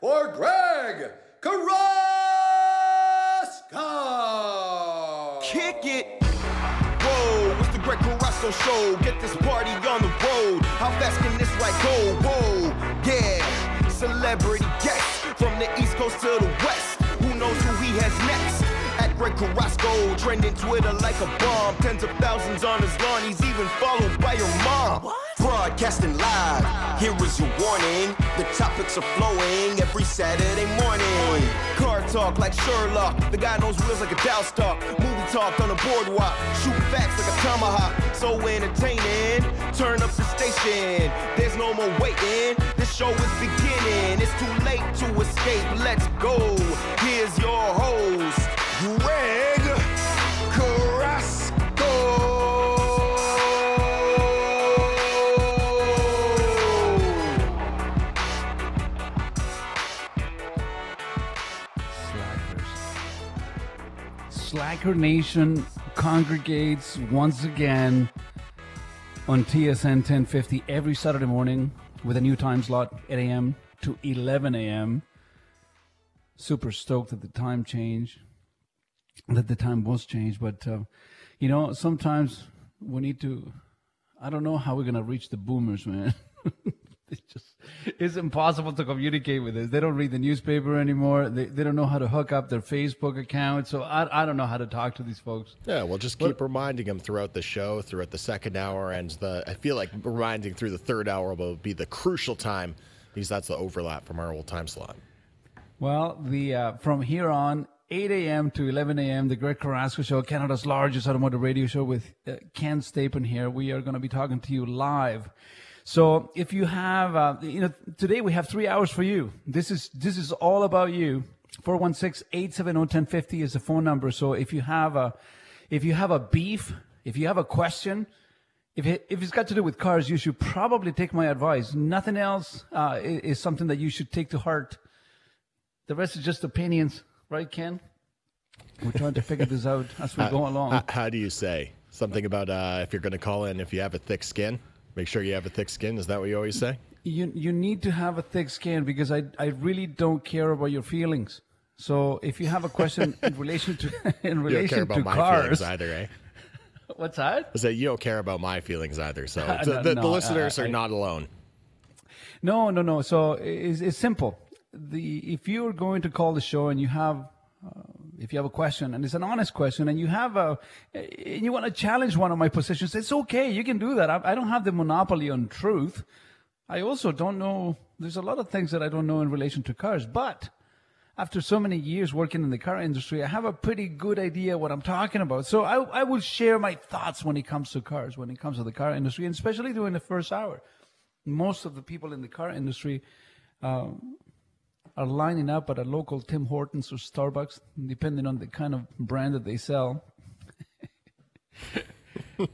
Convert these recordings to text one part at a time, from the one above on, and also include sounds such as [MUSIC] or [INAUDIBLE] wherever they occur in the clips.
for Greg Carrasco. Kick it. Whoa, it's the Greg Carrasco show. Get this party on the road. How fast can this ride go? Whoa, yeah. Celebrity guests from the East Coast to the West. Who knows who he has next? At Greg Carrasco, trending Twitter like a bomb. Tens of thousands on his lawn. He's even followed by your mom. Broadcasting live. Here is your warning. The topics are flowing every Saturday morning. Car talk like Sherlock. The guy knows wheels like a Dow stock. Movie talk on the boardwalk. Shoot facts like a tomahawk. So entertaining. Turn up the station. There's no more waiting. This show is beginning. It's too late to escape. Let's go. Here's your host, Greg Slacker Nation congregates once again on TSN 1050 every Saturday morning with a new time slot, 8 a.m. to 11 a.m. Super stoked that the time change, that the time was changed. But, uh, you know, sometimes we need to, I don't know how we're going to reach the boomers, man. [LAUGHS] [LAUGHS] it's just, it's impossible to communicate with us. They don't read the newspaper anymore. They, they don't know how to hook up their Facebook account. So I, I don't know how to talk to these folks. Yeah, we'll just keep reminding them throughout the show, throughout the second hour, and the. I feel like reminding through the third hour will be the crucial time because that's the overlap from our old time slot. Well, the uh, from here on, 8 a.m. to 11 a.m., the Greg Carrasco Show, Canada's largest automotive radio show with uh, Ken Stapon here. We are going to be talking to you live. So if you have, uh, you know, today we have three hours for you. This is this is all about you. 416-870-1050 is the phone number. So if you have a, if you have a beef, if you have a question, if it, if it's got to do with cars, you should probably take my advice. Nothing else uh, is, is something that you should take to heart. The rest is just opinions, right, Ken? We're trying to figure this out as we [LAUGHS] How- go along. How, how do you say something about uh, if you're going to call in if you have a thick skin? Make sure you have a thick skin. Is that what you always say? you you need to have a thick skin because I I really don't care about your feelings. So if you have a question [LAUGHS] in relation to [LAUGHS] in You don't relation care about to my cars, feelings either, eh? [LAUGHS] what's that? I say you don't care about my feelings either. So No, the, the, no, the listeners are I- not alone. No, no, no. So it's, it's simple. The if you're going to call the show and you have, uh, if you have a question and it's an honest question and you have a, and you want to challenge one of my positions, it's okay. You can do that. I, I don't have the monopoly on truth. I also don't know. There's a lot of things that I don't know in relation to cars, but after so many years working in the car industry, I have a pretty good idea what I'm talking about. So I, I will share my thoughts when it comes to cars, when it comes to the car industry, and especially during the first hour. Most of the people in the car industry um, are lining up at a local Tim Hortons or Starbucks, depending on the kind of brand that they sell, [LAUGHS]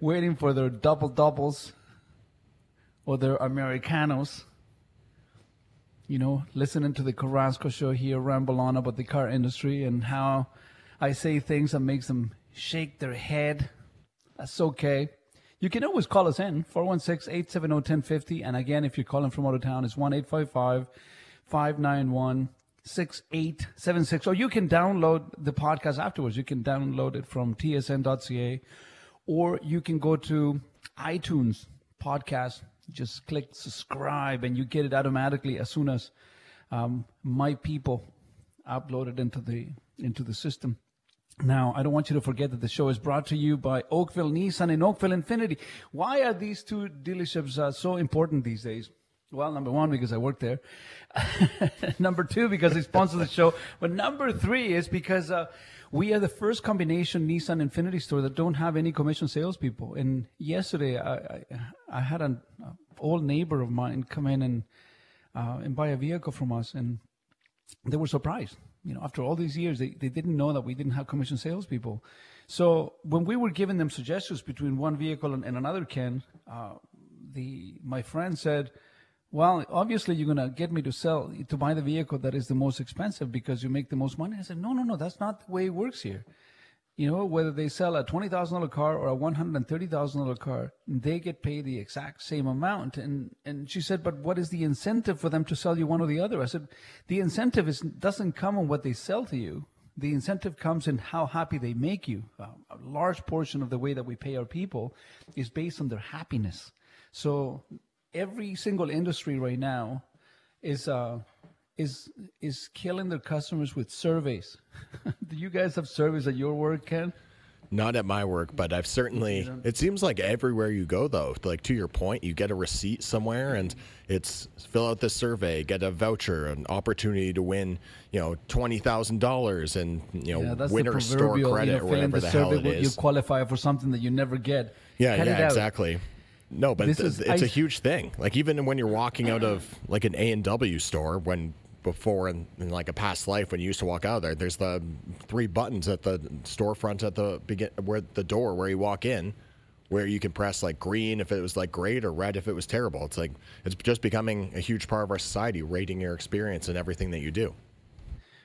waiting for their double doubles or their Americanos you know, listening to the Carrasco show here, ramble on about the car industry and how I say things that makes them shake their head. That's okay. You can always call us in, 416-870-1050. And again, if you're calling from out of town, it's 1-855-591-6876. Or you can download the podcast afterwards. You can download it from tsn.ca or you can go to iTunes podcast. Just click subscribe and you get it automatically as soon as um, my people upload it into the into the system. Now, I don't want you to forget that the show is brought to you by Oakville Nissan and Oakville Infiniti. Why are these two dealerships uh, so important these days? Well, number one, because I work there. [LAUGHS] number two, because they sponsor the show. But number three is because uh, we are the first combination Nissan Infiniti store that don't have any commission salespeople. And yesterday, I, I, I had an old neighbor of mine come in and uh, and buy a vehicle from us, and they were surprised. You know, after all these years, they, they didn't know that we didn't have commission salespeople. So when we were giving them suggestions between one vehicle and, and another, Ken, uh, the my friend said, "Well, obviously you're gonna get me to sell to buy the vehicle that is the most expensive because you make the most money." I said, "No, no, no, that's not the way it works here. You know, whether they sell a twenty thousand dollar car or a one hundred and thirty thousand dollar car, they get paid the exact same amount. And and she said, but what is the incentive for them to sell you one or the other? I said, the incentive is doesn't come on what they sell to you. The incentive comes in how happy they make you. A large portion of the way that we pay our people is based on their happiness. So every single industry right now is uh, is is killing their customers with surveys. [LAUGHS] Do you guys have surveys at your work, Ken? Not at my work, but I've certainly. It seems like everywhere you go, though, like to your point, you get a receipt somewhere, and it's fill out this survey, get a voucher, an opportunity to win, you know, twenty thousand dollars, and you know, Yeah, winner store credit you know, or whatever the the hell it where you qualify for something that you never get. Yeah, Cut yeah, exactly. No, but This th- is- it's a I- huge thing. Like even when you're walking out [CLEARS THROAT] of like an A and W store, when before in, in like a past life when you used to walk out of there, there's the three buttons at the storefront at the begin where the door where you walk in, where you can press like green if it was like great or red if it was terrible. It's like it's just becoming a huge part of our society, rating your experience and everything that you do.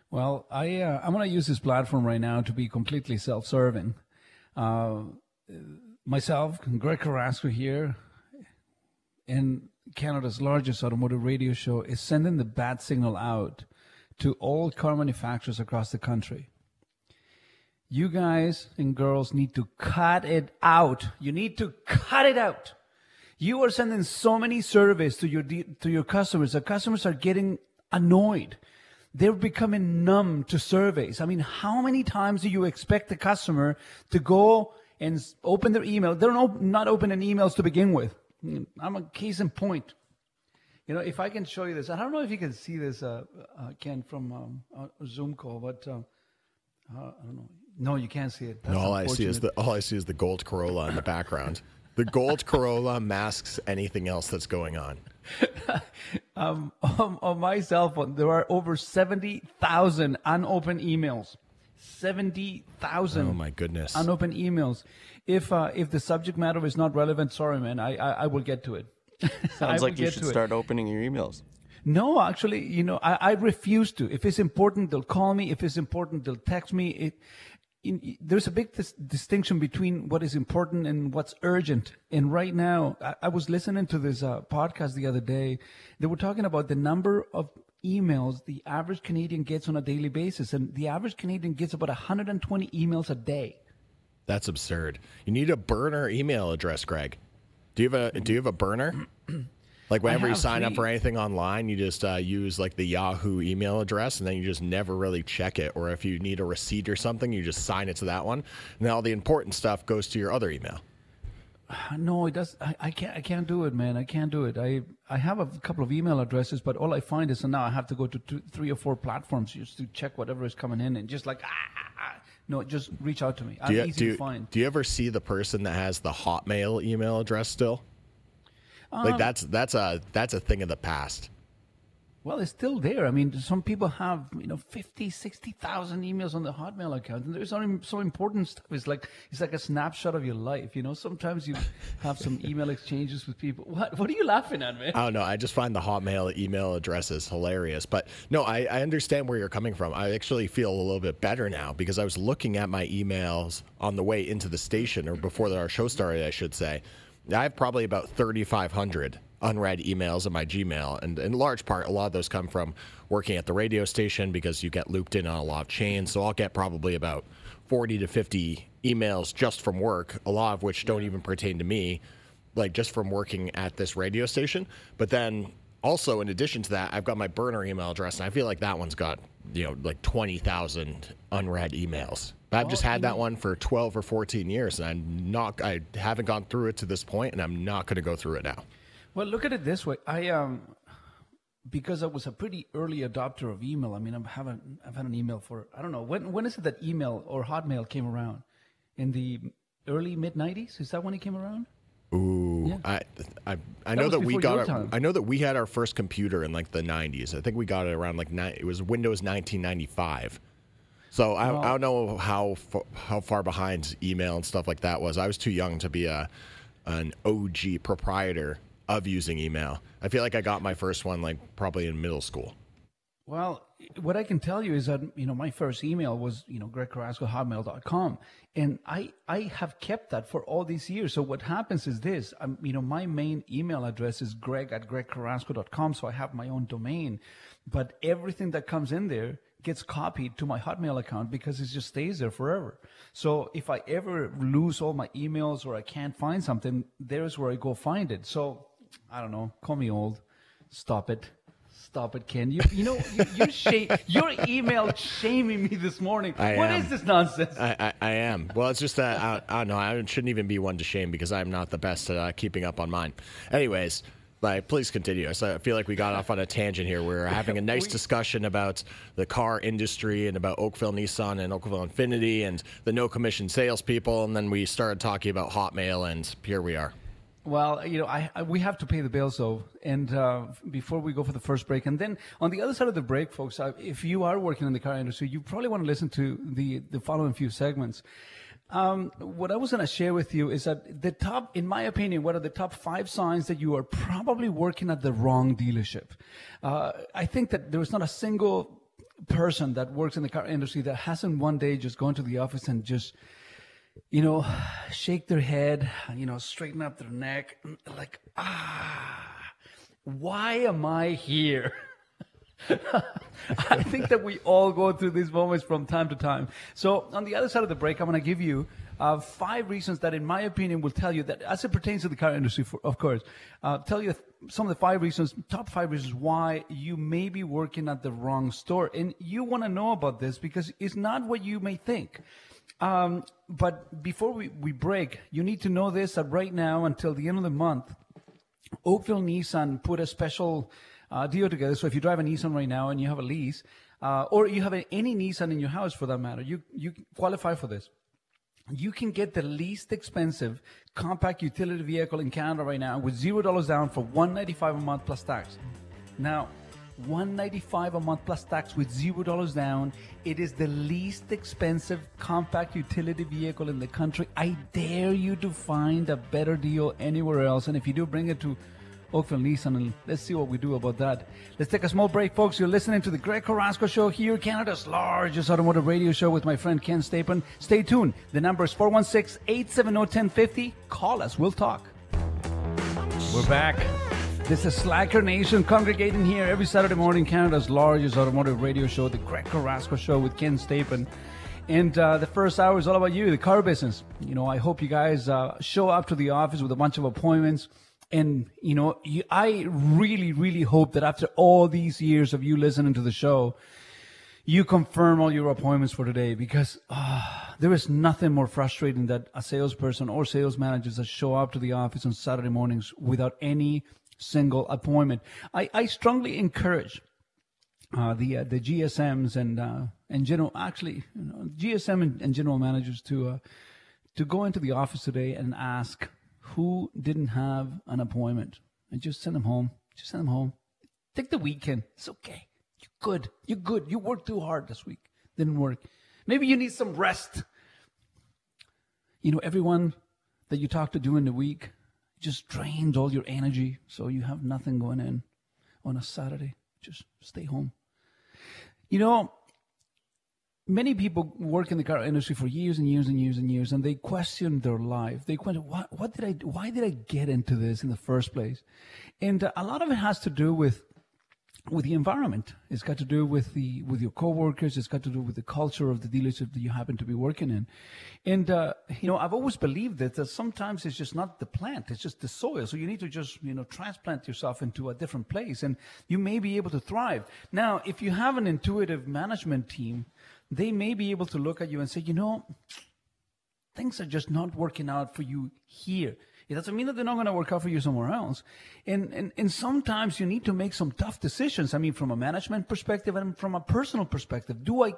Well, I uh, I'm going to use this platform right now to be completely self-serving. Uh, myself, Greg Carrasco here, in Canada's largest automotive radio show, is sending the bad signal out to all car manufacturers across the country. You guys and girls need to cut it out. You need to cut it out. You are sending so many surveys to your to your customers. The customers are getting annoyed. They're becoming numb to surveys. I mean, how many times do you expect the customer to go and open their email? They're no, not opening emails to begin with. I'm a case in point. You know, if I can show you this, I don't know if you can see this, uh, uh, Ken, from um, a Zoom call, but uh, uh, I don't know. No, you can't see it. That's all I see is the all I see is the gold Corolla in the background. The gold [LAUGHS] Corolla masks anything else that's going on. [LAUGHS] um, [LAUGHS] on, on my cell phone, there are over 70,000 unopened emails. 70,000 Oh my goodness. unopened emails. If uh, if the subject matter is not relevant, sorry, man, I I, I will get to it. [LAUGHS] I Sounds like you should to it. start opening your emails. No, actually, you know, I, I refuse to. If it's important, they'll call me. If it's important, they'll text me. It, in, there's a big dis- distinction between what is important and what's urgent. And right now, I, I was listening to this uh, podcast the other day. They were talking about the number of emails the average Canadian gets on a daily basis, and the average Canadian gets about 120 emails a day. That's absurd. You need a burner email address, Greg. Do you have a Do you have a burner? [CLEARS THROAT] Like whenever you sign up for anything online, you just uh, use like the Yahoo email address, and then you just never really check it. Or if you need a receipt or something, you just sign it to that one. And then all the important stuff goes to your other email. No, it does. I, I can't. I can't do it, man. I can't do it. I I have a couple of email addresses, but all I find is and now I have to go to two, three or four platforms just to check whatever is coming in, and just like ah, ah, ah. no, just reach out to me. I'm Do you, easy do, to find. do you ever see the person that has the Hotmail email address still? Um, like that's that's a that's a thing of the past. Well, it's still there. I mean, some people have, you know, 50, 60,000 emails on the Hotmail account. And there's so, so important stuff. It's like, it's like a snapshot of your life. You know, sometimes you have some [LAUGHS] email exchanges with people. What, what are you laughing at, man? I don't know. I just find the Hotmail email addresses hilarious. But no, I, I understand where you're coming from. I actually feel a little bit better now because I was looking at my emails on the way into the station or before our show started, I should say. I have probably about 3,500 unread emails in my Gmail. And in large part, a lot of those come from working at the radio station because you get looped in on a lot of chains. So I'll get probably about 40 to 50 emails just from work, a lot of which don't even pertain to me like just from working at this radio station. But then also in addition to that, I've got my burner email address, and I feel like that one's got you know like twenty thousand unread emails. But I've just had that one for twelve or fourteen years, and I'm not. I haven't gone through it to this point, and I'm not going to go through it now. Well, look at it this way. I um, because I was a pretty early adopter of email. I mean, I've haven't I've had an email for I don't know when when is it that email or Hotmail came around in the early mid '90s? Is that when it came around? Ooh, Yeah. I, I, I know that we got. Our. I know that we had our first computer in like the '90s. I think we got it around like ni- it was Windows 1995. So I, I don't know how how far behind email and stuff like that was. I was too young to be a an OG proprietor of using email. I feel like I got my first one like probably in middle school. Well, what I can tell you is that you know my first email was you know gregcarrasco@hotmail.com, and I I have kept that for all these years. So what happens is this: um, you know my main email address is greg at gregcarrasco.com, so I have my own domain, but everything that comes in there gets copied to my Hotmail account because it just stays there forever. So if I ever lose all my emails or I can't find something, there's where I go find it. So I don't know, call me old. Stop it. Stop it, Ken. You, you know, you, you're shame, your email shaming me this morning. I What am. is this nonsense? I, I, I am. Well, it's just that I, I don't know. I shouldn't even be one to shame because I'm not the best at uh, keeping up on mine. Anyways, like, please continue. So I feel like we got off on a tangent here. We are having a [LAUGHS] nice discussion about the car industry and about Oakville Nissan and Oakville Infiniti and the no commission salespeople, and then we started talking about Hotmail, and here we are. Well, you know, I, I we have to pay the bills though, and uh, before we go for the first break, and then on the other side of the break, folks, uh, if you are working in the car industry, you probably want to listen to the the following few segments. Um, what I was going to share with you is that the top, in my opinion, what are the top five signs that you are probably working at the wrong dealership? Uh, I think that there is not a single person that works in the car industry that hasn't one day just gone to the office and just you know, shake their head, you know, straighten up their neck, like, ah, why am I here? [LAUGHS] I think that we all go through these moments from time to time. So, on the other side of the break, I'm going to give you uh, five reasons that, in my opinion, will tell you that, as it pertains to the car industry, for, of course, uh, tell you some of the five reasons, top five reasons why you may be working at the wrong store. And you want to know about this because it's not what you may think. Um, but before we, we break, you need to know this that right now, until the end of the month, Oakville Nissan put a special uh, deal together. So if you drive a Nissan right now and you have a lease, uh, or you have a, any Nissan in your house for that matter, you you qualify for this. You can get the least expensive compact utility vehicle in Canada right now with zero dollars down for one ninety five a month plus tax. Now, one ninety five a month plus tax with zero dollars down. It is the least expensive compact utility vehicle in the country. I dare you to find a better deal anywhere else. And if you do, bring it to Oakville Nissan, and let's see what we do about that. Let's take a small break, folks. You're listening to the Greg Carrasco Show here, Canada's largest automotive radio show with my friend Ken Stapon. Stay tuned. The number is 416 870 1050. Call us. We'll talk. We're back. This is Slacker Nation congregating here every Saturday morning, Canada's largest automotive radio show, the Greg Carrasco Show with Ken Stapon. And uh, the first hour is all about you, the car business. You know, I hope you guys uh, show up to the office with a bunch of appointments. And, you know, you, I really, really hope that after all these years of you listening to the show, you confirm all your appointments for today because uh, there is nothing more frustrating than a salesperson or sales managers that show up to the office on Saturday mornings without any single appointment. I, I strongly encourage uh, the uh, the GSMs and uh, and general actually you know, GSM and, and general managers to uh, to go into the office today and ask who didn't have an appointment and just send them home. Just send them home. Take the weekend. It's okay. You're good. You're good. You worked too hard this week. Didn't work. Maybe you need some rest. You know, everyone that you talk to during the week just drains all your energy, so you have nothing going in on a Saturday. Just stay home. You know, many people work in the car industry for years and years and years and years, and they question their life. They question, what, what did I, why did I get into this in the first place? And a lot of it has to do with with the environment. It's got to do with the with your coworkers. It's got to do with the culture of the dealership that you happen to be working in. And uh, you know, I've always believed that, that sometimes it's just not the plant; it's just the soil. So you need to just you know transplant yourself into a different place, and you may be able to thrive. Now, if you have an intuitive management team, they may be able to look at you and say, you know, things are just not working out for you here. It doesn't mean that they're not going to work out for you somewhere else. And, and, and sometimes you need to make some tough decisions. I mean, from a management perspective and from a personal perspective. Do I,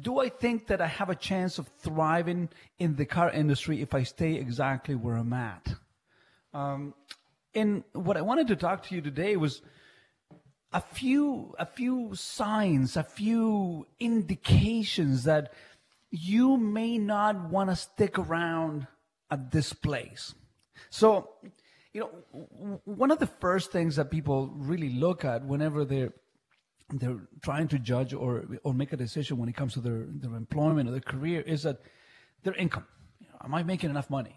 do I think that I have a chance of thriving in the car industry if I stay exactly where I'm at? Um, and what I wanted to talk to you today was a few, a few signs, a few indications that you may not want to stick around at this place. So, you know, one of the first things that people really look at whenever they're they're trying to judge or or make a decision when it comes to their their employment or their career is that their income. You know, am I making enough money?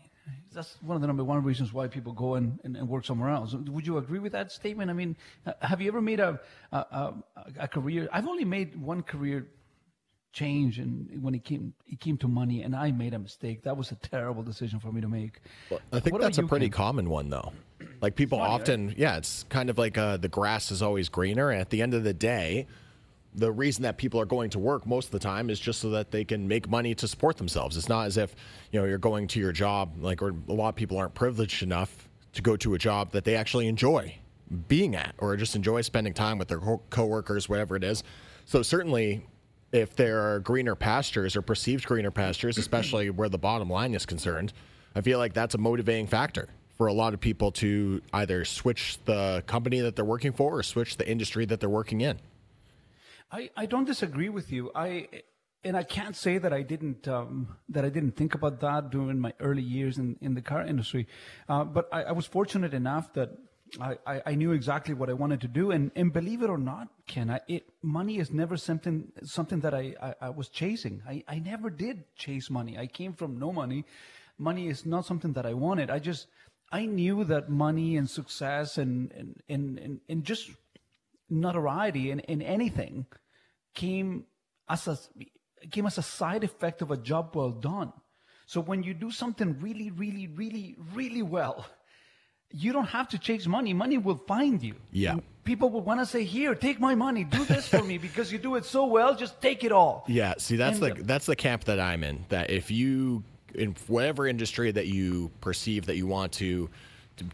That's one of the number one reasons why people go and, and, and, work somewhere else. Would you agree with that statement? I mean, have you ever made a, a, a, a career? I've only made one career change and when it came it came to money and I made a mistake. That was a terrible decision for me to make. Well, I think what that's a pretty common one though. Like people Funny, often right? yeah, it's kind of like uh, the grass is always greener and at the end of the day the reason that people are going to work most of the time is just so that they can make money to support themselves. It's not as if, you know, you're going to your job like or a lot of people aren't privileged enough to go to a job that they actually enjoy being at or just enjoy spending time with their co- coworkers whatever it is. So certainly if there are greener pastures or perceived greener pastures, especially [CLEARS THROAT] where the bottom line is concerned, I feel like that's a motivating factor for a lot of people to either switch the company that they're working for or switch the industry that they're working in. I, I don't disagree with you. I and I can't say that I didn't um, that I didn't think about that during my early years in, in the car industry, uh, but I, I, was fortunate enough that I, I, knew exactly what I wanted to do, and, and believe it or not, Ken, I, it money is never something something that I, I, I was chasing. I, I never did chase money. I came from no money. Money is not something that I wanted. I just I knew that money and success and and and, and, and just notoriety in, in anything came as a came as a side effect of a job well done. So when you do something really, really, really, really well, you don't have to chase money. Money will find you. Yeah. And people will want to say, "Here, take my money. Do this for me because you do it so well. Just take it all." Yeah. See, that's and, the that's the camp that I'm in. That if you in whatever industry that you perceive that you want to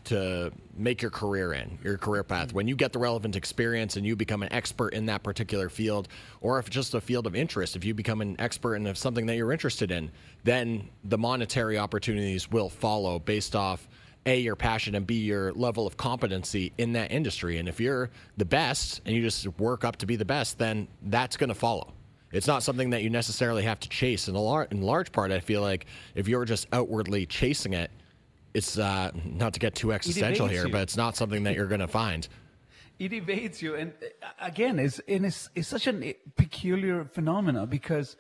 to, make your career in, your career path. When you get the relevant experience and you become an expert in that particular field, or if it's just a field of interest, if you become an expert in something that you're interested in, then the monetary opportunities will follow based off a your passion and b your level of competency in that industry and if you're the best and you just work up to be the best then that's going to follow it's not something that you necessarily have to chase in a lar- in large part i feel like if you're just outwardly chasing it it's uh, not to get too existential here, you. but it's not something that you're going to find. It evades you, and uh, again, it's it's, it's such a peculiar phenomena because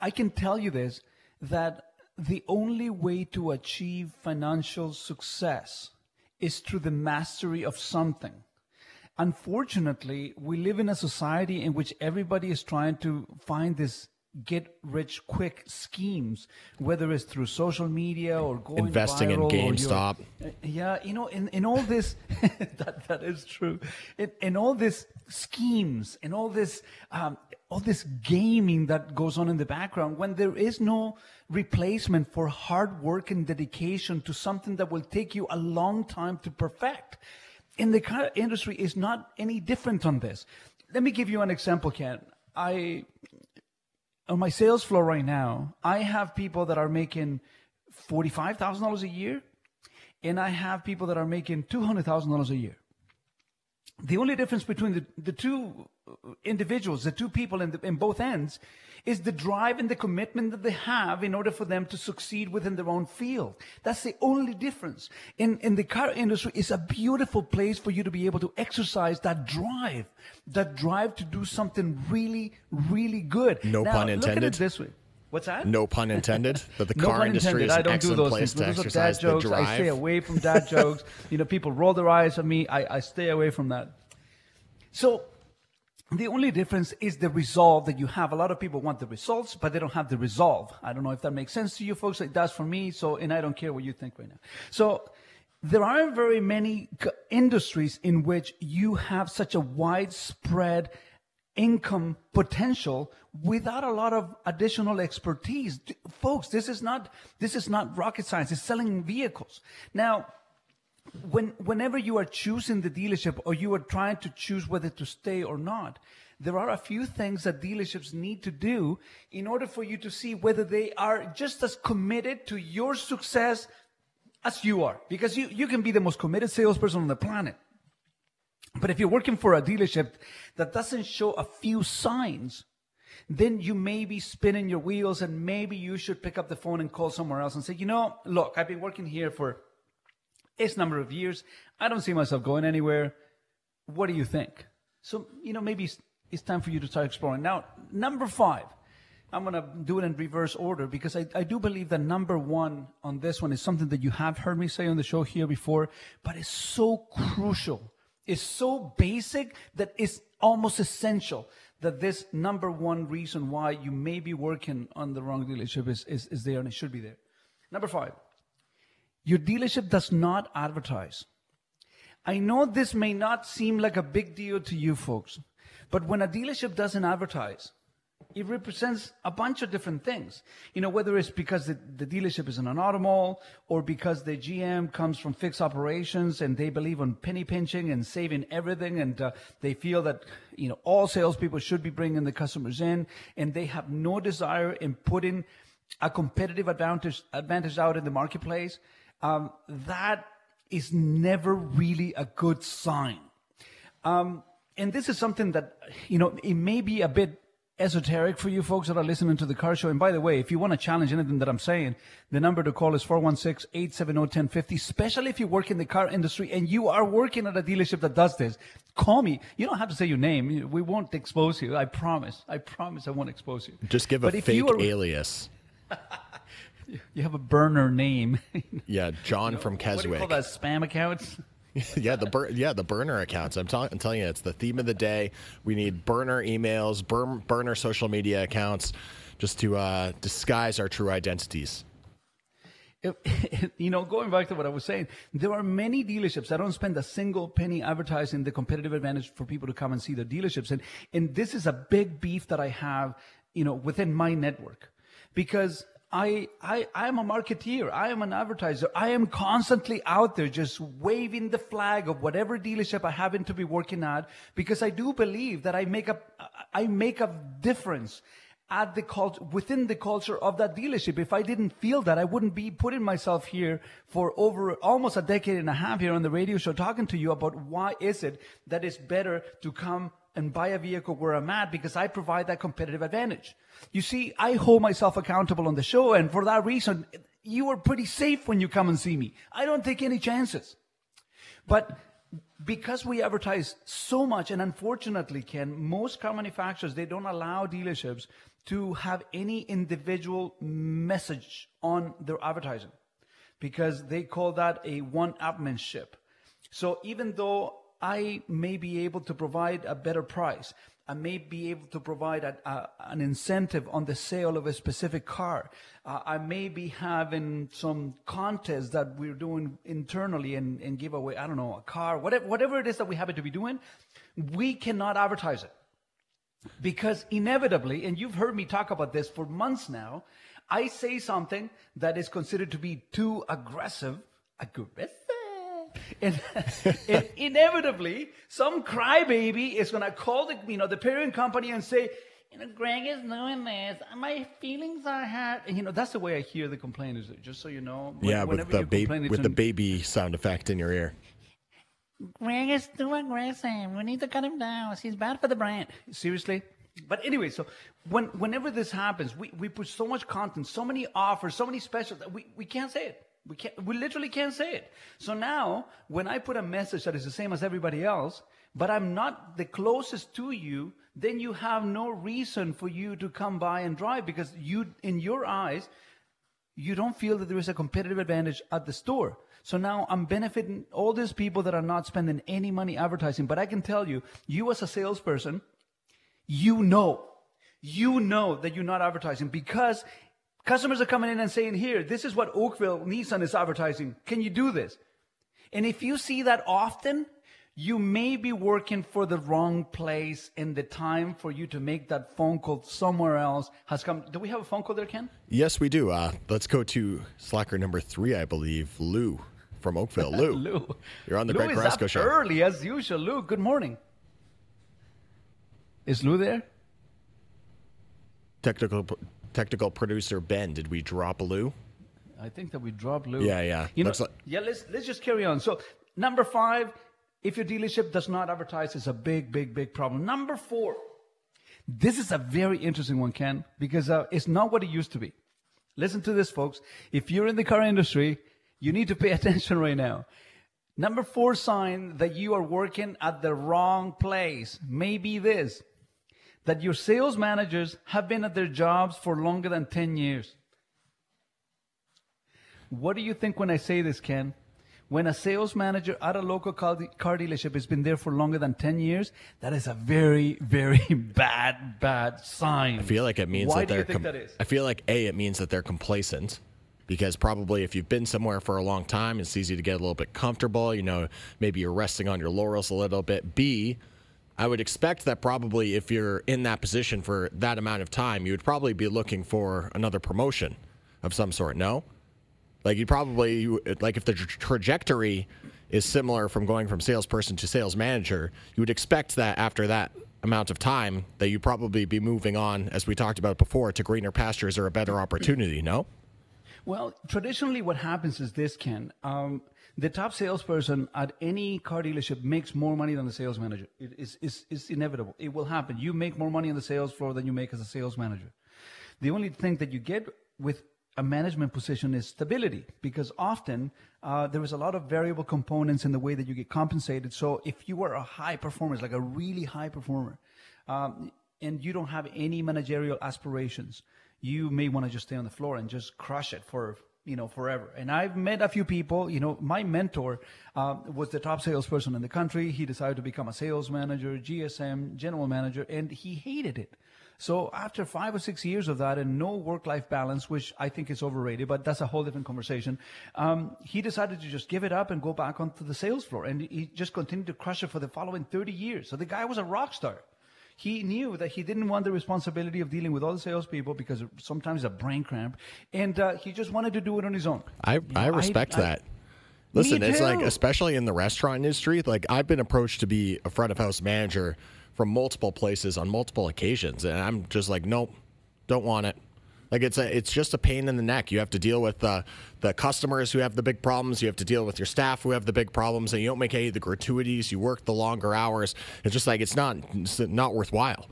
I can tell you this that the only way to achieve financial success is through the mastery of something. Unfortunately, we live in a society in which everybody is trying to find this get rich quick schemes, whether it's through social media or going investing in GameStop. yeah, you know, in, in all this, [LAUGHS] that, that is true. In, in all this schemes in all this, um, all this gaming that goes on in the background, when there is no replacement for hard work and dedication to something that will take you a long time to perfect. In the car industry is not any different on this. Let me give you an example, Ken. I on my sales floor right now, I have people that are making $45,000 a year, and I have people that are making $200,000 a year. The only difference between the, the two uh, individuals, the two people in, the, in both ends, is the drive and the commitment that they have in order for them to succeed within their own field. That's the only difference. In, in the car industry, it's a beautiful place for you to be able to exercise that drive, that drive to do something really, really good. No now, pun intended. Look at it this way. What's that? No pun intended. But the [LAUGHS] no car industry is an I don't excellent do those place things. to Those exercise dad jokes. I stay away from dad [LAUGHS] jokes. You know, people roll their eyes at me. I, I stay away from that. So the only difference is the resolve that you have. A lot of people want the results, but they don't have the resolve. I don't know if that makes sense to you folks. It does for me. So, and I don't care what you think right now. So, there aren't very many industries in which you have such a widespread income potential without a lot of additional expertise. Folks, this is not, this is not rocket science. It's selling vehicles. Now, when, whenever you are choosing the dealership or you are trying to choose whether to stay or not, there are a few things that dealerships need to do in order for you to see whether they are just as committed to your success as you are. Because you, you can be the most committed salesperson on the planet. But if you're working for a dealership that doesn't show a few signs, then you may be spinning your wheels and maybe you should pick up the phone and call somewhere else and say, you know, look, I've been working here for X number of years. I don't see myself going anywhere. What do you think? So, you know, maybe it's, it's time for you to start exploring. Now, number five, I'm going to do it in reverse order because I, I do believe that number one on this one is something that you have heard me say on the show here before, but it's so crucial. It's so basic that it's almost essential that this number one reason why you may be working on the wrong dealership is, is, is there and it should be there. Number five, your dealership does not advertise. I know this may not seem like a big deal to you folks, but when a dealership doesn't advertise, it represents a bunch of different things. You know, whether it's because the, the dealership is in an auto mall or because the GM comes from fixed operations and they believe on penny pinching and saving everything and uh, they feel that, you know, all salespeople should be bringing the customers in and they have no desire in putting a competitive advantage, advantage out in the marketplace. Um, that is never really a good sign. Um, and this is something that, you know, it may be a bit esoteric for you folks that are listening to the car show. And by the way, if you want to challenge anything that I'm saying, the number to call is 416-870-1050, especially if you work in the car industry and you are working at a dealership that does this. Call me. You don't have to say your name. We won't expose you. I promise. I promise I won't expose you. Just give a But fake are- alias. [LAUGHS] You have a burner name. [LAUGHS] Yeah, John from what do you call that? Spam accounts? [LAUGHS] yeah, the bur- yeah the burner accounts. I'm, ta- I'm telling you, it's the theme of the day. We need burner emails, burn- burner social media accounts, just to uh, disguise our true identities. If- you know, going back to what I was saying, there are many dealerships that don't spend a single penny advertising the competitive advantage for people to come and see their dealerships. And, and this is a big beef that I have, you know, within my network because I, I, I am a marketeer. I am an advertiser. I am constantly out there just waving the flag of whatever dealership I happen to be working at because I do believe that I make a, I make a difference at the culture within the culture of that dealership. If I didn't feel that, I wouldn't be putting myself here for over almost a decade and a half here on the radio show talking to you about why is it that it's better to come and buy a vehicle where I'm at because I provide that competitive advantage. You see, I hold myself accountable on the show and for that reason, you are pretty safe when you come and see me. I don't take any chances. But because we advertise so much, and unfortunately, Ken, most car manufacturers, they don't allow dealerships to have any individual message on their advertising because they call that a one-upmanship. So even though I may be able to provide a better price, I may be able to provide a, a, an incentive on the sale of a specific car. Uh, I may be having some contest that we're doing internally and, and give away, I don't know, a car, whatever, whatever it is that we happen to be doing. We cannot advertise it because inevitably, and you've heard me talk about this for months now, I say something that is considered to be too aggressive, aggressive, and, [LAUGHS] and inevitably, some crybaby is going to call the you know the parent company and say, you know, Greg is doing this. My feelings are hurt. And, you know, that's the way I hear the complainers. Just so you know, when- yeah, with the baby with the baby sound effect in your ear. Greg is too aggressive. We need to cut him down. He's bad for the brand. Seriously? But anyway, so when whenever this happens, we, we put so much content, so many offers, so many specials that we, we can't say it. We can't we literally can't say it. So now when I put a message that is the same as everybody else, but I'm not the closest to you, then you have no reason for you to come by and drive because you in your eyes, you don't feel that there is a competitive advantage at the store. So now I'm benefiting all these people that are not spending any money advertising. But I can tell you, you as a salesperson, you know, you know that you're not advertising because customers are coming in and saying, here, this is what Oakville Nissan is advertising. Can you do this? And if you see that often, you may be working for the wrong place and the time for you to make that phone call somewhere else has come. Do we have a phone call there, Ken? Yes, we do. Uh, let's go to Slacker number three, I believe, Lou from Oakville. [LAUGHS] Lou, Lou. you're on the Lou Greg Carrasco show. early as usual. Lou, good morning. Is Lou there? Technical technical producer Ben, did we drop Lou? I think that we dropped Lou. Yeah, yeah. You know, like- yeah. Let's let's just carry on. So number five, if your dealership does not advertise, it's a big, big, big problem. Number four, this is a very interesting one, Ken, because uh, it's not what it used to be. Listen to this, folks. If you're in the car industry, you need to pay [LAUGHS] attention right now. Number four sign that you are working at the wrong place may be this that your sales managers have been at their jobs for longer than 10 years. What do you think when I say this, Ken? When a sales manager at a local car dealership has been there for longer than 10 years, that is a very, very [LAUGHS] bad, bad sign. I feel like it means Why that do they're. you think that is? I feel like a it means that they're complacent, because probably if you've been somewhere for a long time, it's easy to get a little bit comfortable. You know, maybe you're resting on your laurels a little bit. B, I would expect that probably if you're in that position for that amount of time, you would probably be looking for another promotion of some sort. No, like you'd probably like if the tra- trajectory is similar from going from salesperson to sales manager, you would expect that after that amount of time that you'd probably be moving on, as we talked about before, to greener pastures or a better opportunity. No. Well, traditionally, what happens is this, Ken. Um, the top salesperson at any car dealership makes more money than the sales manager. It is it's, it's inevitable. It will happen. You make more money on the sales floor than you make as a sales manager. The only thing that you get with a management position is stability because often uh, there is a lot of variable components in the way that you get compensated. So if you are a high performer, like a really high performer, um, and you don't have any managerial aspirations, you may want to just stay on the floor and just crush it for you know forever. And I've met a few people. You know, my mentor uh, was the top salesperson in the country. He decided to become a sales manager, GSM, general manager, and he hated it. So after five or six years of that and no work-life balance, which I think is overrated, but that's a whole different conversation, um, he decided to just give it up and go back onto the sales floor. And he just continued to crush it for the following 30 years. So the guy was a rock star. He knew that he didn't want the responsibility of dealing with all the salespeople because sometimes a brain cramp, and uh, he just wanted to do it on his own. I, I respect I- that. Listen, it's like especially in the restaurant industry, like I've been approached to be a front of house manager from multiple places on multiple occasions, and I'm just like, nope, don't want it. Like it's a, it's just a pain in the neck. You have to deal with the the customers who have the big problems. You have to deal with your staff who have the big problems, and you don't make any of the gratuities. You work the longer hours. It's just like it's not it's not worthwhile.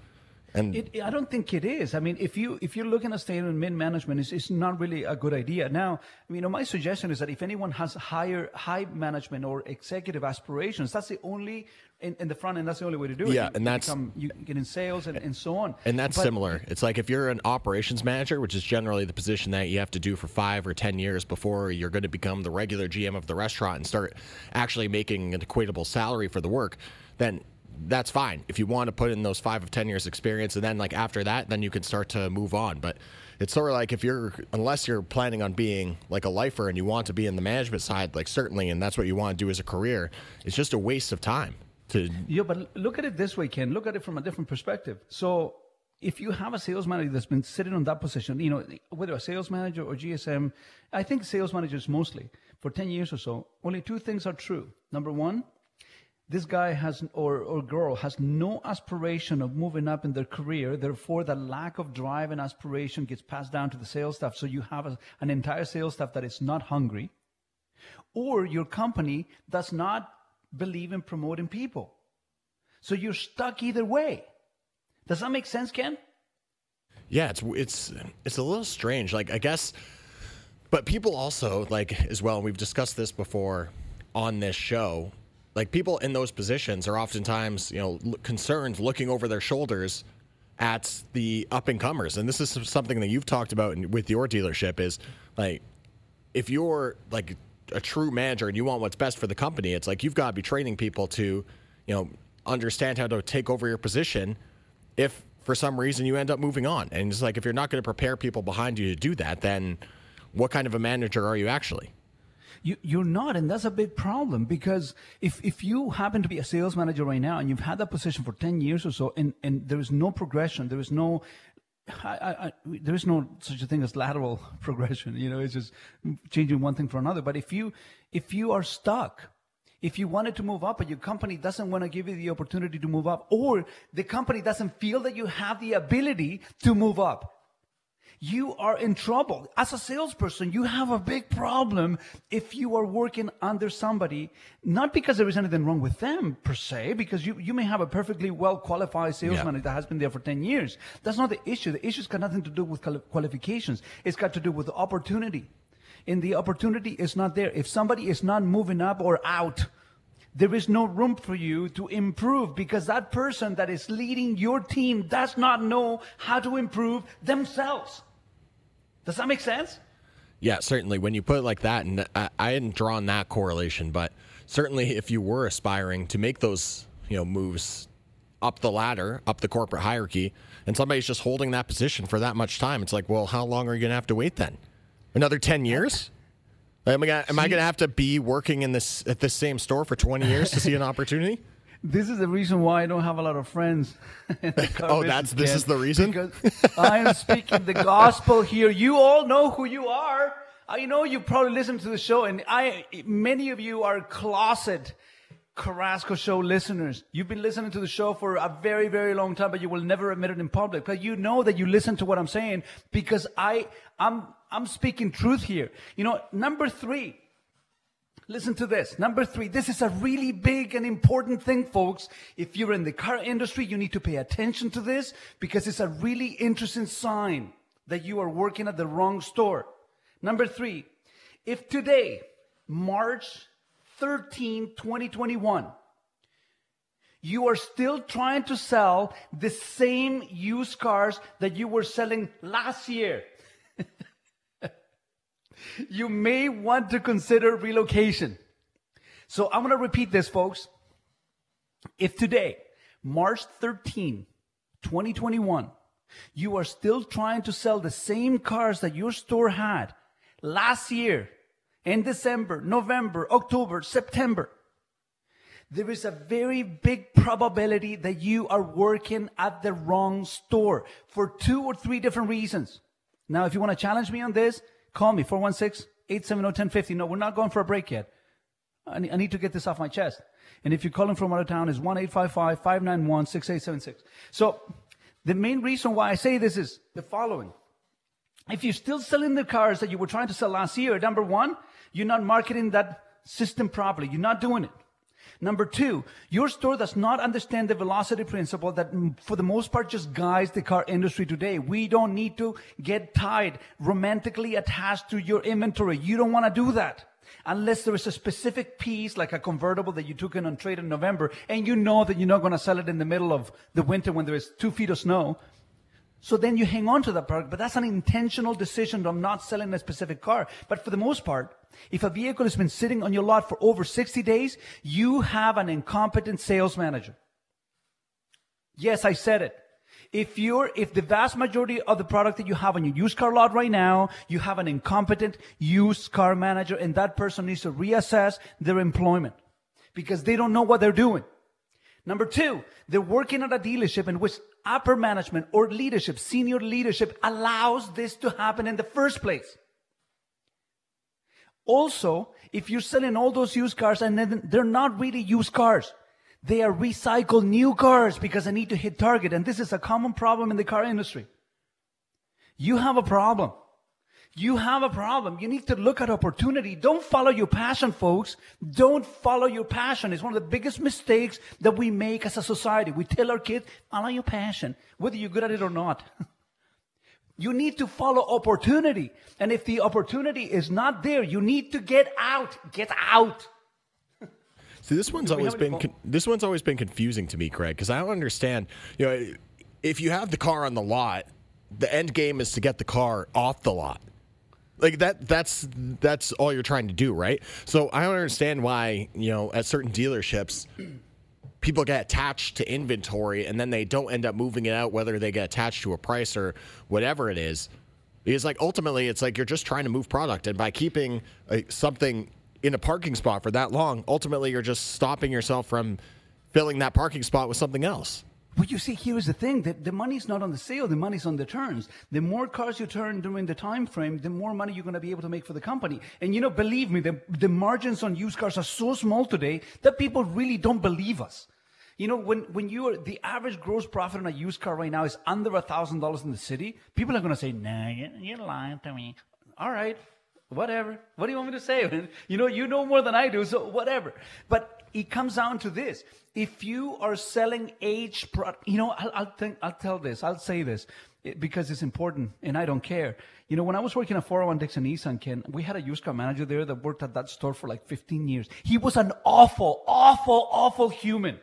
And It, I don't think it is. I mean, if you if you're looking at staying in mid management, it's, it's not really a good idea. Now, I mean, you know, my suggestion is that if anyone has higher high management or executive aspirations, that's the only in, in the front end. That's the only way to do it. Yeah, You and that's- become, you get in sales and, and so on. And that's But- similar. It's like if you're an operations manager, which is generally the position that you have to do for five or 10 years before you're going to become the regular GM of the restaurant and start actually making an equatable salary for the work, then that's fine. If you want to put in those five of 10 years experience, and then like after that, then you can start to move on. But it's sort of like if you're, unless you're planning on being like a lifer and you want to be in the management side, like certainly, and that's what you want to do as a career, it's just a waste of time to Yeah, but look at it this way, Ken. Look at it from a different perspective. So if you have a sales manager that's been sitting on that position, you know, whether a sales manager or GSM, I think sales managers mostly for 10 years or so, only two things are true. Number one, this guy has or, or girl has no aspiration of moving up in their career. Therefore, the lack of drive and aspiration gets passed down to the sales staff. So you have a, an entire sales staff that is not hungry or your company does not believe in promoting people. So you're stuck either way. Does that make sense, Ken? Yeah, it's it's it's a little strange. Like I guess, but people also like as well. and We've discussed this before on this show. Like people in those positions are oftentimes you know concerned, looking over their shoulders at the up and comers. And this is something that you've talked about with your dealership. Is like if you're like a true manager and you want what's best for the company, it's like you've got to be training people to, you know, understand how to take over your position if for some reason you end up moving on. And it's like if you're not going to prepare people behind you to do that, then what kind of a manager are you actually? You, you're not, and that's a big problem because if, if you happen to be a sales manager right now and you've had that position for 10 years or so and, and there is no progression, there is no, I, I, there is no such a thing as lateral [LAUGHS] progression. You know, it's just changing one thing for another. But if you, if you are stuck, if you wanted to move up but your company doesn't want to give you the opportunity to move up or the company doesn't feel that you have the ability to move up, you are in trouble. As a salesperson, you have a big problem if you are working under somebody, not because there is anything wrong with them per se, because you, you may have a perfectly well qualified salesman Yeah. that has been there for 10 years. That's not the issue. The issue's got nothing to do with qualifications. It's got to do with the opportunity. and the opportunity is not there, if somebody is not moving up or out, there is no room for you to improve because that person that is leading your team does not know how to improve themselves. Does that make sense? Yeah, certainly. When you put it like that, and I, I hadn't drawn that correlation, but certainly if you were aspiring to make those you know moves up the ladder, up the corporate hierarchy, and somebody's just holding that position for that much time, it's like, well, how long are you going to have to wait then? Another ten years? Am I gonna, am I going to have to be working in this at this same store for twenty years to see an opportunity? This is the reason why I don't have a lot of friends. [LAUGHS] in the car Oh, that's- this is the reason? Because I am speaking the gospel here. You all know who you are. I know you probably listen to the show, and I many of you are closet Carrasco show listeners. You've been listening to the show for a very, very long time, but you will never admit it in public. But you know that you listen to what I'm saying because I, I'm, I'm speaking truth here. You know, number three, Listen to this. Number three, this is a really big and important thing, folks. If you're in the car industry, you need to pay attention to this because it's a really interesting sign that you are working at the wrong store. Number three, if today, March 13, 2021, you are still trying to sell the same used cars that you were selling last year, you may want to consider relocation. So I'm going to repeat this, folks. If today, March 13, 2021, you are still trying to sell the same cars that your store had last year in December, November, October, September, there is a very big probability that you are working at the wrong store for two or three different reasons. Now, if you want to challenge me on this, call me 416-870-1050. No, we're not going for a break yet. I need, I need to get this off my chest. And if you're calling from out of town, is 1-855-591-6876. So the main reason why I say this is the following. If you're still selling the cars that you were trying to sell last year, number one, you're not marketing that system properly. You're not doing it. Number two, your store does not understand the velocity principle that mm, for the most part just guides the car industry today. We don't need to get tied, romantically attached to your inventory. You don't want to do that. Unless there is a specific piece like a convertible that you took in on trade in November and you know that you're not going to sell it in the middle of the winter when there is two feet of snow. So then you hang on to that product, but that's an intentional decision of not selling a specific car. But for the most part, if a vehicle has been sitting on your lot for over 60 days, you have an incompetent sales manager. Yes, I said it. If you're, if the vast majority of the product that you have on your used car lot right now, you have an incompetent used car manager and that person needs to reassess their employment because they don't know what they're doing. Number two, they're working at a dealership in which upper management or leadership, senior leadership allows this to happen in the first place. Also, if you're selling all those used cars and then they're not really used cars, they are recycled new cars because I need to hit target. And this is a common problem in the car industry. You have a problem. You have a problem. You need to look at opportunity. Don't follow your passion, folks. Don't follow your passion. It's one of the biggest mistakes that we make as a society. We tell our kids, follow your passion, whether you're good at it or not. [LAUGHS] You need to follow opportunity. And if the opportunity is not there, you need to get out. Get out. [LAUGHS] See, this one's always been con- this one's always been confusing to me, Craig, because I don't understand. You know, if you have the car on the lot, the end game is to get the car off the lot. Like that that's that's all you're trying to do, right? So I don't understand why, you know, at certain dealerships people get attached to inventory and then they don't end up moving it out whether they get attached to a price or whatever it is. Because like ultimately it's like you're just trying to move product and by keeping uh, something in a parking spot for that long, ultimately you're just stopping yourself from filling that parking spot with something else. But you see, here's the thing: that the money's not on the sale; the money's on the turns. The more cars you turn during the time frame, the more money you're going to be able to make for the company. And you know, believe me, the, the margins on used cars are so small today that people really don't believe us. You know, when when you are the average gross profit on a used car right now is under a thousand dollars in the city, people are going to say, "Nah, you- you're lying to me." All right, Whatever. What do you want me to say? [LAUGHS] You know, you know more than I do, so whatever. But it comes down to this: if you are selling aged product, you know, I'll, I'll think, I'll tell this, I'll say this because it's important, and I don't care. You know, when I was working at 401 Dixie Nissan, Ken, we had a used car manager there that worked at that store for like 15 years. He was an awful, awful, awful human.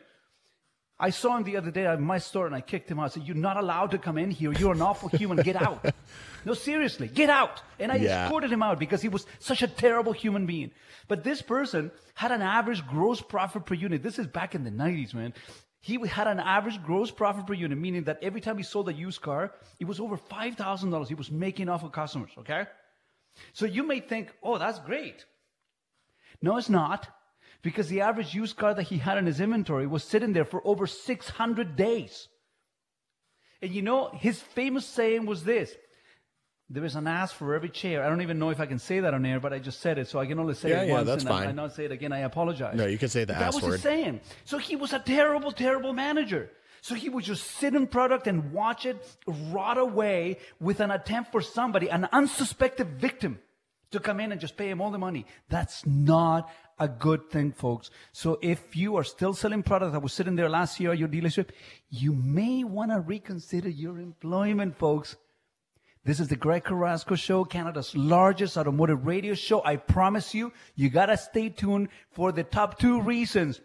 I saw him the other day at my store and I kicked him out. I said, You're not allowed to come in here. You're an awful human. Get out. [LAUGHS] no, seriously, get out. And I Yeah. escorted him out because he was such a terrible human being. But this person had an average gross profit per unit. This is back in the 90s, man. He had an average gross profit per unit, meaning that every time he sold a used car, it was over $5,000 he was making off of customers, okay? So you may think, oh, that's great. No, it's not. Because the average used car that he had in his inventory was sitting there for over 600 days. And you know, his famous saying was this there is an ass for every chair. I don't even know if I can say that on air, but I just said it, so I can only say Yeah, it yeah, once. that's and I- fine. I not say it again. I apologize. No, you can say the But that ass was word. his saying. So he was a terrible, terrible manager. So he would just sit in product and watch it rot away with an attempt for somebody, an unsuspected victim, to come in and just pay him all the money. That's not a good thing, folks. So if you are still selling product that was sitting there last year at your dealership, you may want to reconsider your employment, folks. This is the Greg Carrasco Show, Canada's largest automotive radio show. I promise you, you gotta stay tuned for the top two reasons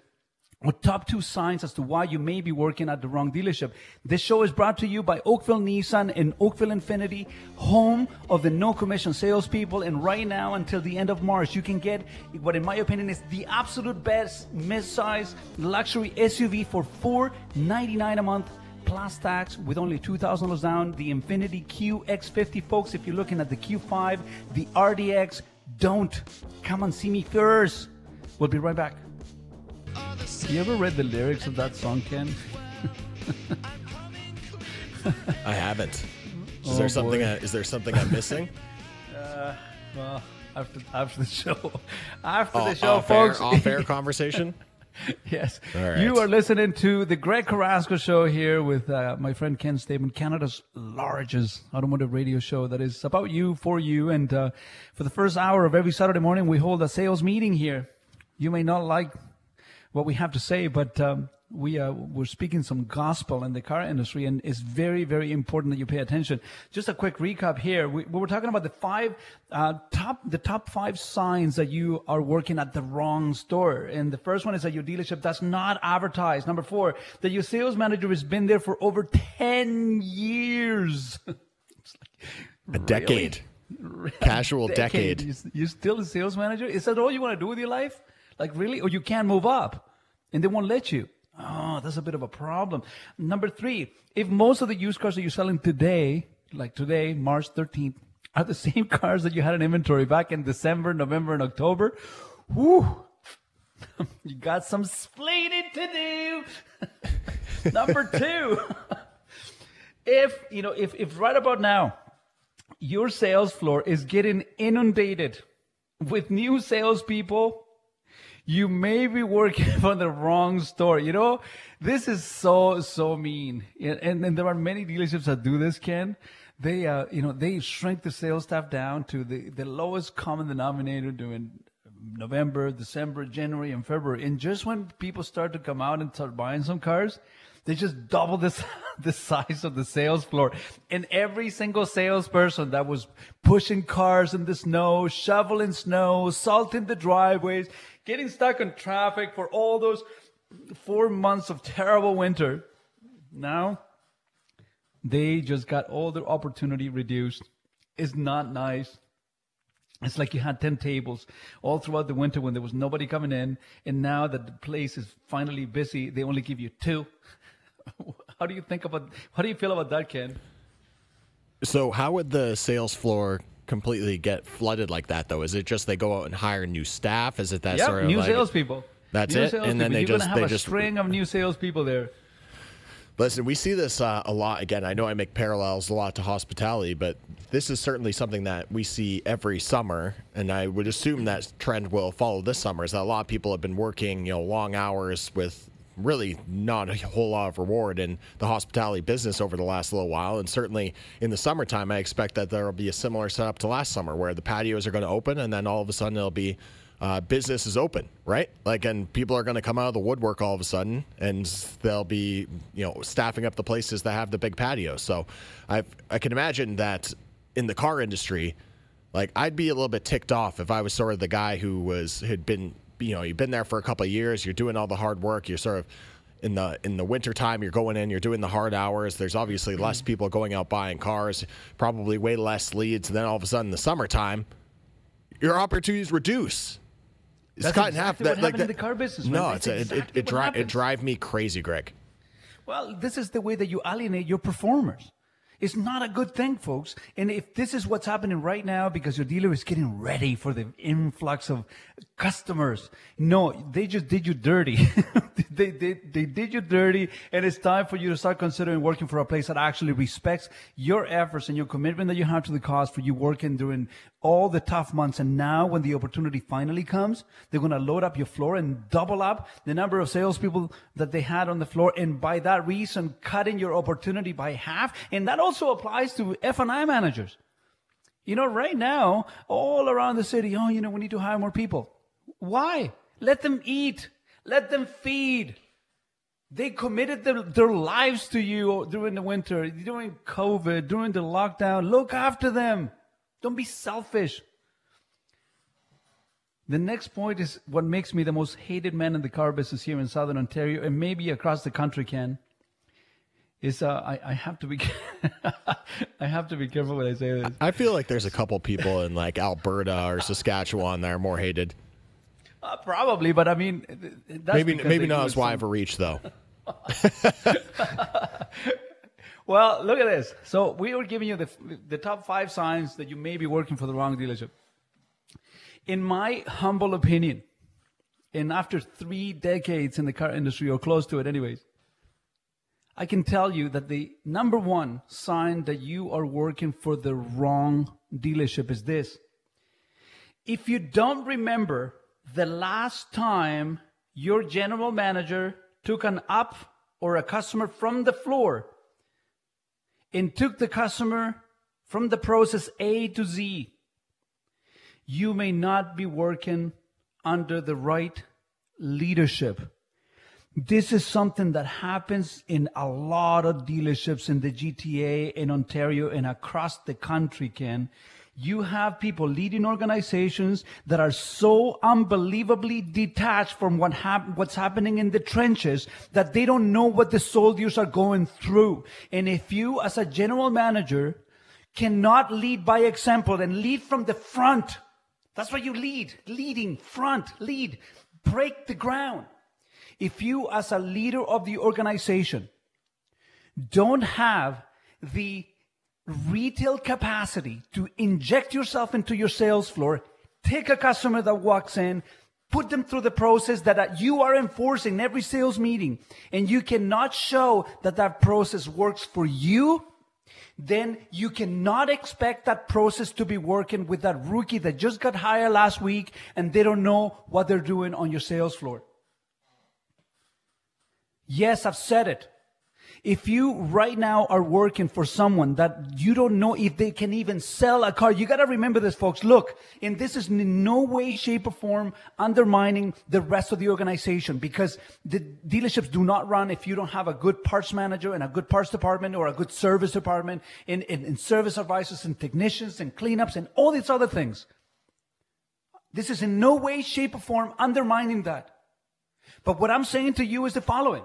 or top two signs as to why you may be working at the wrong dealership. This show is brought to you by Oakville Nissan and Oakville Infiniti, home of the no commission salespeople. And right now, until the end of March, you can get what, in my opinion, is the absolute best mid-size luxury SUV for 499 a month plus tax with only $2,000 down. The Infiniti QX50, folks, if you're looking at the Q5, the RDX, don't. Come and see me first. We'll be right back. You ever read the lyrics of that song, Ken? [LAUGHS] I haven't. Is Oh, there something? I, is there something I'm missing? [LAUGHS] uh, Well, after after the show, after Oh, the show, off air, folks. off air [LAUGHS] conversation. yes, right. you are listening to the Greg Carrasco Show here with uh, my friend Ken Stapon, Canada's largest automotive radio show that is about you, for you, and uh, for the first hour of every Saturday morning, we hold a sales meeting here. You may not like what we have to say, but um, we uh, we're speaking some gospel in the car industry, and it's very very important that you pay attention. Just a quick recap here. We, we were talking about the five uh, top the top five signs that you are working at the wrong store, and the first one is that your dealership does not advertise. Number four, that your sales manager has been there for over ten years. [LAUGHS] A decade. [LAUGHS] Casual decade. You, you're still a sales manager? Is that all you want to do with your life? Like really? Or you can't move up and they won't let you? Oh, that's a bit of a problem. Number three, if most of the used cars that you're selling today, like today, March 13th, are the [LAUGHS] same cars that you had in inventory back in December, November, and October, whoo, [LAUGHS] you got some splaining to do. [LAUGHS] Number two, if, you know, if, if right about now, your sales floor is getting inundated with new salespeople, you may be working [LAUGHS] for the wrong store. You know, this is so, so mean. And, and, there are many dealerships that do this, Ken. They, uh, you know, they shrink the sales staff down to the, the lowest common denominator during November, December, January, and February. And just when people start to come out and start buying some cars, they just double this [LAUGHS] the size of the sales floor. And every single salesperson that was pushing cars in the snow, shoveling snow, salting the driveways, getting stuck in traffic for all those four months of terrible winter, now they just got all their opportunity reduced. It's not nice. It's like you had 10 tables all throughout the winter when there was nobody coming in. And now that the place is finally busy, they only give you two. [LAUGHS] How do you think about, how do you feel about that, Ken? So how would the sales floor completely get flooded like that though? Is it just they go out and hire new staff? Is it that Yep, sort of new like, salespeople. That's New it? And then they You're just- have they a just- string of new salespeople there. Listen, we see this uh, a lot. Again, I know I make parallels a lot to hospitality, but this is certainly something that we see every summer, and I would assume that trend will follow this summer. Is that a lot of people have been working, you know, long hours with really not a whole lot of reward in the hospitality business over the last little while. And certainly in the summertime, I expect that there will be a similar setup to last summer where the patios are going to open and then all of a sudden it'll be uh, business is open, right? Like, and people are going to come out of the woodwork all of a sudden, and they'll be, you know, staffing up the places that have the big patios. So, I I can imagine that in the car industry, like I'd be a little bit ticked off if I was sort of the guy who was had been, you know, you've been there for a couple of years, you're doing all the hard work, you're sort of in the in the winter time you're going in you're doing the hard hours there's obviously less mm-hmm. people going out buying cars probably way less leads and then all of a sudden in the summertime your opportunities reduce it's That's cut in half. That, like happened that- the car business. No, That's it's a, it, it, it, what dri- it drive me crazy, Greg. Well, this is the way that you alienate your performers. It's not a good thing, folks. And if this is what's happening right now because your dealer is getting ready for the influx of customers, no, they just did you dirty. [LAUGHS] they, they, they did you dirty, and it's time for you to start considering working for a place that actually respects your efforts and your commitment that you have to the cause for you working during all the tough months. And now, when the opportunity finally comes, they're going to load up your floor and double up the number of salespeople that they had on the floor. And by that reason, cutting your opportunity by half. And that also applies to F&I managers. You know, right now, all around the city, oh, you know, we need to hire more people. Why? Let them eat. Let them feed. They committed their, their lives to you during the winter, during COVID, during the lockdown. Look after them. Don't be selfish. The next point is what makes me the most hated man in the car business here in Southern Ontario and maybe across the country, Ken. Is uh, I, I have to be [LAUGHS] I have to be careful when I say this. I feel like there's a couple people in like Alberta or Saskatchewan that are more hated. Uh, probably, but I mean, th- th- that's maybe maybe not as wide of a reach though. [LAUGHS] Well, look at this. So we were giving you the the top five signs that you may be working for the wrong dealership. In my humble opinion, and after three decades in the car industry or close to it, anyways, I can tell you that the number one sign that you are working for the wrong dealership is this. If you don't remember the last time your general manager took an up or a customer from the floor and took the customer from the process A to Z, you may not be working under the right leadership. This is something that happens in a lot of dealerships in the GTA, in Ontario, and across the country, Ken. You have people leading organizations that are so unbelievably detached from what hap- what's happening in the trenches that they don't know what the soldiers are going through. And if you, as a general manager, cannot lead by example and lead from the front, that's why you lead. Leading, front, lead, break the ground. If you, as a leader of the organization, don't have the retail capacity to inject yourself into your sales floor, take a customer that walks in, put them through the process that you are enforcing every sales meeting, and you cannot show that that process works for you, then you cannot expect that process to be working with that rookie that just got hired last week and they don't know what they're doing on your sales floor. Yes, I've said it. If you right now are working for someone that you don't know if they can even sell a car, you got to remember this, folks. Look, and this is in no way, shape, or form undermining the rest of the organization because the dealerships do not run if you don't have a good parts manager and a good parts department or a good service department and, and, and service advisors and technicians and cleanups and all these other things. This is in no way, shape, or form undermining that. But what I'm saying to you is the following.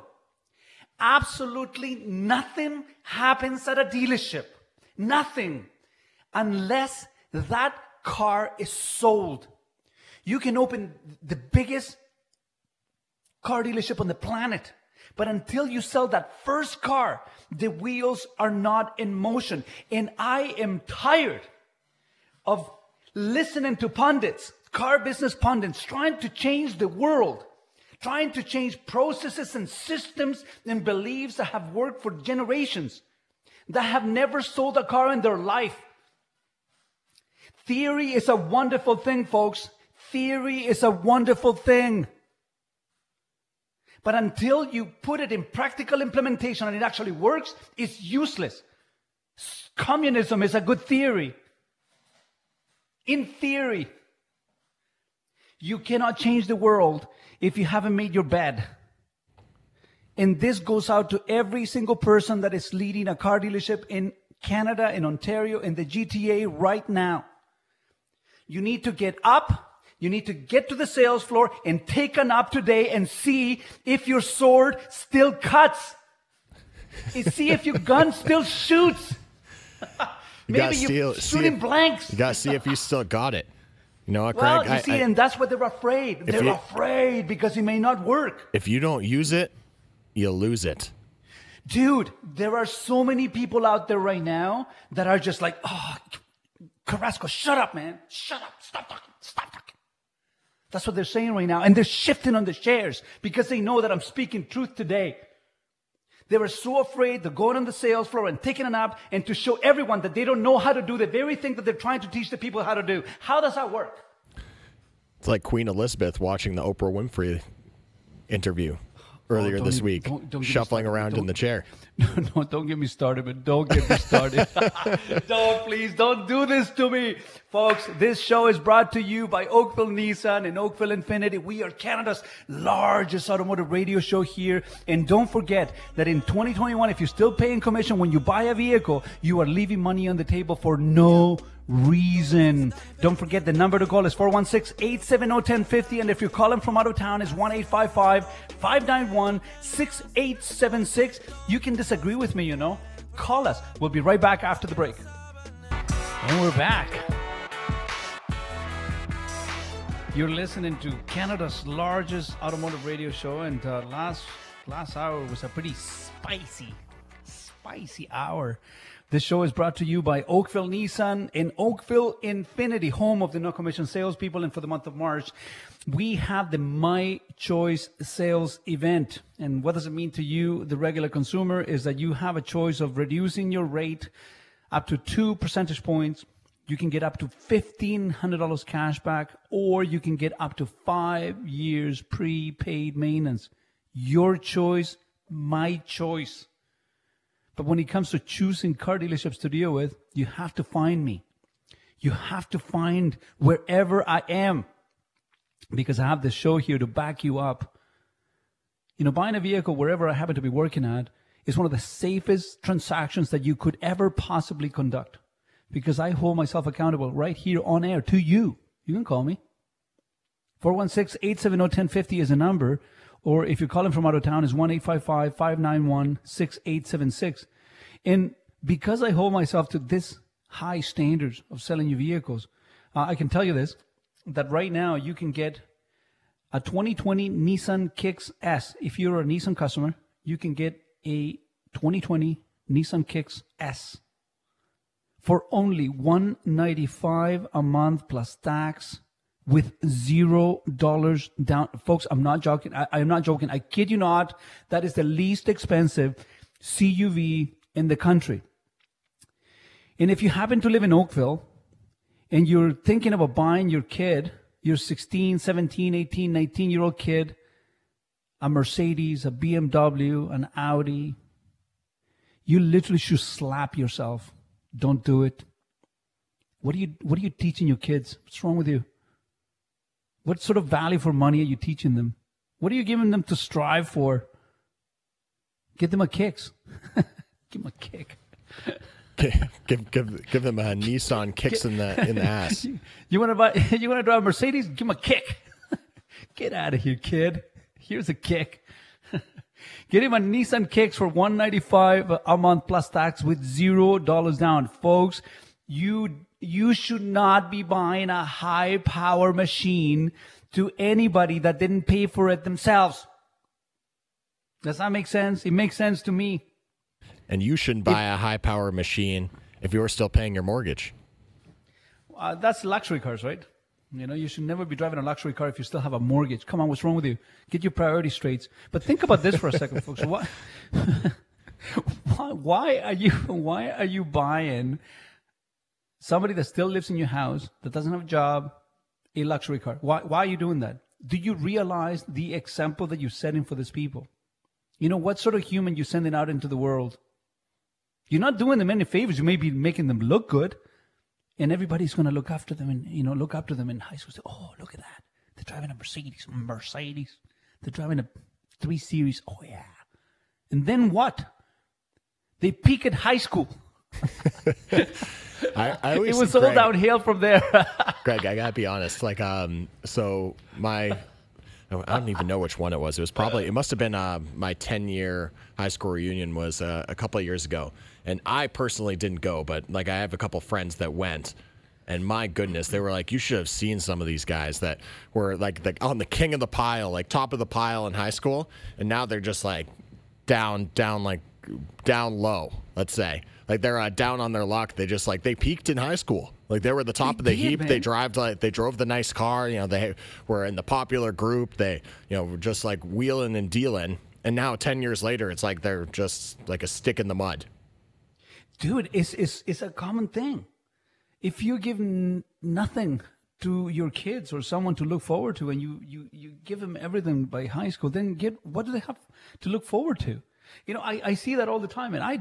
Absolutely nothing happens at a dealership. Nothing. Unless that car is sold. You can open the biggest car dealership on the planet. But until you sell that first car, the wheels are not in motion. And I am tired of listening to pundits, car business pundits, trying to change the world, trying to change processes and systems and beliefs that have worked for generations, that have never sold a car in their life. Theory is a wonderful thing, folks. Theory is a wonderful thing. But until you put it in practical implementation and it actually works, it's useless. Communism is a good theory. In theory, you cannot change the world if you haven't made your bed. And this goes out to every single person that is leading a car dealership in Canada, in Ontario, in the GTA right now. You need to get up. You need to get to the sales floor and take an up today and see if your sword still cuts. See if your gun [LAUGHS] still shoots. Maybe you're see shooting blanks. You got to see if you still got it. You know what, Well, you I- see, I- and that's what they're afraid. They're you- afraid because it may not work. if you don't use it, you'll lose it. Dude, there are so many people out there right now that are just like, oh, Carrasco, shut up, man. Shut up. Stop talking. Stop talking. That's what they're saying right now. And they're shifting on the chairs because they know that I'm speaking truth today. They were so afraid to go on the sales floor and taking a nap and to show everyone that they don't know how to do the very thing that they're trying to teach the people how to do. How does that work? It's like Queen Elizabeth watching the Oprah Winfrey interview Oh, earlier Oh, this week, don't- don't shuffling around in Don't- the chair. [LAUGHS] No, no, don't get me started, but don't get me started. [LAUGHS] don't, please, don't do this to me. Folks, this show is brought to you by Oakville Nissan and Oakville Infiniti. We are Canada's largest automotive radio show here. And don't forget that in 2021, if you're still paying commission when you buy a vehicle, you are leaving money on the table for no reason. Don't forget the number to call is 416-870-1050 and if you're calling from out of town is 1-855-591-6876. You can disagree with me, you know. Call us. We'll be right back after the break. And we're back. You're listening to Canada's largest automotive radio show and uh, last last hour was a pretty spicy spicy hour. This show is brought to you by Oakville Nissan and Oakville Infiniti, home of the no commission salespeople. And for the month of March, we have the My Choice sales event. And what does it mean to you, the regular consumer, is that you have a choice of reducing your rate up to two percentage points. You can get up to $1,500 cash back, or you can get up to five years prepaid maintenance. Your choice, my choice. But when it comes to choosing car dealerships to deal with, you have to find me. You have to find wherever I am because I have the show here to back you up. You know, buying a vehicle wherever I happen to be working at is one of the safest transactions that you could ever possibly conduct because I hold myself accountable right here on air to you. You can call me. 416-870-1050 is a number, or if you're calling from out of town, is 1-855-591-6876. And because I hold myself to this high standards of selling you vehicles, uh, I can tell you this, that right now you can get a 2020 Nissan Kicks S. If you're a Nissan customer, you can get a 2020 Nissan Kicks S for only 195 a month plus tax with zero dollars down folks i'm not joking I, i'm not joking i kid you not that is the least expensive cuv in the country and if you happen to live in oakville and you're thinking about buying your kid your 16 17 18 19 year old kid a mercedes a bmw an audi you literally should slap yourself don't do it. What are you What are you teaching your kids? What's wrong with you? What sort of value for money are you teaching them? What are you giving them to strive for? Give them a kicks. [LAUGHS] give them a kick. give give give them a Nissan kicks in the in the ass. [LAUGHS] You want to buy? [LAUGHS] You want to drive a Mercedes? Give them a kick. Get out of here, kid. Here's a kick. Get him a Nissan Kicks for 195 a month plus tax with zero dollars down. Folks, you, you should not be buying a high power machine to anybody that didn't pay for it themselves. Does that make sense? It makes sense to me. And you shouldn't buy a high power machine if you're still paying your mortgage. Uh, that's luxury cars, right? You know, you should never be driving a luxury car if you still have a mortgage. Come on, what's wrong with you? Get your priorities straight. But think about this for a second, folks. Why, [LAUGHS] why, why are you, [LAUGHS] why are you buying somebody that still lives in your house, that doesn't have a job, a luxury car? Why, why are you doing that? do you realize the example that you're setting for these people? You know, what sort of human you're sending out into the world? You're not doing them any favors. You may be making them look good. And everybody's going to look after them and, you know, look up to them in high school. Say, oh, look at that. They're driving a Mercedes. Mercedes. They're driving a 3 Series. Oh, yeah. And then what? They peak at high school. I, I [LAUGHS] It was all Greg, downhill from there. [LAUGHS] Greg, I gotta be honest. Like, um, so my, I don't even know which one it was. It was probably, it must have been uh, my 10 year high school reunion was uh, a couple of years ago. And I personally didn't go, but like I have a couple friends that went. And my goodness, they were like, you should have seen some of these guys that were like the, on the king of the pile, like top of the pile in high school. And now they're just like down, down, like down low, let's say. Like they're uh, down on their luck. They just like, they peaked in high school. Like they were at the top They of the did, heap. man. They drive like they drove the nice car. You know, they were in the popular group. They, you know, were just like wheeling and dealing. And now, ten years later, it's like they're just like a stick in the mud. dude it's, it's, it's a common thing if you give n- nothing to your kids or someone to look forward to and you, you, you give them everything by high school then get what do they have to look forward to you know i, I see that all the time and i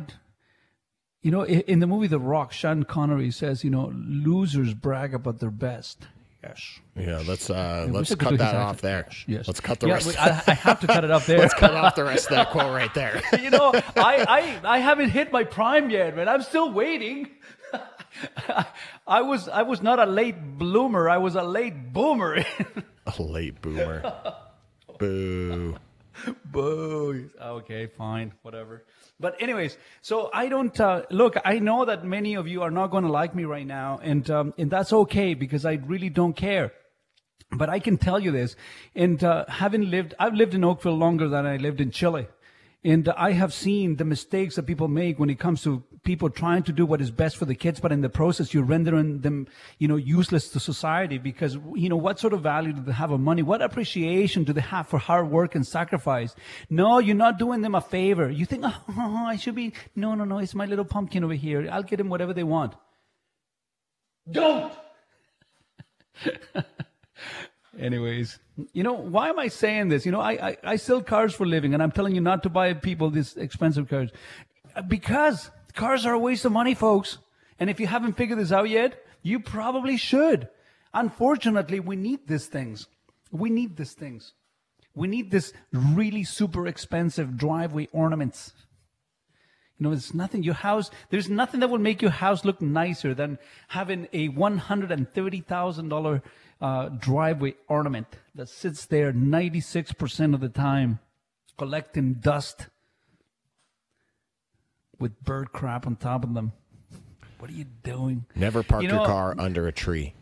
you know in, in the movie the rock sean connery says you know losers brag about their best yes Yeah, let's uh, we let's cut his that accent. off there. Yes, yes. Let's cut the Yeah, rest. I, I have to cut it up there. let's cut off the [LAUGHS] rest of that quote right there. [LAUGHS] you know, I, I, I haven't hit my prime yet, man. I'm still waiting. [LAUGHS] I was I was not a late bloomer. I was a late boomer. a late boomer. Boo. [LAUGHS] Boo. Okay, fine, whatever. But anyways, so I don't uh, look. I know that many of you are not going to like me right now, and um, and that's okay because I really don't care. But I can tell you this, and uh, having lived, I've lived in Oakville longer than I lived in Chile. And I have seen the mistakes that people make when it comes to people trying to do what is best for the kids, but in the process, you're rendering them, you know, useless to society because, you know, what sort of value do they have of money? What appreciation do they have for hard work and sacrifice? No, you're not doing them a favor. You think, [LAUGHS] oh, I should be, no, no, no, it's my little pumpkin over here. I'll get them whatever they want. Don't! [LAUGHS] Anyways, you know, why am I saying this? You know, I, I, I sell cars for a living and I'm telling you not to buy people these expensive cars. Because cars are a waste of money, folks. And if you haven't figured this out yet, you probably should. Unfortunately, we need these things. We need these things. We need this really super expensive driveway ornaments. You know, it's nothing. Your house, there's nothing that will make your house look nicer than having a $130,000 uh, driveway ornament that sits there 96% of the time collecting dust with bird crap on top of them. What are you doing? Never park You your car under a tree.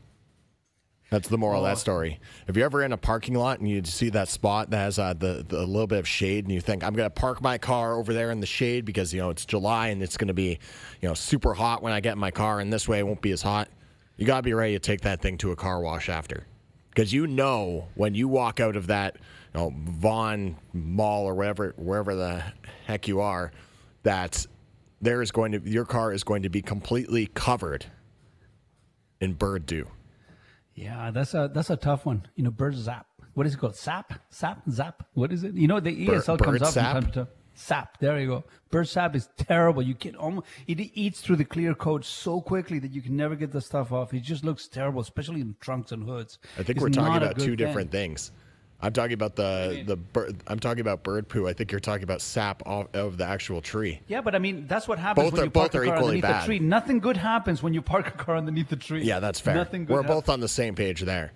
That's the moral of Oh. that story. If you're ever in a parking lot and you see that spot that has uh, the, the little bit of shade, and you think I'm going to park my car over there in the shade because you know it's July and it's going to be you know super hot when I get in my car, and this way it won't be as hot. You got to be ready to take that thing to a car wash after, because you know when you walk out of that you know, Vaughan Mall or wherever wherever the heck you are, that there is going to your car is going to be completely covered in bird dew. Yeah, that's a that's a tough one. You know, bird zap. What is it called? Sap? Sap? Zap? What is it? You know, the ESL comes bird up sap? from time to time. Sap. There you go. Bird sap is terrible. You can almost it eats through the clear coat so quickly that you can never get the stuff off. It just looks terrible, especially in trunks and hoods. I think It's we're talking about two thing. different things. I'm talking about the the bird. I'm talking about bird poo. I think you're talking about sap off of the actual tree. Yeah, but I mean that's what happens Both when are- you park both a are car equally underneath bad. a tree. Nothing good happens when you park a car underneath the tree. Yeah, that's fair. Nothing good We're happens. both on the same page there.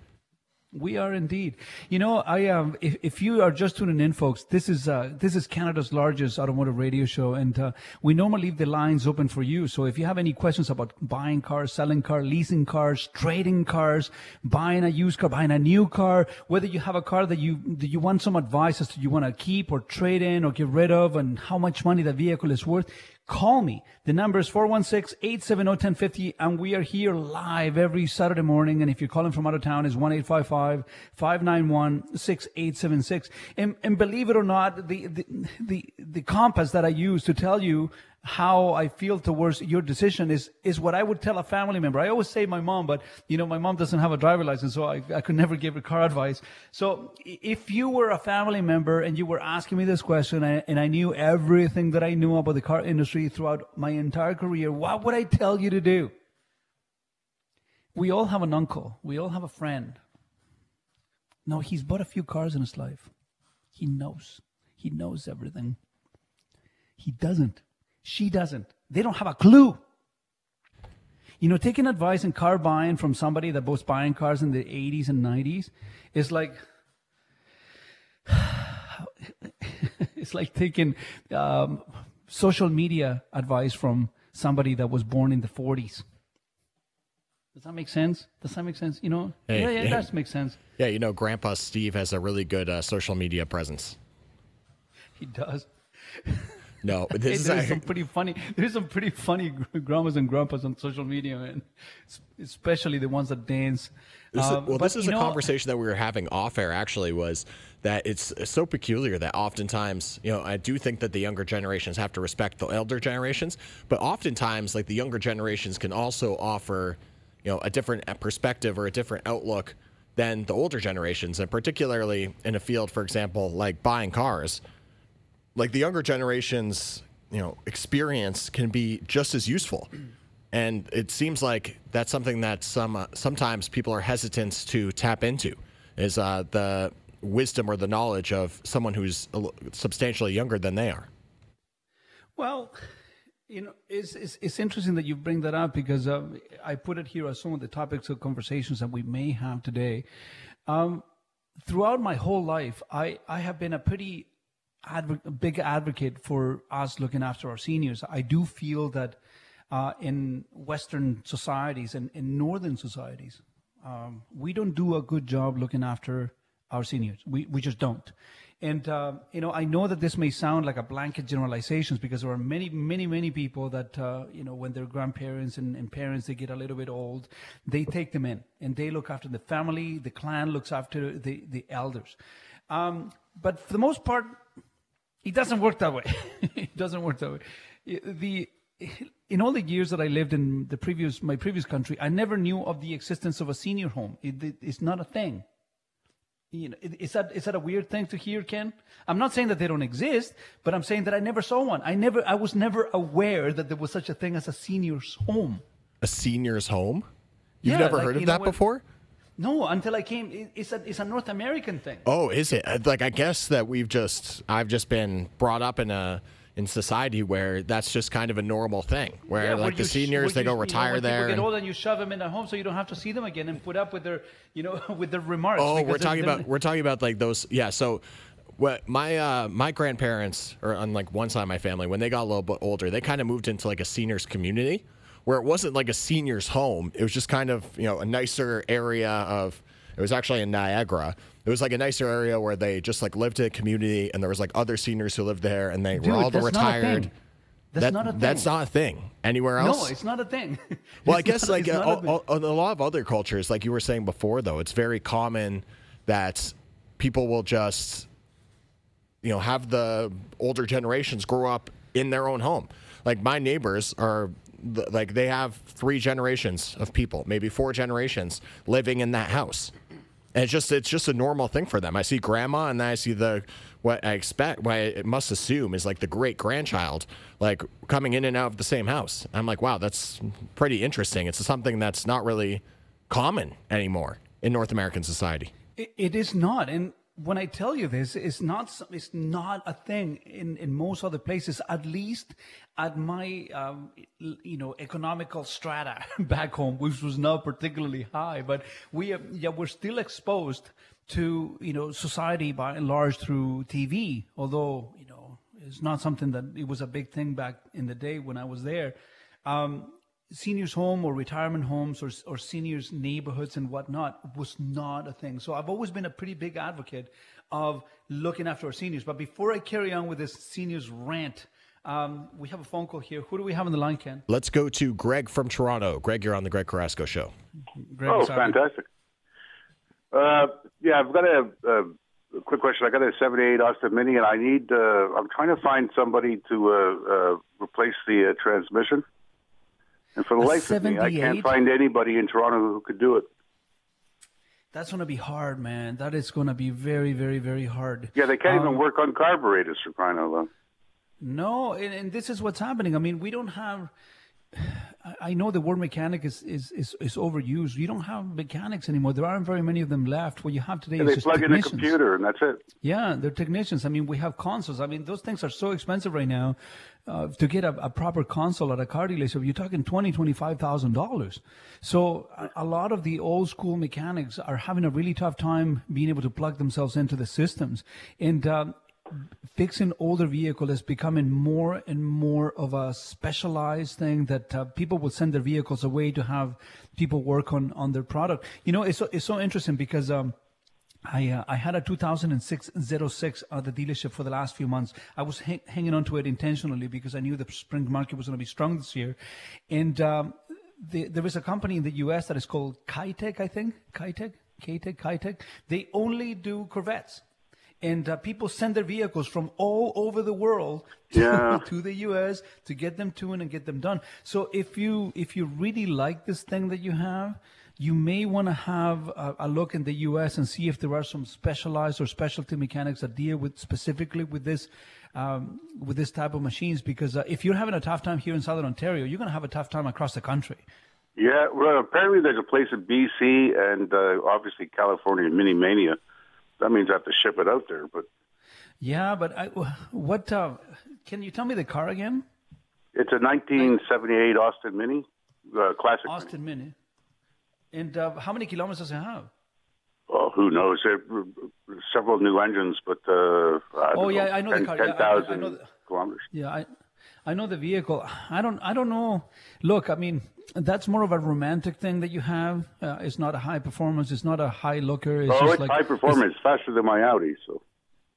We are indeed. You know, I um, if, if you are just tuning in, folks, this is uh, this is Canada's largest automotive radio show, and uh, we normally leave the lines open for you. So if you have any questions about buying cars, selling cars, leasing cars, trading cars, buying a used car, buying a new car, whether you have a car that you that you want some advice as to you want to keep or trade in or get rid of, and how much money the vehicle is worth. Call me. The number is 416-870-1050 and we are here live every Saturday morning. And if you're calling from out of town, is 1-855-591-6876. And, and believe it or not, the, the, the, the compass that I use to tell you how I feel towards your decision is is what I would tell a family member. I always say my mom, but you know my mom doesn't have a driver license, so I, I could never give her car advice. So if you were a family member and you were asking me this question, and, and I knew everything that I knew about the car industry throughout my entire career, what would I tell you to do? We all have an uncle. We all have a friend. No, he's bought a few cars in his life. He knows. He knows everything. He doesn't. She doesn't. They don't have a clue. You know, taking advice in car buying from somebody that was buying cars in the 80s and 90s is like, [SIGHS] it's like taking um, social media advice from somebody that was born in the 40s. Does that make sense? Does that make sense? You know? Hey, yeah, yeah, it does make sense. Yeah, you know, Grandpa Steve has a really good uh, social media presence. He does. [LAUGHS] No, [LAUGHS] Hey, this is there's some pretty funny. There's some pretty funny grandmas and grandpas on social media, man. S- Especially the ones that dance. This is, Um, well, but, this is a know, conversation that we were having off air. Actually, was that it's so peculiar that oftentimes, you know, I do think that the younger generations have to respect the elder generations, but oftentimes, like the younger generations can also offer, you know, a different perspective or a different outlook than the older generations, and particularly in a field, for example, like buying cars. Like the younger generations, you know, experience can be just as useful [CLEARS THROAT] and it seems like that's something that some uh, sometimes people are hesitant to tap into is uh, the wisdom or the knowledge of someone who's substantially younger than they are. Well, you know, it's, it's, it's interesting that you bring that up because um, I put it here as some of the topics of conversations that we may have today. Um, throughout my whole life, I, I have been a pretty a big advocate for us looking after our seniors. I do feel that uh, in Western societies and in Northern societies, um, we don't do a good job looking after our seniors. We, we just don't. And, uh, you know, I know that this may sound like a blanket generalizations because there are many, many, many people that, uh, you know, when their grandparents and, and parents, they get a little bit old, they take them in and they look after the family, the clan looks after the, the elders. Um, but for the most part, it doesn't work that way. [LAUGHS] it doesn't work that way. The in all the years that I lived in the previous my previous country, I never knew of the existence of a senior home. It, it, it's not a thing. You know, is that is that a weird thing to hear, Ken? I'm not saying that they don't exist, but I'm saying that I never saw one. I never, I was never aware that there was such a thing as a senior's home. A senior's home? You've Yeah, never like, heard of you know, that when- before? No, until I came. It's a it's a North American thing. Oh, is it? Uh, Like I guess that we've just I've just been brought up in a in society where that's just kind of a normal thing. Where Yeah, like the you sh- seniors they you- go you know, retire there. Get old and you shove them in a home so you don't have to see them again and put up with their, you know, [LAUGHS] with their remarks. Oh, we're talking about we're talking about like those. Yeah. So, what my uh, my grandparents, or on like one side of my family, when they got a little bit older, they kind of moved into like a seniors community, where it wasn't like a seniors home. It was just kind of you know a nicer area of. It was actually in Niagara. It was like a nicer area where they just like lived in a community, and there was like other seniors who lived there, and they Dude, were all a retired. That's That- not a thing. That's not a thing anywhere else. No, it's not a thing. [LAUGHS] Well, I guess not- like uh, a a, a, a lot of other cultures, like you were saying before, though, it's very common that people will just, you know, have the older generations grow up in their own home. Like my neighbors are, like they have three generations of people, maybe four generations living in that house. And it's just it's just a normal thing for them. I see grandma, and then I see the what I expect, what I must assume is like the great grandchild, like coming in and out of the same house. I'm like, wow, that's pretty interesting. It's something that's not really common anymore in North American society. It, it is not, and when I tell you this, it's not. It's not a thing in in most other places. At least at my um, you know economical strata [LAUGHS] back home, which was not particularly high, but we are, yeah we're still exposed to you know society by and large through TV. Although you know it's not something that it was a big thing back in the day when I was there. Um, seniors home or retirement homes or, or seniors neighborhoods and whatnot was not a thing. So I've always been a pretty big advocate of looking after our seniors. But before I carry on with this seniors rant, um, we have a phone call here. Who do we have on the line, Ken? Let's go to Greg from Toronto. Greg, you're on the Greg Carrasco show. Greg Oh, Sabi. fantastic. Uh, yeah, I've got a, a, a quick question. I got a 78 Austin Mini, and I need. Uh, I'm trying to find somebody to uh, uh, replace the uh, transmission. And for the A life of me, I can't find anybody in Toronto who could do it. That's going to be hard, man. That is going to be very, very, very hard. Yeah, they can't Um, even work on carburetors for crying out loud. No, and, and this is what's happening. I mean, we don't have. I- know the word mechanic is, is, is, is overused. You don't have mechanics anymore. There aren't very many of them left. What you have today And is they just plug in a computer, and that's it. Yeah, they're technicians. I mean, we have consoles. I mean, those things are so expensive right now. Uh, to get a, a proper console at a car dealership, you're talking twenty, twenty-five thousand dollars. So a, a lot of the old school mechanics are having a really tough time being able to plug themselves into the systems. And um, fixing older vehicle is becoming more and more of a specialized thing that uh, people will send their vehicles away to have people work on on their product. You know, it's so, it's so interesting because. Um, I uh, I had a 2006 06 at the dealership for the last few months. I was hang- hanging on to it intentionally because I knew the spring market was going to be strong this year, and um, the, there is a company in the U.S. that is called Kitec, I think Kitec, Kitec, Kitec. They only do Corvettes. And uh, people send their vehicles from all over the world [LAUGHS] to, Yeah. to the U.S. to get them tuned and get them done. So if you if you really like this thing that you have, you may want to have a, a look in the U.S. and see if there are some specialized or specialty mechanics that deal with specifically with this um, with this type of machines. Because uh, if you're having a tough time here in Southern Ontario, you're going to have a tough time across the country. Yeah, well, apparently there's a place in BC and uh, obviously California, Mini Mania. That means I have to ship it out there. But Yeah, but I, what uh, can you tell me the car again? it's a 1978 Austin Mini, uh, classic. Austin Mini. And uh, how many kilometers does it have? Oh, who knows? There several new engines, but uh, I Oh, yeah, know, I know the car. Yeah, I- I know 10,000 the- kilometers. Yeah, I, I know the vehicle. I don't, I don't know. Look, I mean, that's more of a romantic thing that you have. Uh, it's not a high performance. It's not a high looker. It's oh, just it's like high performance, faster than my Audi. So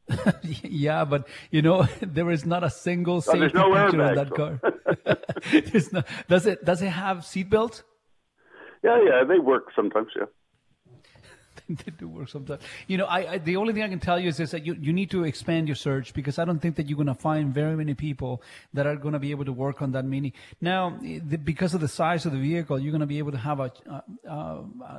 [LAUGHS] yeah, but you know, [LAUGHS] there is not a single safety there's no feature on that so- car. [LAUGHS] There's no- does it? Does it have seatbelts? yeah, yeah, they work sometimes. Yeah. [LAUGHS] they do work sometimes. You know, I, I the only thing I can tell you is this, that you, you need to expand your search because I don't think that you're going to find very many people that are going to be able to work on that mini. Now, the, because of the size of the vehicle, you're going to be able to have a,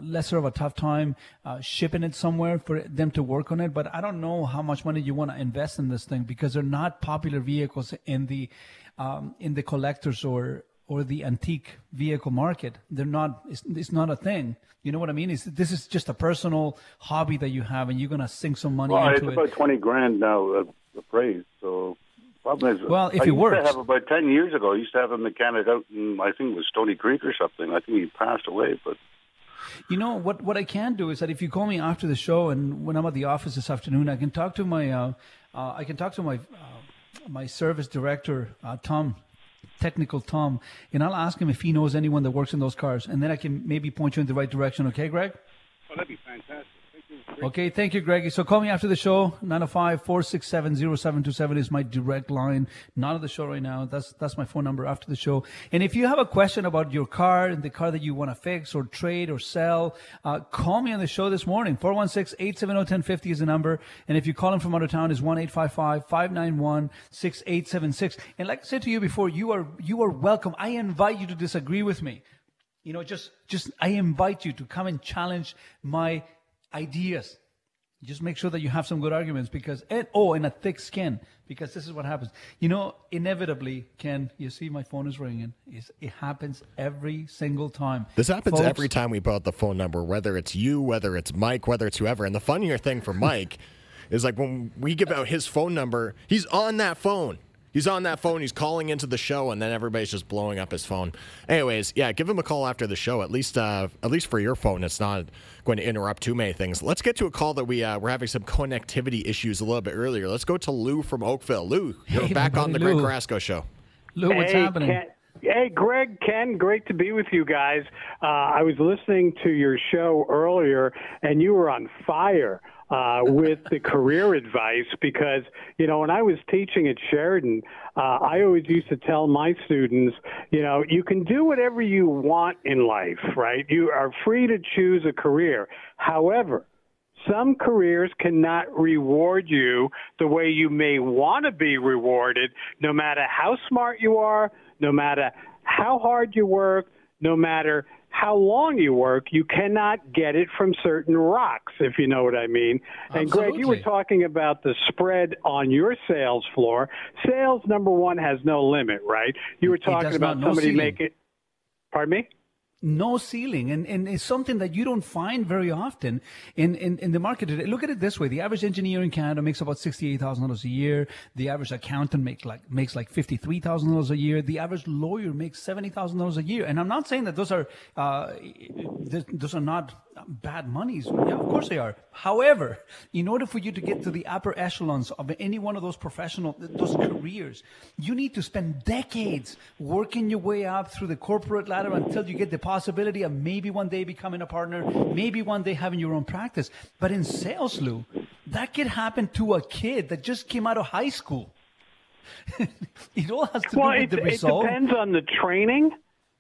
lesser of a tough time uh, shipping it somewhere for them to work on it. But I don't know how much money you want to invest in this thing because they're not popular vehicles in the um, in the collectors or or the antique vehicle market. They're not. It's, it's not a thing. You know what I mean? It's, this is just a personal hobby that you have, and you're gonna sink some money Well, it's into about twenty grand now uh, appraised. So problem is, Well, if I it used works. to have about ten years ago. I used to have a mechanic out in I think it was Stoney Creek or something. I think he passed away, but You know what? What I can do is that if you call me after the show, and when I'm at the office this afternoon, I can talk to my uh, uh, I can talk to my uh, my service director, uh, Tom. Technical Tom, and I'll ask him if he knows anyone that works in those cars, and then I can maybe point you in the right direction. Okay, Greg? oh, that'd be fantastic. Okay, thank you, Greggy. So call me after the show. 905-467-0727 is my direct line. Not at the show right now. That's that's my phone number after the show. And if you have a question about your car and the car that you want to fix or trade or sell, uh, call me on the show this morning. 416-870-1050 is the number. And if you call in from out of town, is 1-855-591-6876. And like I said to you before, you are you are welcome. I invite you to disagree with me. You know, just just I invite you to come and challenge my ideas. Just make sure that you have some good arguments because and oh, and a thick skin because this is what happens. You know, inevitably, Ken, you see my phone is ringing. It's, it happens every single time. This happens Folks, every time we put out the phone number, whether it's you, whether it's Mike, whether it's whoever. And the funnier thing for [LAUGHS] Mike is like when we give out his phone number, he's on that phone. He's on that phone. He's calling into the show, and then everybody's just blowing up his phone. Anyways, yeah, give him a call after the show. At least, uh, at least for your phone, it's not going to interrupt too many things. Let's get to a call that we uh, we're having some connectivity issues a little bit earlier. Let's go to Lou from Oakville. Lou, you're Hey, back on the buddy Greg Lou. Carrasco show. Lou, what's hey, happening? Ken, hey, Greg, Ken, great to be with you guys. Uh, I was listening to your show earlier, and you were on fire uh, with the career advice because, you know, when I was teaching at Sheridan, uh, I always used to tell my students, you know, you can do whatever you want in life, right? You are free to choose a career. However, some careers cannot reward you the way you may want to be rewarded, no matter how smart you are, no matter how hard you work, no matter how long you work, you cannot get it from certain rocks, if you know what I mean. And Greg, you were talking about the spread on your sales floor. Sales, number one, has no limit, right? You were talking about somebody making. Pardon me? No ceiling and, and it's something that you don't find very often in, in, in the market today. Look at it this way. The average engineer in Canada makes about $68,000 a year. The average accountant make like, makes like $53,000 a year. The average lawyer makes $70,000 a year. And I'm not saying that those are, uh, th- those are not bad monies. Yeah, of course they are. However, in order for you to get to the upper echelons of any one of those professional, those careers, you need to spend decades working your way up through the corporate ladder until you get the possibility of maybe one day becoming a partner, maybe one day having your own practice. But in sales, Lou, that could happen to a kid that just came out of high school. [LAUGHS] it all has to Well, do it, with the result. it depends on the training.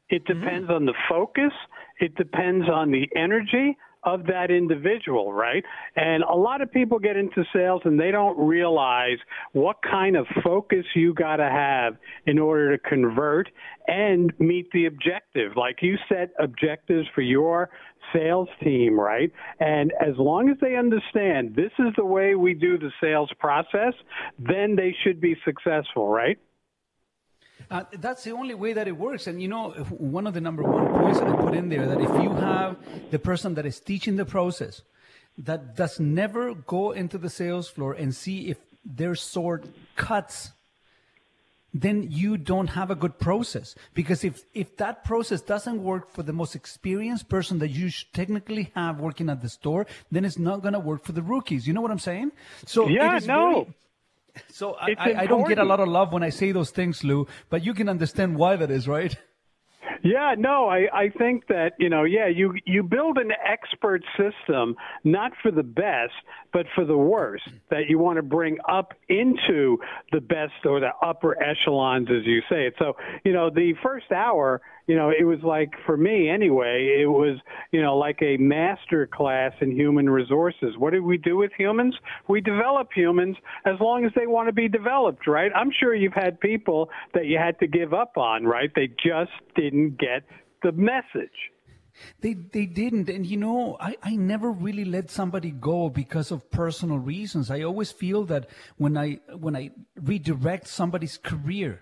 It mm-hmm. depends on the focus. It depends on the energy of that individual, right? And a lot of people get into sales and they don't realize what kind of focus you got to have in order to convert and meet the objective. Like you set objectives for your sales team, right? And as long as they understand this is the way we do the sales process, then they should be successful, right? Uh, that's the only way that it works. And you know, one of the number one points that I put in there that if you have the person that is teaching the process that does never go into the sales floor and see if their sword cuts, then you don't have a good process. Because if, if that process doesn't work for the most experienced person that you should technically have working at the store, then it's not going to work for the rookies. You know what I'm saying? So Yeah, no. very- so I, I, I don't get a lot of love when I say those things, Lou, but you can understand why that is, right? Yeah, no, I, I think that, you know, yeah, you, you build an expert system, not for the best, but for the worst, that you want to bring up into the best or the upper echelons, as you say it. So, you know, the first hour, you know, it was like, for me anyway, it was, you know, like a master class in human resources. What do we do with humans? We develop humans as long as they want to be developed, right? I'm sure you've had people that you had to give up on, right? They just didn't get the message. They they didn't, and you know, I, I never really let somebody go because of personal reasons. I always feel that when I when I redirect somebody's career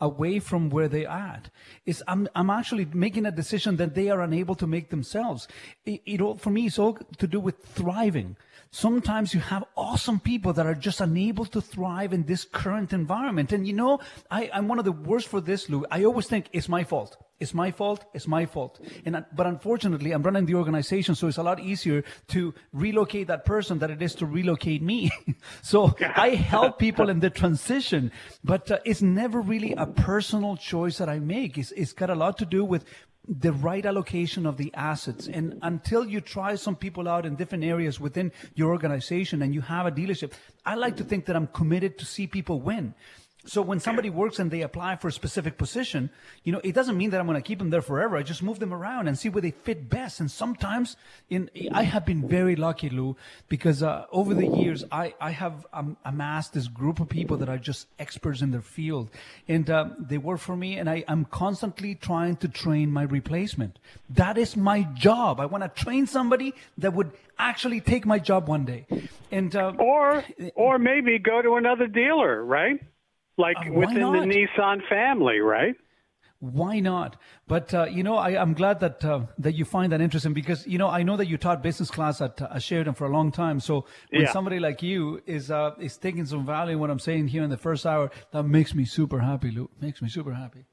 away from where they at, is I'm I'm actually making a decision that they are unable to make themselves. It, it all for me is all to do with thriving. Sometimes you have awesome people that are just unable to thrive in this current environment. And you know, I, I'm one of the worst for this, Lou. I always think it's my fault. It's my fault. It's my fault. And but unfortunately, I'm running the organization, so it's a lot easier to relocate that person than it is to relocate me. [LAUGHS] so I help people in the transition, but uh, it's never really a personal choice that I make. It's, it's got a lot to do with the right allocation of the assets. And until you try some people out in different areas within your organization and you have a dealership, I like to think that I'm committed to see people win. So when somebody works and they apply for a specific position, you know, it doesn't mean that I'm going to keep them there forever. I just move them around and see where they fit best. And sometimes in, I have been very lucky, Lou, because uh, over the years, I, I have um, amassed this group of people that are just experts in their field and uh, they work for me and I, I'm constantly trying to train my replacement. That is my job. I want to train somebody that would actually take my job one day. And, uh, Or, or maybe go to another dealer, right? Like Uh, within the? Nissan family, right? Why not? But uh, you know, I, I'm glad that uh, that you find that interesting because you know I know that you taught business class at uh, Sheridan for a long time. So when Yeah. somebody like you is uh, is taking some value in what I'm saying here in the first hour, that makes me super happy, Lou. Makes me super happy.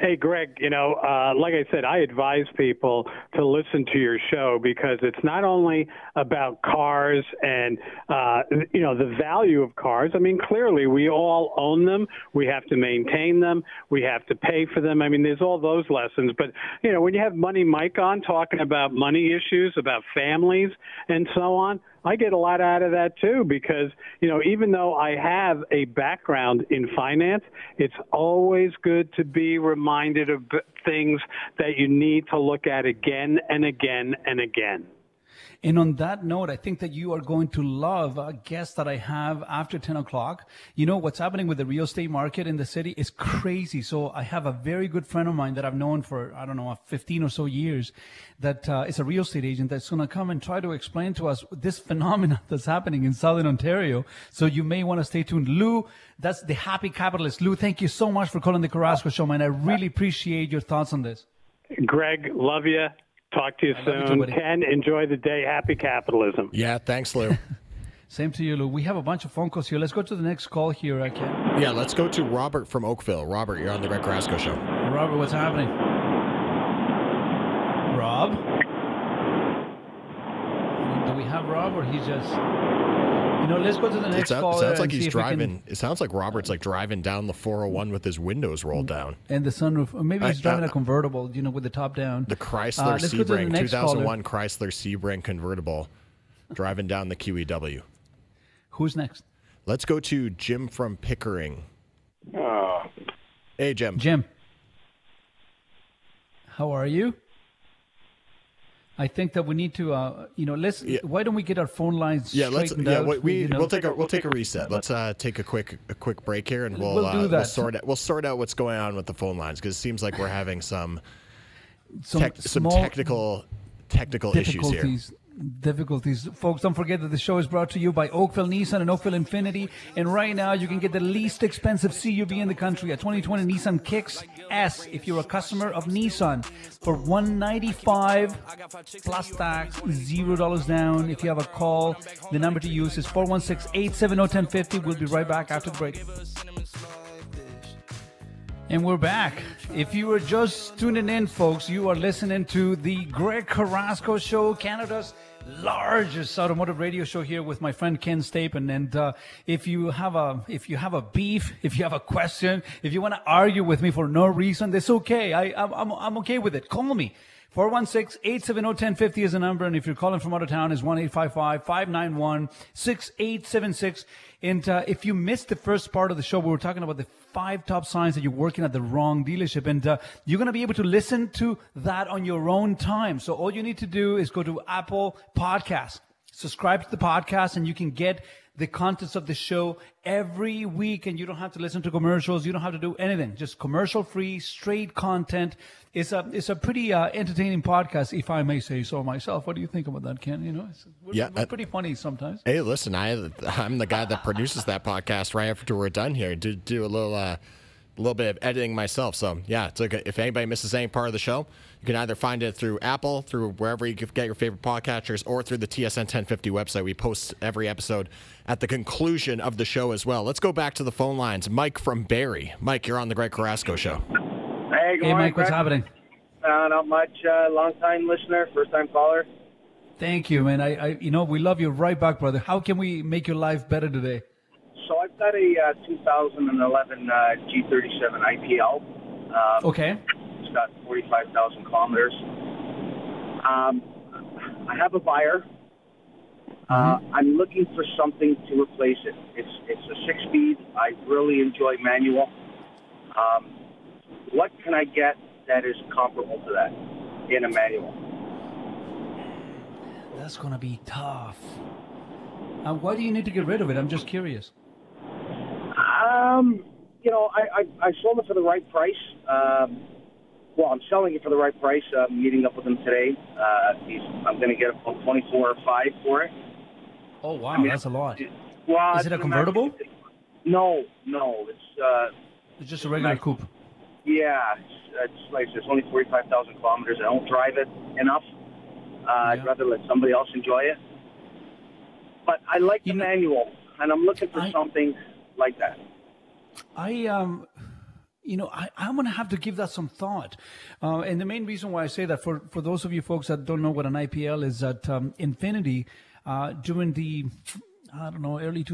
Hey, Greg, you know, uh, like I said, I advise people to listen to your show because it's not only about cars and, uh, you know, the value of cars. I mean, clearly we all own them. We have to maintain them. We have to pay for them. I mean, there's all those lessons. But, you know, when you have Money Mike on talking about money issues, about families and so on, I get a lot out of that too because, you know, even though I have a background in finance, it's always good to be reminded of things that you need to look at again and again and again. And on that note, I think that you are going to love a guest that I have after 10 o'clock. You know, what's happening with the real estate market in the city is crazy. So I have a very good friend of mine that I've known for, I don't know, 15 or so years that uh, is a real estate agent that's going to come and try to explain to us this phenomenon [LAUGHS] that's happening in Southern Ontario. So you may want to stay tuned. Lou, that's the happy capitalist. Lou, thank you so much for calling the Carrasco Show, man. I really appreciate your thoughts on this. Greg, love you. Talk to you love you soon. too. Ken, enjoy the day. Happy capitalism. Yeah, thanks, Lou. [LAUGHS] Same to you, Lou. We have a bunch of phone calls here. Let's go to the next call here, uh, Ken. yeah, let's go to Robert from Oakville. Robert, you're on the Greg Carrasco show. Robert, what's happening? Rob? Do we have Rob or he's just. You know, let's go to the It, next sound- call. sounds like he's driving. It sounds like Robert's like driving down the 401 with his windows rolled down. And the sunroof. Or maybe he's I- driving uh, a convertible, you know, with the top down. The Chrysler Uh, let's go to the Sebring, next caller. 2001 Chrysler Sebring convertible, driving down the QEW. Who's next? Let's go to Jim from Pickering. Oh, Hey, Jim. Jim. How are you? I think that we need to, uh, you know, let's. Yeah. Why don't we get our phone lines Yeah, let's. straightened Yeah, out? we, we you know? we'll take a we'll take a reset. Let's uh, take a quick a quick break here, and we'll We'll uh, we'll sort out we'll sort out what's going on with the phone lines because it seems like we're having some some, tech, some technical technical issues here. Difficulties. Folks. Don't forget that the show is brought to you by Oakville Nissan and Oakville Infiniti. And right now, you can get the least expensive CUV in the country, a 2020 Nissan Kicks S. If you're a customer of Nissan, for 195 plus tax, zero dollars down. If you have a call, the number to use is 416-870-1050. We'll be right back after the break. And we're back. If you were just tuning in, folks, you are listening to the Greg Carrasco Show, Canada's largest automotive radio show here with my friend Ken Stapon. And uh, if you have a if you have a beef, [LAUGHS] if you have a question, if you want to argue with me for no reason, that's okay. I I'm I'm, I'm okay with it. Call me. 416-870-1050 is the number, and if you're calling from out of town, is 1-855-591-6876. And uh, if you missed the first part of the show, we were talking about the five top signs that you're working at the wrong dealership, and uh, you're going to be able to listen to that on your own time. So all you need to do is go to Apple Podcasts, subscribe to the podcast, and you can get the contents of the show every week and you don't have to listen to commercials you don't have to do anything just commercial free straight content it's a it's a pretty uh, entertaining podcast if i may say so myself what do you think about that ken you know it's, we're, Yeah, we're I- pretty funny sometimes Hey, listen, I I'm the guy that produces that podcast right after we're done here. Do do a little uh, a little bit of editing myself. So yeah, it's like if anybody misses any part of the show, you can either find it through Apple, through wherever you get your favorite podcatchers, or through the TSN 1050 website. We post every episode at the conclusion of the show as well. Let's go back to the phone lines. Mike from Barrie. Mike, you're on the Greg Carrasco show. Hey, good hey morning, mike what's happening Uh, not much. Uh, long time listener, first time caller. thank you man I, I you know we love you right back brother how can we make your life better today So I've got a uh, 2011 uh, G37 IPL. Um, okay It's got 45,000 kilometers. Um, I have a buyer. Uh, I'm looking for something to replace it. It's it's a six speed. I really enjoy manual. Um, what can I get that is comparable to that in a manual? that's gonna be tough uh, why do you need to get rid of it i'm just curious Um, you know, I, I, I sold it for the right price. Um, well, I'm selling it for the right price. I'm meeting up with him today. Uh, he's, I'm going to get about 24 or 5 for it. oh wow mean, that's a lot Well, Is it a convertible? No, no. It's, uh, it's just a regular coupe yeah, it's, it's like it's only 45,000 kilometers. I don't drive it enough. Uh, I'd rather let somebody else enjoy it. But I like the know- manual, and I'm looking for I- something like that. I um you know, I, I'm going to have to give that some thought. Uh, and the main reason why I say that, for, for those of you folks that don't know what an IPL is, that um, Infiniti, uh, during the, I don't know, early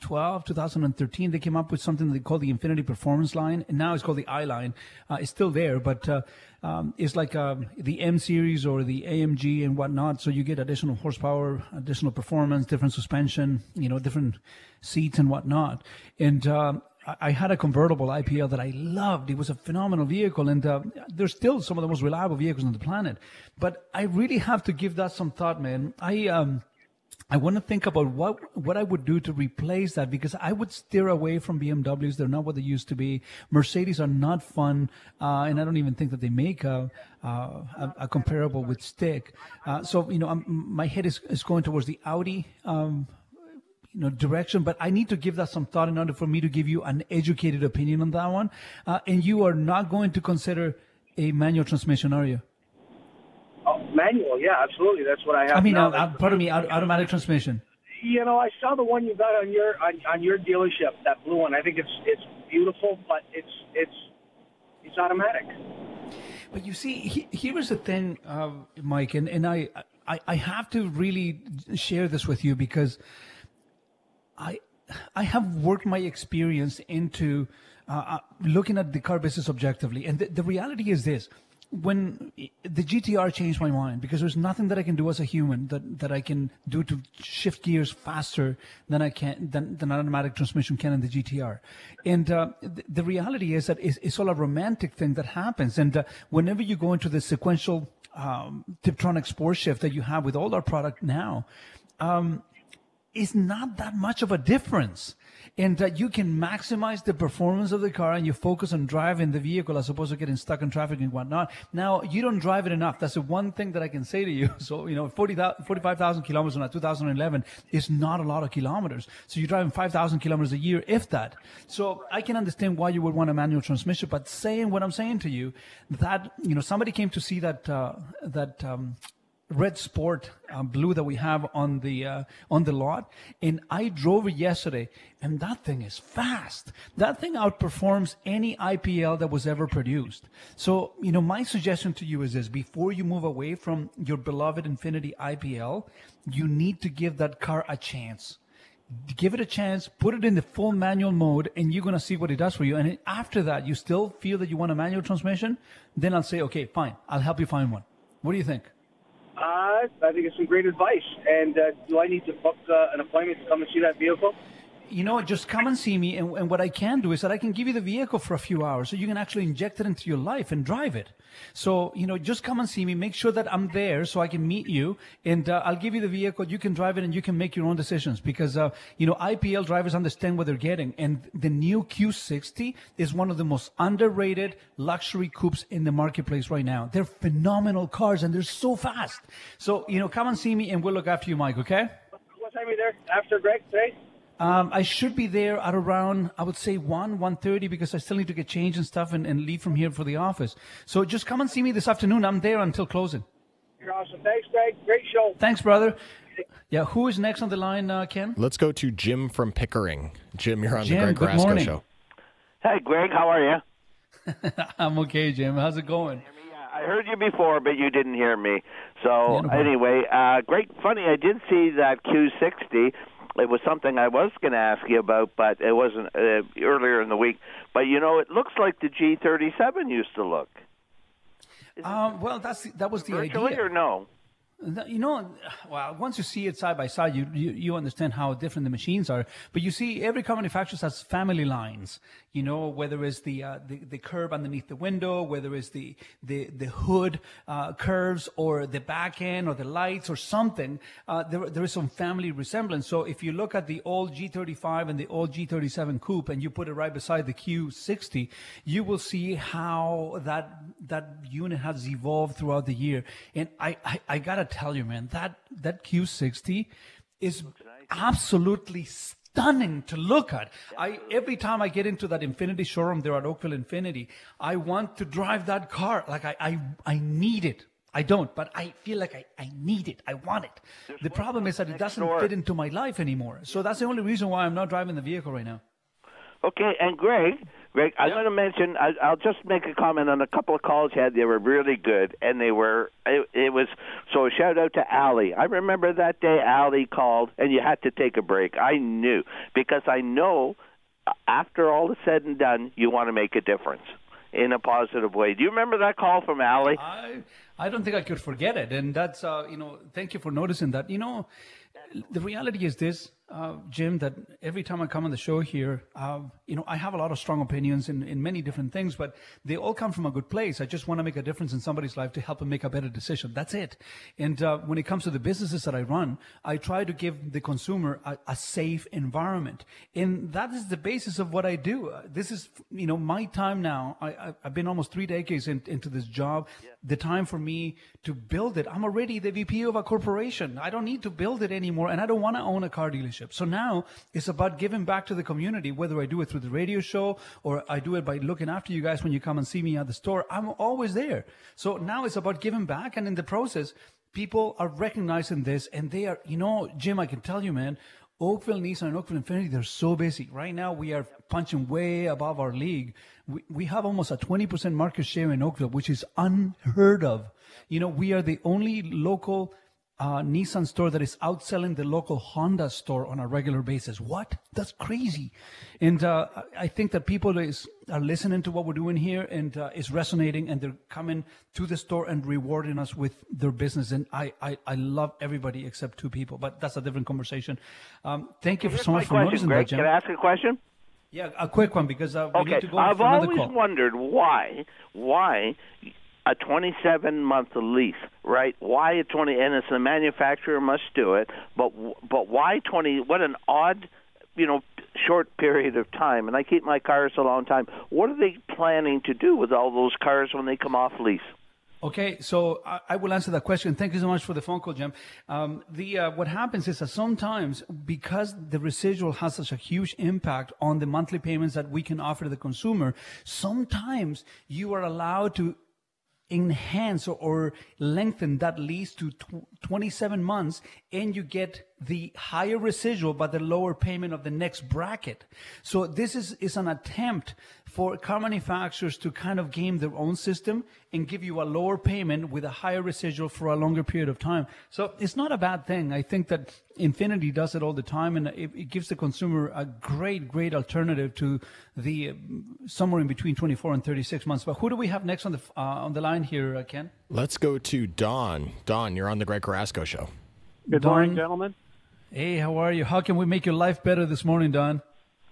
2012, 2013, they came up with something they call the Infiniti Performance Line. And now it's called the I Line. Uh, it's still there, but uh, um, it's like um, the M Series or the AMG and whatnot. So you get additional horsepower, additional performance, different suspension, you know, different seats and whatnot. And um, I- I had a convertible IPL that I loved. It was a phenomenal vehicle, and uh, they're still some of the most reliable vehicles on the planet. But I really have to give that some thought, man. I um, I want to think about what what I would do to replace that because I would steer away from BMWs. They're not what they used to be. Mercedes are not fun, uh, and I don't even think that they make a, uh, a, a comparable with stick. Uh, so you know, I'm, my head is, is going towards the Audi. Um, you know, direction, but I need to give that some thought in order for me to give you an educated opinion on that one. Uh, and you are not going to consider a manual transmission, are you? Manual, yeah, absolutely. That's what I have. I mean, now. uh, uh, pardon me, automatic transmission. you know, I saw the one you got on your on, on your dealership, that blue one. I think it's it's beautiful, but it's it's it's automatic. But you see, he, here is the thing, uh, Mike, and, and I, I, I have to really share this with you because I, I have worked my experience into uh, uh, looking at the car business objectively, and the, the reality is this: when the GTR changed my mind because there's nothing that I can do as a human that, that I can do to shift gears faster than I can than, than an automatic transmission can in the GTR. And uh, the, the reality is that it's, it's all a romantic thing that happens. And uh, whenever you go into the sequential um, Tiptronic Sport Shift that you have with all our product now, um, is not that much of a difference. And that you can maximize the performance of the car and you focus on driving the vehicle as opposed to getting stuck in traffic and whatnot. Now, you don't drive it enough. That's the one thing that I can say to you. [LAUGHS] So, you know, 40, 45,000 kilometers a 2011 is not a lot of kilometers. So you're driving 5,000 kilometers a year, if that. So I can understand why you would want a manual transmission, but saying what I'm saying to you, that, you know, somebody came to see that, uh, that, um, red sport uh, blue that we have on the uh, on the lot. And i drove it yesterday and that thing is fast. That thing outperforms any ipl that was ever produced. So you know my suggestion to you is this. Before you move away from your beloved Infiniti ipl you need to give that car a chance. Give it a chance, put it in the full manual mode, and you're going to see what it does for you. And after that, you still feel that you want a manual transmission, then I'll say, okay, fine, I'll help you find one. What do you think? Uh, I think it's some great advice. And uh, do I need to book uh, an appointment to come and see that vehicle? You know, just come and see me. And, and what I can do is that I can give you the vehicle for a few hours so you can actually inject it into your life and drive it. So, you know, just come and see me. Make sure that I'm there so I can meet you and uh, I'll give you the vehicle. You can drive it and you can make your own decisions because, uh, you know, IPL drivers understand what they're getting. And the new Q60 is one of the most underrated luxury coupes in the marketplace right now. They're phenomenal cars and they're so fast. So, you know, come and see me and we'll look after you, Mike, okay? What time are you there after Greg today? Um, I should be there at around, I would say one, one thirty, because I still need to get changed and stuff and, and leave from here for the office. So just come and see me this afternoon. I'm there until closing. You're awesome. Thanks, Greg. Great show. Thanks, brother. Yeah, who is next on the line, uh, Ken? Let's go to Jim from Pickering. Jim, you're on Jim, the Greg good Carrasco morning. show. Hey, Greg, how are you? [LAUGHS] I'm okay, Jim. How's it going? I heard you before, but you didn't hear me. So Yeah, no anyway, uh, great, funny. I did see that Q60. It was something I was going to ask you about, but it wasn't uh, earlier in the week. But you know, it looks like the G37 used to look. Um, well, that's that was the idea. or no? You know, well, once you see it side by side, you, you you understand how different the machines are. But you see, every car manufacturer has family lines. You know, whether it's the uh, the, the curve underneath the window, whether it's the the the hood uh, curves, or the back end, or the lights, or something. Uh, there there is some family resemblance. So if you look at the old G35 and the old G37 coupe, and you put it right beside the Q60, you will see how that that unit has evolved throughout the year. And I I, I gotta tell you, man, that that Q60 is absolutely stunning to look at. I every time I get into that Infiniti showroom there at Oakville Infiniti, I want to drive that car. Like I I, I need it. I don't, but I feel like I, I need it. I want it. The problem is that it doesn't door. fit into my life anymore. So that's the only reason why I'm not driving the vehicle right now. Okay, and Greg, Greg, I'm going to mention. I, I'll just make a comment on a couple of calls you had. They were really good, and they were. It, it was so. A shout out to Allie. I remember that day Allie called, and you had to take a break. I knew because I know after all is said and done, you want to make a difference in a positive way. Do you remember that call from Allie? I I don't think I could forget it, and that's uh, you know, thank you for noticing that. You know, the reality is this: uh, Jim, that every time I come on the show here, uh, you know, I have a lot of strong opinions in, in many different things, but they all come from a good place. I just want to make a difference in somebody's life to help them make a better decision. That's it. And uh, when it comes to the businesses that I run, I try to give the consumer a, a safe environment, and that is the basis of what I do. Uh, this is, you know, my time now. I, I, I've been almost three decades in, into this job. The time for me to build it. I'm already the VP of a corporation. I don't need to build it anymore, and I don't want to own a car dealership. So now it's about giving back to the community, whether I do it through the radio show or I do it by looking after you guys when you come and see me at the store. I'm always there. So now it's about giving back, and in the process, people are recognizing this, and they are, you know, Jim, I can tell you, man. Oakville Nissan and Oakville Infiniti, they're so busy. Right now, we are punching way above our league. We, we have almost a 20% market share in Oakville, which is unheard of. You know, we are the only local uh, Nissan store that is outselling the local Honda store on a regular basis. What? That's crazy. And uh, I think that people is, are listening to what we're doing here and uh, it's resonating and they're coming to the store and rewarding us with their business. And I, I, I love everybody except two people, but that's a different conversation. Um, thank you Here's so much for noticing Greg. that, Jim. Can I ask a question? Yeah, a quick one because uh, we Okay, need to go I've always wondered why, why a 27 month lease, right? Why a 20? And it's the manufacturer must do it, but but why 20? What an odd, you know, short period of time. And I keep my cars a long time. What are they planning to do with all those cars when they come off lease? Okay, so I, I will answer that question. Thank you so much for the phone call, Jim. Um, the uh, what happens is that sometimes because the residual has such a huge impact on the monthly payments that we can offer the consumer, sometimes you are allowed to enhance or, lengthen that lease to tw- 27 months and you get the higher residual but the lower payment of the next bracket. So this is, is an attempt for car manufacturers to kind of game their own system and give you a lower payment with a higher residual for a longer period of time. So it's not a bad thing. I think that Infiniti does it all the time and it, it gives the consumer a great, great alternative to the uh, somewhere in between 24 and 36 months. But who do we have next on the, uh, on the line here, uh, Ken? Let's go to Don. Don, you're on the Greg Carrasco show. Good Don- morning, gentlemen. Hey, how are you? How can we make your life better this morning, Don?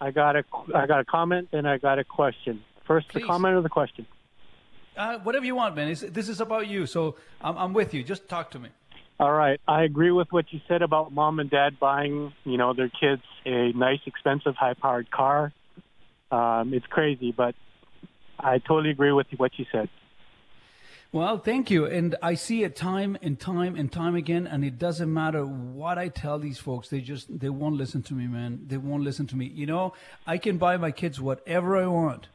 I got a I got a comment and I got a question. First, Please. the comment or the question? Uh, whatever you want, man. It's, this is about you, so I'm, I'm with you. Just talk to me. All right. I agree with what you said about mom and dad buying, you know, their kids a nice, expensive, high-powered car. Um, it's crazy, but I totally agree with what you said. Well, thank you. And I see it time and time and time again. And it doesn't matter what I tell these folks. They just, they won't listen to me, man. They won't listen to me. You know, I can buy my kids whatever I want,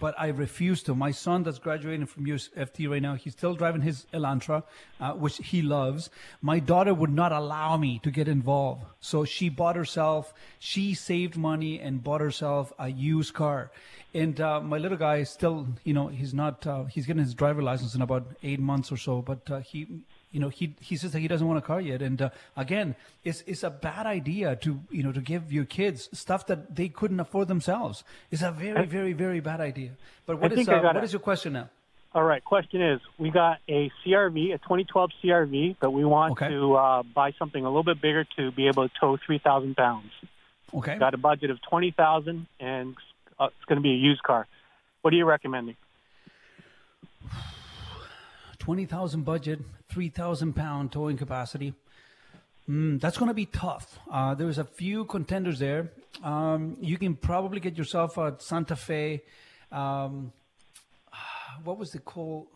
but I refuse to. My son that's graduating from USFT right now, he's still driving his Elantra, uh, which he loves. My daughter would not allow me to get involved. So she bought herself, she saved money and bought herself a used car. And uh, my little guy is still, you know, he's not, uh, he's getting his driver license in about eight months or so, but uh, he, you know, he he says that he doesn't want a car yet. And uh, again, it's it's a bad idea to you know to give your kids stuff that they couldn't afford themselves. It's a very very very bad idea. But what is uh, what is your question now? All right. Question is, we got a CRV, a 2012 CRV, but we want Okay. to uh, buy something a little bit bigger to be able to tow 3,000 pounds. Okay. Got a budget of 20,000, and uh, it's going to be a used car. What are you recommending? Twenty thousand budget, three thousand pound towing capacity. Mm, that's going to be tough. Uh, there's a few contenders there. Um, you can probably get yourself a Santa Fe. Um, [SIGHS] what was the call?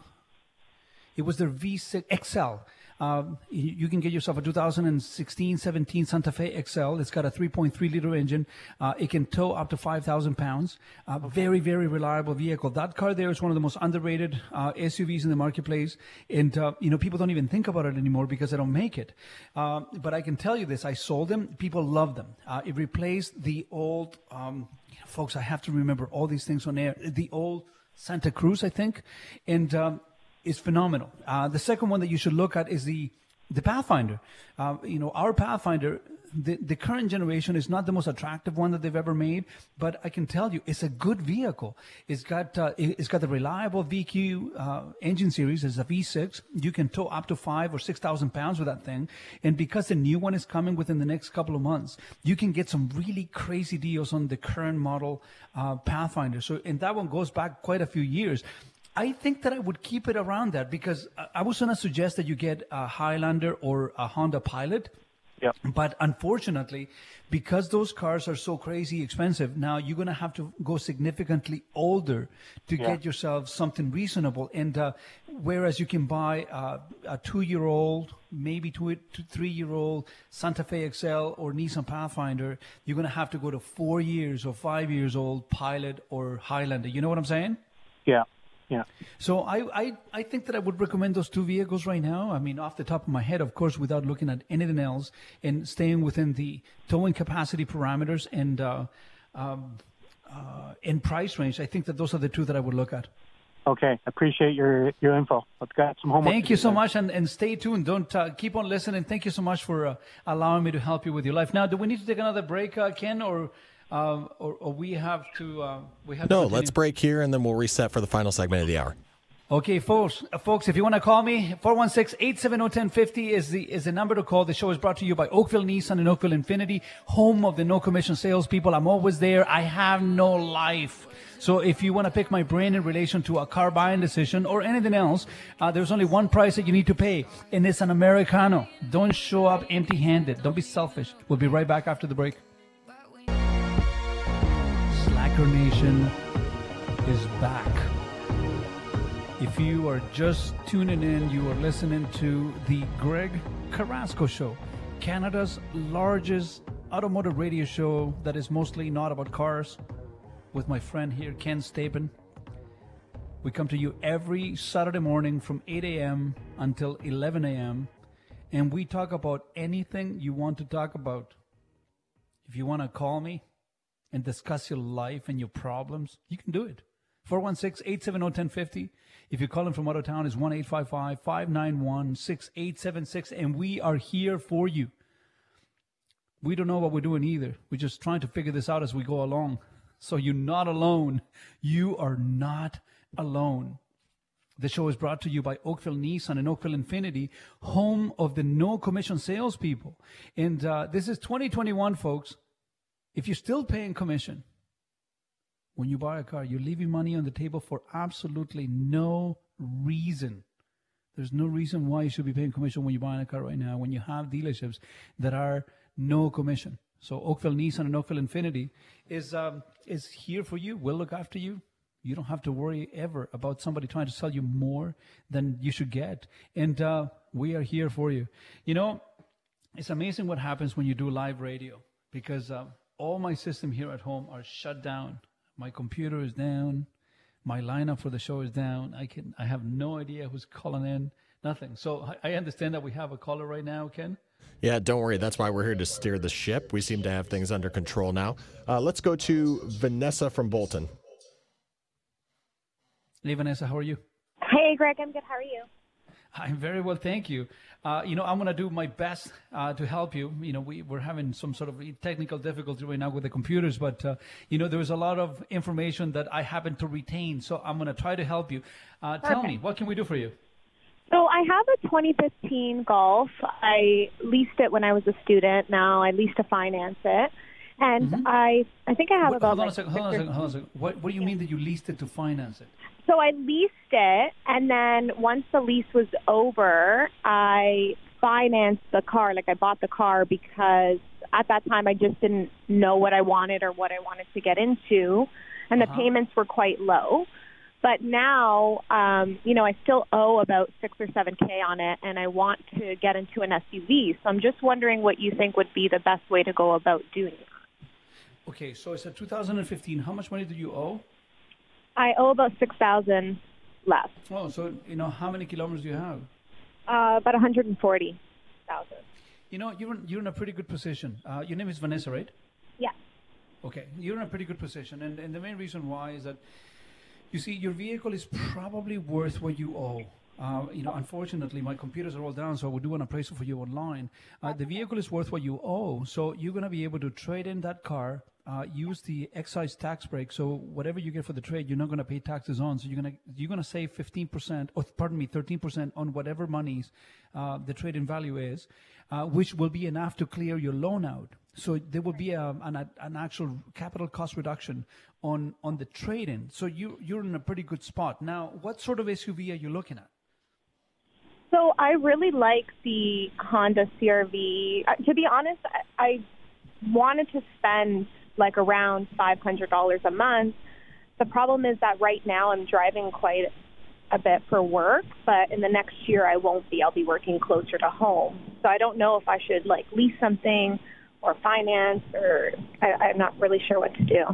It was their V6 XL. Um, you, you can get yourself a 2016 17 Santa Fe XL. It's got a 3.3 liter engine. Uh, it can tow up to 5,000 pounds. Uh, Very, very reliable vehicle. That car there is one of the most underrated uh, SUVs in the marketplace. And, uh, you know, people don't even think about it anymore because they don't make it. Um, but I can tell you this I sold them. People love them. Uh, it replaced the old, um, folks, I have to remember all these things on air. The old Santa Cruz, I think. And, um, is phenomenal. Uh, the second one that you should look at is the the Pathfinder. Uh, you know, our Pathfinder, the, the current generation is not the most attractive one that they've ever made, but I can tell you it's a good vehicle. It's got uh, it- it's got the reliable VQ uh, engine series. It's a V6. You can tow up to five or six thousand pounds with that thing, and because the new one is coming within the next couple of months, you can get some really crazy deals on the current model uh, Pathfinder. So, and that one goes back quite a few years. I think that I would keep it around that because I- was going to suggest that you get a Highlander or a Honda Pilot. Yep. But unfortunately, because those cars are so crazy expensive, now you're going to have to go significantly older to Yeah. get yourself something reasonable. And uh, whereas you can buy uh, a two-year-old, maybe two, two three-year-old Santa Fe XL or Nissan Pathfinder, you're going to have to go to four years or five years old Pilot or Highlander. You know what I'm saying? Yeah. Yeah. So I, I, I think that I would recommend those two vehicles right now. I mean, off the top of my head, of course, without looking at anything else and staying within the towing capacity parameters and uh, um, uh, in price range. I think that those are the two that I would look at. Okay. Appreciate your your info. I've got some homework. Thank you so there. much, and, and stay tuned. Don't uh, keep on listening. Thank you so much for uh, allowing me to help you with your life. Now, do we need to take another break, uh, Ken, or, um, or or we have to uh, we have to No, continue? let's break here and then we'll reset for the final segment of the hour. Okay, folks, uh, folks, if you want to call me, 416-870-1050 is the is the number to call. The show is brought to you by Oakville Nissan and Oakville Infiniti, home of the no commission salespeople. I'm always there. I have no life. So if you want to pick my brain in relation to a car buying decision or anything else, uh, there's only one price that you need to pay, and it's an Americano. Don't show up empty-handed. Don't be selfish. We'll be right back after the break. Slacker Nation is back. If you are just tuning in, you are listening to the Greg Carrasco Show, Canada's largest automotive radio show that is mostly not about cars, with my friend here, Ken Stapon. We come to you every Saturday morning from 8 a.m. until 11 a.m., and we talk about anything you want to talk about. If you want to call me and discuss your life and your problems, you can do it. 416-870-1050. If you're calling from out of town, it's 1-855-591-6876, and we are here for you. We don't know what we're doing either. We're just trying to figure this out as we go along. So you're not alone. You are not alone. The show is brought to you by Oakville Nissan and Oakville Infiniti, home of the no commission salespeople. And uh, this is 2021, folks. If you're still paying commission, when you buy a car, you're leaving money on the table for absolutely no reason. There's no reason why you should be paying commission when you're buying a car right now, when you have dealerships that are no commission. So Oakville Nissan and Oakville Infiniti is um, is here for you. We'll look after you. You don't have to worry ever about somebody trying to sell you more than you should get. And uh, we are here for you. You know, it's amazing what happens when you do live radio because uh, all my system here at home are shut down. My computer is down. My lineup for the show is down. I can I have no idea who's calling in. Nothing. So I, I understand that we have a caller right now, Ken. Yeah, don't worry. That's why we're here to steer the ship. We seem to have things under control now. Uh, let's go to Vanessa from Bolton. Hey Vanessa, how are you? Hey, Greg, I'm good. How are you? [LAUGHS] I'm very well, thank you. Uh, you know, I'm going to do my best uh, to help you. You know, we, we're having some sort of technical difficulty right now with the computers, but, uh, you know, there's a lot of information that I happen to retain. So I'm going to try to help you. Uh, tell me, what can we do for you? So I have a 2015 Golf. I leased it when I was a student. Now I lease to finance it, and I I think I have Wait, about hold on a like second. Hold on a second. Hold on a second. What, what do you mean that you leased it to finance it? So I leased it, and then once the lease was over, I financed the car. Like I bought the car because at that time I just didn't know what I wanted or what I wanted to get into, and the Uh-huh. payments were quite low. But now, um, you know, I still owe about six or seven k on it, and I want to get into an SUV. So I'm just wondering what you think would be the best way to go about doing it. Okay, so it's a 2015. How much money do you owe? I owe about six thousand left, Oh, so, you know, how many kilometers do you have? uh, about one hundred and forty thousand. You know, you're in, you're in a pretty good position. Uh, your name is Vanessa, right? Yeah. Okay, you're in a pretty good position, and, and the main reason why is that, you see, your vehicle is probably worth what you owe. Uh, you know, unfortunately, my computers are all down, so I will do an appraisal for you online. Uh, the vehicle is worth what you owe, so you're going to be able to trade in that car, uh, use the excise tax break. So whatever you get for the trade, you're not going to pay taxes on. So you're going to you're going to save 15%, or pardon me, 13% on whatever monies uh, the trade in value is, uh, which will be enough to clear your loan out. So there will be a, an, an actual capital cost reduction on on the trade in. So you you're in a pretty good spot now. What sort of SUV are you looking at? So I really like the Honda CRV. Uh, to be honest, I wanted to spend like around $500 a month. The problem is that right now I'm driving quite a bit for work, but in the next year I won't be. I'll be working closer to home. So I don't know if I should like lease something or finance or I, I'm not really sure what to do.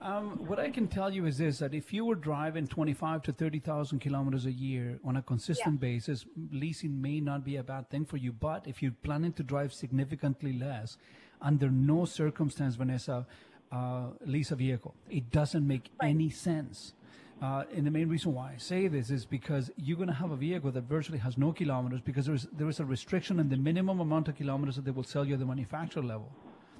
Um, what I can tell you is this: that if you were driving 25 to 30,000 kilometers a year on a consistent Yeah. basis, leasing may not be a bad thing for you. But if you're planning to drive significantly less, under no circumstance, Vanessa, uh, lease a vehicle. It doesn't make any sense. Uh, and the main reason why I say this is because you're going to have a vehicle that virtually has no kilometers because there is there is a restriction on the minimum amount of kilometers that they will sell you at the manufacturer level.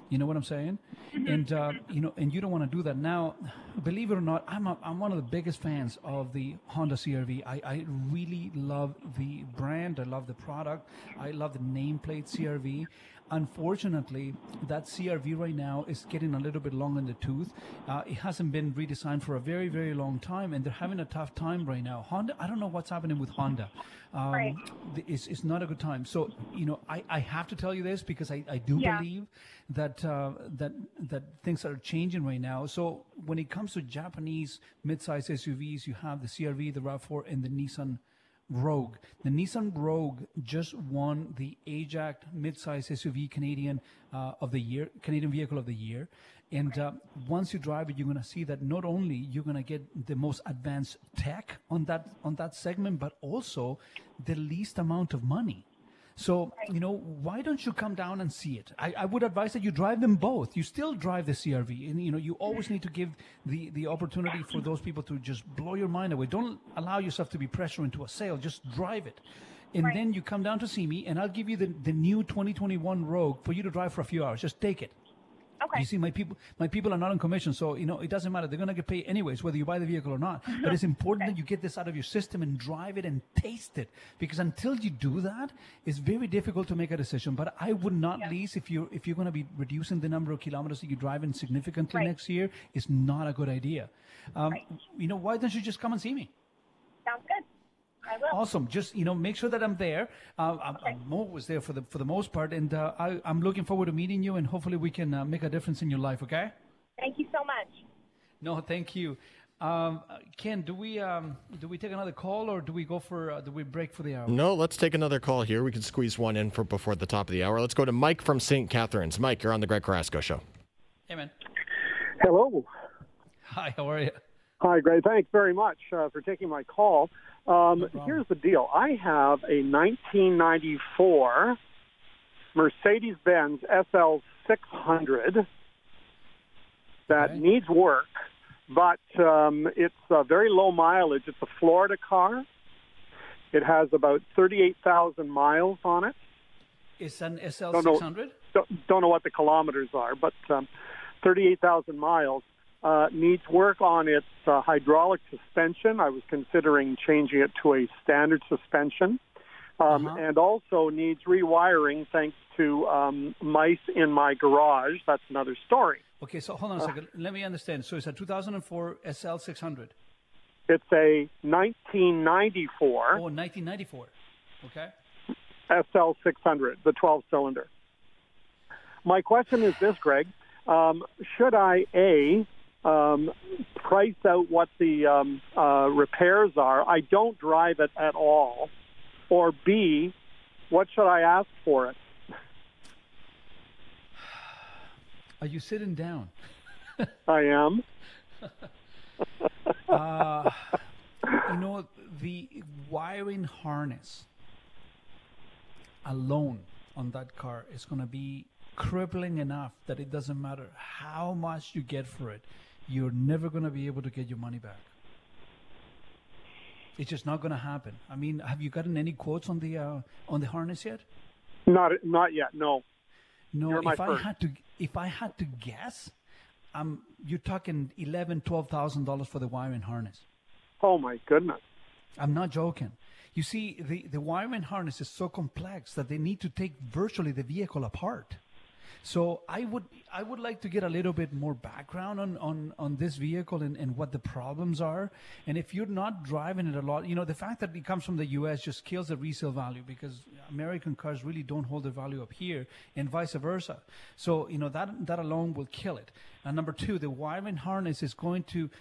You know what I'm saying? And uh, you know, and you don't want to do that. Now, believe it or not, I'm a, I'm one of the biggest fans of the Honda CRV. I, I really love the brand. I love the product. I love the nameplate CRV. Unfortunately, that CRV right now is getting a little bit long in the tooth. Uh, it hasn't been redesigned for a very, very long time, and they're having a tough time right now. Honda, I don't know what's happening with Honda. Um, Right. It's, it's not a good time. So, you know, I, I have to tell you this because I, I do Yeah. believe that uh, that that things are changing right now. So when it comes to Japanese mid-size SUVs, you have the CRV, the RAV4, and the Nissan Rogue. The Nissan Rogue just won the AJAC mid-size SUV Canadian uh, of the year, Canadian Vehicle of the Year. And uh, once you drive it, you're going to see that not only you're going to get the most advanced tech on that on that segment, but also the least amount of money. So, you know, why don't you come down and see it? I, I would advise that you drive them both. You still drive the CRV, and you know, you always need to give the the opportunity for those people to just blow your mind away. Don't allow yourself to be pressured into a sale. Just drive it. And then you come down to see me, and I'll give you the, the new 2021 Rogue for you to drive for a few hours. Just take it. Okay. You see, my people, my people are not on commission, so you know it doesn't matter. They're gonna get paid anyways, whether you buy the vehicle or not. [LAUGHS] But it's important that you get this out of your system and drive it and taste it, because until you do that, it's very difficult to make a decision. But I would not lease if you if you're gonna be reducing the number of kilometers that you drive in significantly Right. next year. It's not a good idea. Um, Right. You know, why don't you just come and see me? Sounds good. I will. Awesome. Just you know, make sure that I'm there. Uh, I'm, I'm always there for the for the most part, and uh, I, I'm looking forward to meeting you, and hopefully we can uh, make a difference in your life. Okay. Thank you so much. No, thank you. Um, uh, Ken, do we um, do we take another call or do we go for uh, do we break for the hour? No, let's take another call here. We can squeeze one in for before the top of the hour. Let's go to Mike from St. Catharines. Mike, you're on the Greg Carrasco show. Hey man. Hello. Hi, how are you? Hi, Greg. Thanks very much uh, for taking my call. Um, here's the deal. I have a 1994 Mercedes-Benz SL600 that Okay. needs work, but um, it's uh, very low mileage. It's a Florida car. It has about 38,000 miles on it. It's an SL six hundred. Don't, don't know what the kilometers are, but um, 38,000 miles. Uh, needs work on its uh, hydraulic suspension. I was considering changing it to a standard suspension. Um, Uh-huh. And also needs rewiring thanks to um, mice in my garage. That's another story. Okay, so hold on a second. Let me understand. So it's a 2004 SL six hundred. It's a 1994 Oh, 1994. Okay. SL600, the 12 cylinder. My question is this, Greg. Um, should I, A, um, price out what the um, uh, repairs are? I don't drive it at all. Or B, what should I ask for it? [SIGHS] Are you sitting down? [LAUGHS] I am. [LAUGHS] Uh, you know, the wiring harness alone on that car is going to be crippling enough that it doesn't matter how much you get for it, you're never going to be able to get your money back. It's just not going to happen. I mean, have you gotten any quotes on the uh, on the harness yet? Not not yet. No. No. You're if I first. had to, if I had to guess, um, you're talking eleven, twelve thousand dollars for the wiring harness. Oh my goodness. I'm not joking. You see, the, the wiring harness is so complex that they need to take virtually the vehicle apart. So I would I would like to get a little bit more background on, on, on this vehicle and, and what the problems are. And if you're not driving it a lot, you know, the fact that it comes from the US just kills the resale value because American cars really don't hold their value up here and vice versa. So, you know, that that alone will kill it. And number two, the wiring harness is going to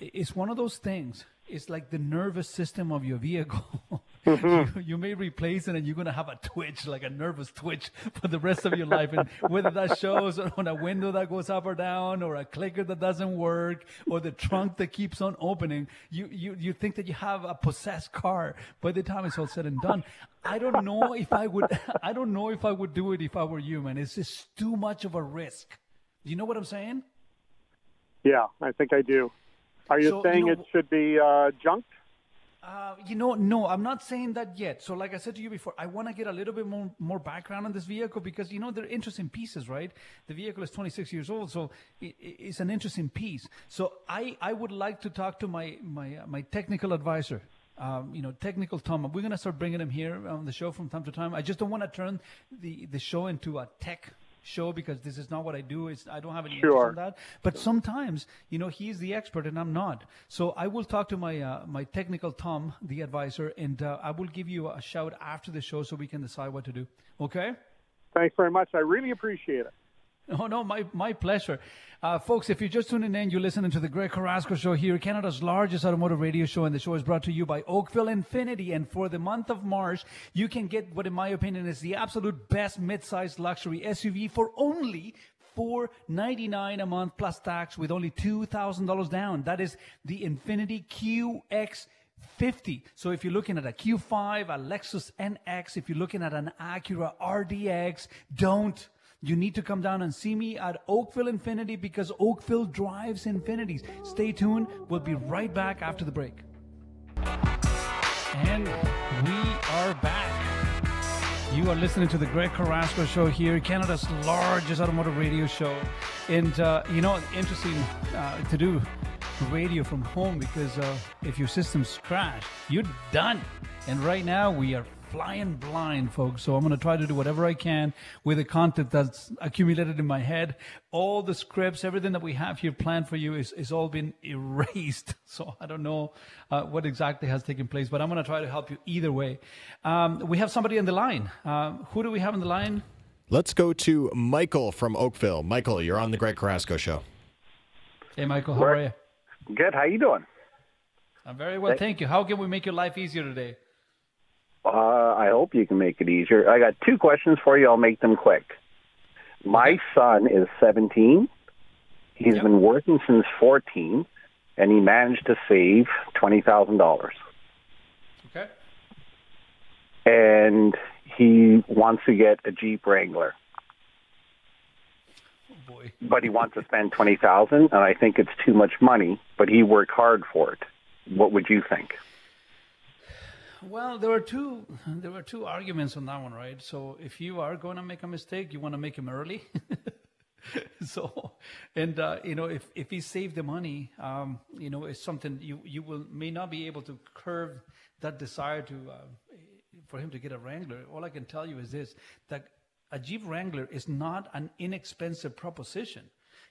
it's one of those things. It's like the nervous system of your vehicle. [LAUGHS] [LAUGHS] you, you may replace it and you're going to have a twitch, like a nervous twitch for the rest of your life. And whether that shows on a window that goes up or down or a clicker that doesn't work or the trunk that keeps on opening, you, you, you think that you have a possessed car by the time it's all said and done. I don't know if I would, [LAUGHS] I don't know if I would do it if I were you, man. It's just too much of a risk. Do you know what I'm saying? Yeah, I think I do. Are you So, you saying know- it should be uh, junked? Uh, you know, no, I'm not saying that yet. So, like I said to you before, I want to get a little bit more more background on this vehicle because you know they're interesting pieces, right? The vehicle is 26 years old, so it, it's an interesting piece. So, I I would like to talk to my my uh, my technical advisor. Um, you know, technical Tom. We're gonna start bringing him here on the show from time to time. I just don't want to turn the the show into a tech show because this is not what I do. It's I don't have any interest Sure. in that. But sometimes, you know, he's the expert and I'm not. So I will talk to my uh, my technical Tom, the advisor, and uh, I will give you a shout after the show so we can decide what to do. Okay? Thanks very much. I really appreciate it. [LAUGHS] Oh no, my my pleasure, uh, folks. If you're just tuning in, you're listening to the Greg Carrasco Show here, Canada's largest automotive radio show, and the show is brought to you by Oakville Infiniti. And for the month of March, you can get what, in my opinion, is the absolute best mid-sized luxury SUV for only four ninety nine a month plus tax, with only two thousand dollars down. That is the Infiniti QX. 50. So if you're looking at a Q5, a Lexus NX, if you're looking at an Acura RDX, don't. You need to come down and see me at Oakville Infiniti because Oakville drives Infinitis. Stay tuned. We'll be right back after the break. And we are back. You are listening to the Greg Carrasco Show here, Canada's largest automotive radio show. And, uh, you know, interesting uh, to do radio from home because uh, if your systems crash, you're done. And right now, we are flying blind, folks. So I'm going to try to do whatever I can with the content that's accumulated in my head. All the scripts, everything that we have here planned for you is, is all been erased. [LAUGHS] So I don't know uh, what exactly has taken place, but I'm going to try to help you either way. Um, we have somebody on the line. Um, who do we have on the line? Let's go to Michael from Oakville. Michael, you're on the Greg Carrasco Show. Hey, Michael, how are you? Good. How you doing? I'm very well, thank you. How can we make your life easier today? Uh, I hope you can make it easier. I got two questions for you. I'll make them quick. My son is 17. He's Yep. been working since 14, and he managed to save $20,000. Okay. And he wants to get a Jeep Wrangler. Oh boy. But he wants to spend 20000 and I think it's too much money, but he worked hard for it. What would you think? Well, there were two [LAUGHS] there were two arguments on that one, right? So if you are going to make a mistake, you want to make him early. [LAUGHS] so, and uh, you know, if if he saved the money, um, you know, it's something you you will may not be able to curb that desire to uh, for him to get a Wrangler. All I can tell you is this: that a Jeep Wrangler is not an inexpensive proposition.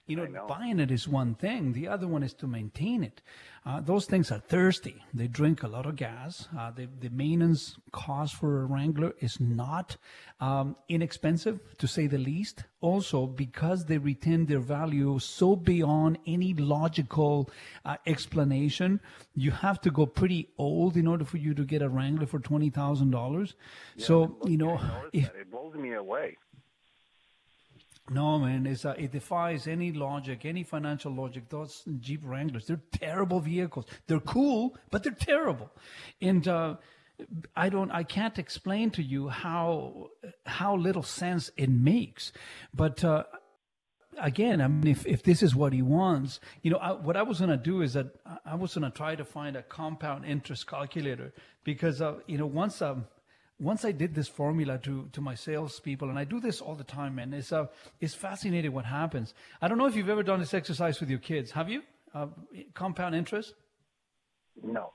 You know, buying it is one thing. The other one is to maintain it. Uh, those things are thirsty. They drink a lot of gas. Uh, the, the maintenance cost for a Wrangler is not um, inexpensive, to say the least. Also, because they retain their value so beyond any logical uh, explanation, you have to go pretty old in order for you to get a Wrangler for twenty thousand dollars. So you know, if, It blows me away. No, man, it's, uh, it defies any logic, any financial logic. Those Jeep Wranglers, they're terrible vehicles. They're cool, but they're terrible. And uh, I don't, I can't explain to you how how little sense it makes. But uh, again, I mean, if, if this is what he wants, you know, I, what I was going to do is that I- was going to try to find a compound interest calculator because, uh, you know, once, um, once I did this formula to, to my salespeople, and I do this all the time, man, it's, uh, it's fascinating what happens. I don't know if you've ever done this exercise with your kids. Have you? Uh, compound interest? No.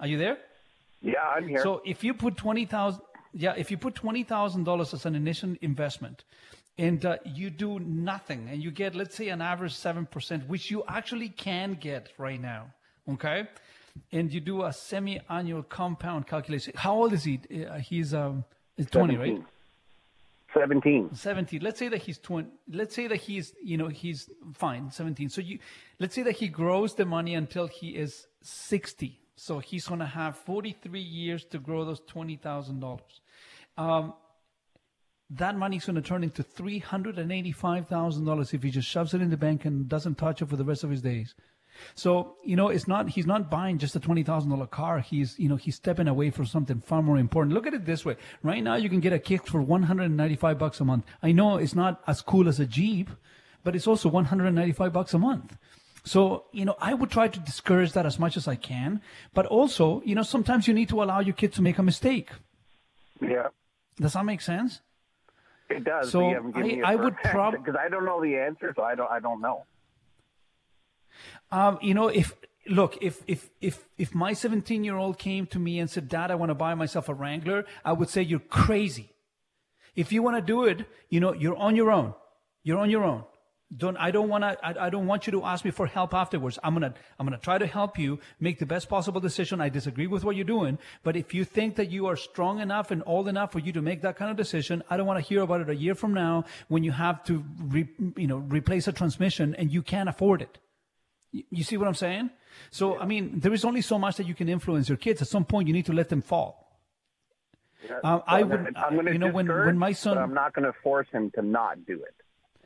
Are you there? Yeah, I'm here. So if you put twenty thousand, yeah, if you put twenty thousand dollars as an initial investment, and uh, you do nothing, and you get let's say an average seven percent, which you actually can get right now, okay, and you do a semi-annual compound calculation. How old is he? Uh, he's um, he's twenty, right? 17. 17 let's say that he's 20 let's say that he's you know he's fine 17 so you let's say that he grows the money until he is 60 so he's going to have 43 years to grow those $20000 um, that money's going to turn into $385000 if he just shoves it in the bank and doesn't touch it for the rest of his days so you know, it's not he's not buying just a twenty thousand dollar car. He's you know he's stepping away for something far more important. Look at it this way: right now you can get a Kicks for one hundred and ninety five bucks a month. I know it's not as cool as a Jeep, but it's also one hundred and ninety five bucks a month. So you know, I would try to discourage that as much as I can, but also you know sometimes you need to allow your kid to make a mistake. Yeah, Does that make sense? it does. So I- I would first prob- [LAUGHS] because I don't know the answer, so I don't. I don't know. Um, you know, if look, if if if if my 17 year old came to me and said, "Dad, I want to buy myself a Wrangler," I would say, "You're crazy." If you want to do it, you know, you're on your own. You're on your own. Don't I don't want to I, I don't want you to ask me for help afterwards. I'm gonna I'm gonna try to help you make the best possible decision. I disagree with what you're doing, but if you think that you are strong enough and old enough for you to make that kind of decision, I don't want to hear about it a year from now when you have to re, you know replace a transmission and you can't afford it. You- see what I'm saying? So, I mean, there is only so much that you can influence your kids. At some point, you need to let them fall. Um, I would, I'm gonna you know, when, when my son, I'm not going to force him to not do it.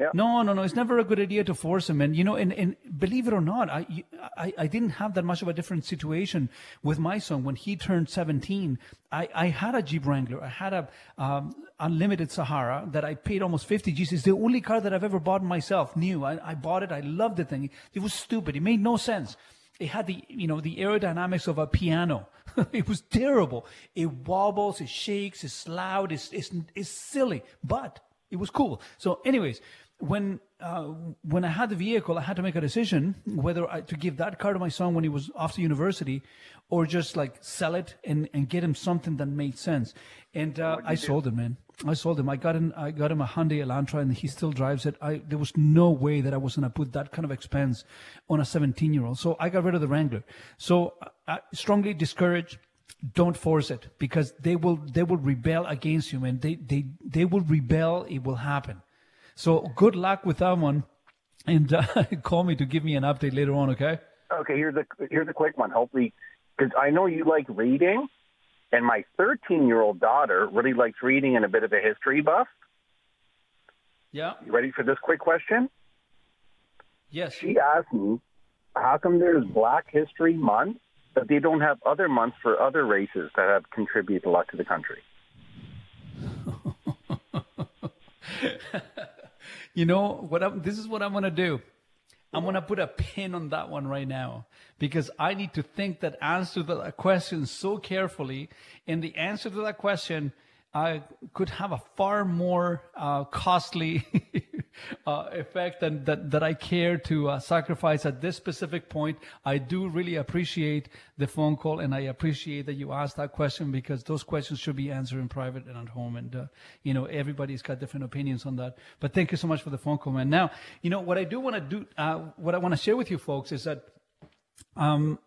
Yeah. no, no, no. It's never a good idea to force him. And you know, and, and believe it or not, I, I I didn't have that much of a different situation with my son when he turned 17. I, I had a Jeep Wrangler. I had a um, unlimited Sahara that I paid almost 50 G's. It's the only car that I've ever bought myself, new. I, I bought it. I loved the thing. It was stupid. It made no sense. It had the you know the aerodynamics of a piano. [LAUGHS] it was terrible. It wobbles. It shakes. It's loud. It's it's it's silly, but it was cool. So, anyways, when uh, when I had the vehicle, I had to make a decision whether I, to give that car to my son when he was off to university, or just like sell it and, and get him something that made sense. And uh, I sold him, man. I sold him. I got him. I got him a Hyundai Elantra, and he still drives it. I there was no way that I was gonna put that kind of expense on a 17 year old. So I got rid of the Wrangler. So I I strongly discourage don't force it because they will they will rebel against you and they they they will rebel it will happen so good luck with that one and uh, [LAUGHS] call me to give me an update later on okay Okay, here's a here's a quick one. Hopefully, because I know you like reading, and my 13 year old daughter really likes reading and a bit of a history buff. yeah You ready for this quick question? yes She asked me, how come there's Black History Month, but they don't have other months for other races that have contributed a lot to the country? [LAUGHS] you know what I'm, this is what i'm going to do. I'm going to put a pin on that one right now because i need to think that answer to that question so carefully. And the answer to that question uh, could have a far more uh, costly [LAUGHS] uh, effect than that, that I care to uh, sacrifice at this specific point. I do really appreciate the phone call and I appreciate that you asked that question because those questions should be answered in private and at home. And, uh, you know, everybody's got different opinions on that. But thank you so much for the phone call, man. Now, you know, what I do want to do, uh, what I want to share with you folks is that um,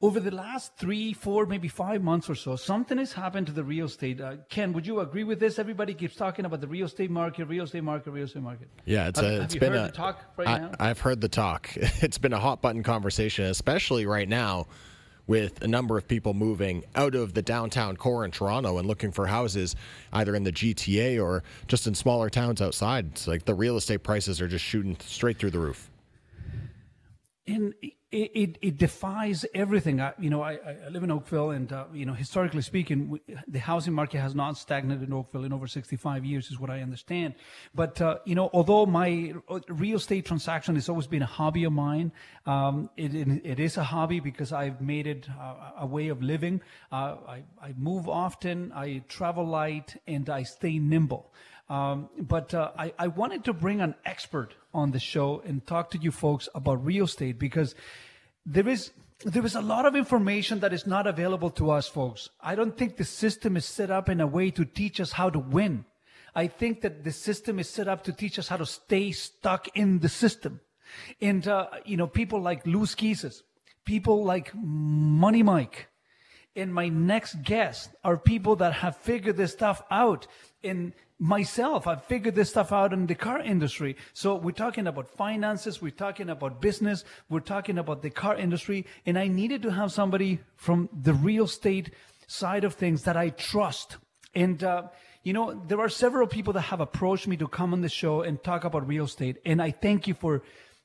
over the last three, four, maybe five months or so, something has happened to the real estate. Uh, Ken, would you agree with this? Everybody keeps talking about the real estate market, real estate market, real estate market. Yeah, it's Have- a, have it's you been heard a the talk right I- now? I've heard the talk. [LAUGHS] It's been a hot button conversation, especially right now with a number of people moving out of the downtown core in Toronto and looking for houses either in the GTA or just in smaller towns outside. It's like the real estate prices are just shooting straight through the roof. And it, it, it defies everything. I, you know, I, I live in Oakville, and uh, you know, historically speaking, we, the housing market has not stagnated in Oakville in over 65 years, is what I understand. But uh, you know, although my real estate transaction has always been a hobby of mine, um, it, it, it is a hobby because I've made it uh, a way of living. Uh, I, I move often, I travel light, and I stay nimble. Um, but uh, I, I wanted to bring an expert on the show and talk to you folks about real estate because there is there is a lot of information that is not available to us folks. I don't think the system is set up in a way to teach us how to win. I think that the system is set up to teach us how to stay stuck in the system. And uh, you know, people like Lou Schizas, people like Money Mike, and my next guest are people that have figured this stuff out. And myself, I've figured this stuff out in the car industry. So we're talking about finances, we're talking about business, we're talking about the car industry. And I needed to have somebody from the real estate side of things that I trust. And, uh, you know, there are several people that have approached me to come on the show and talk about real estate. And I thank you for,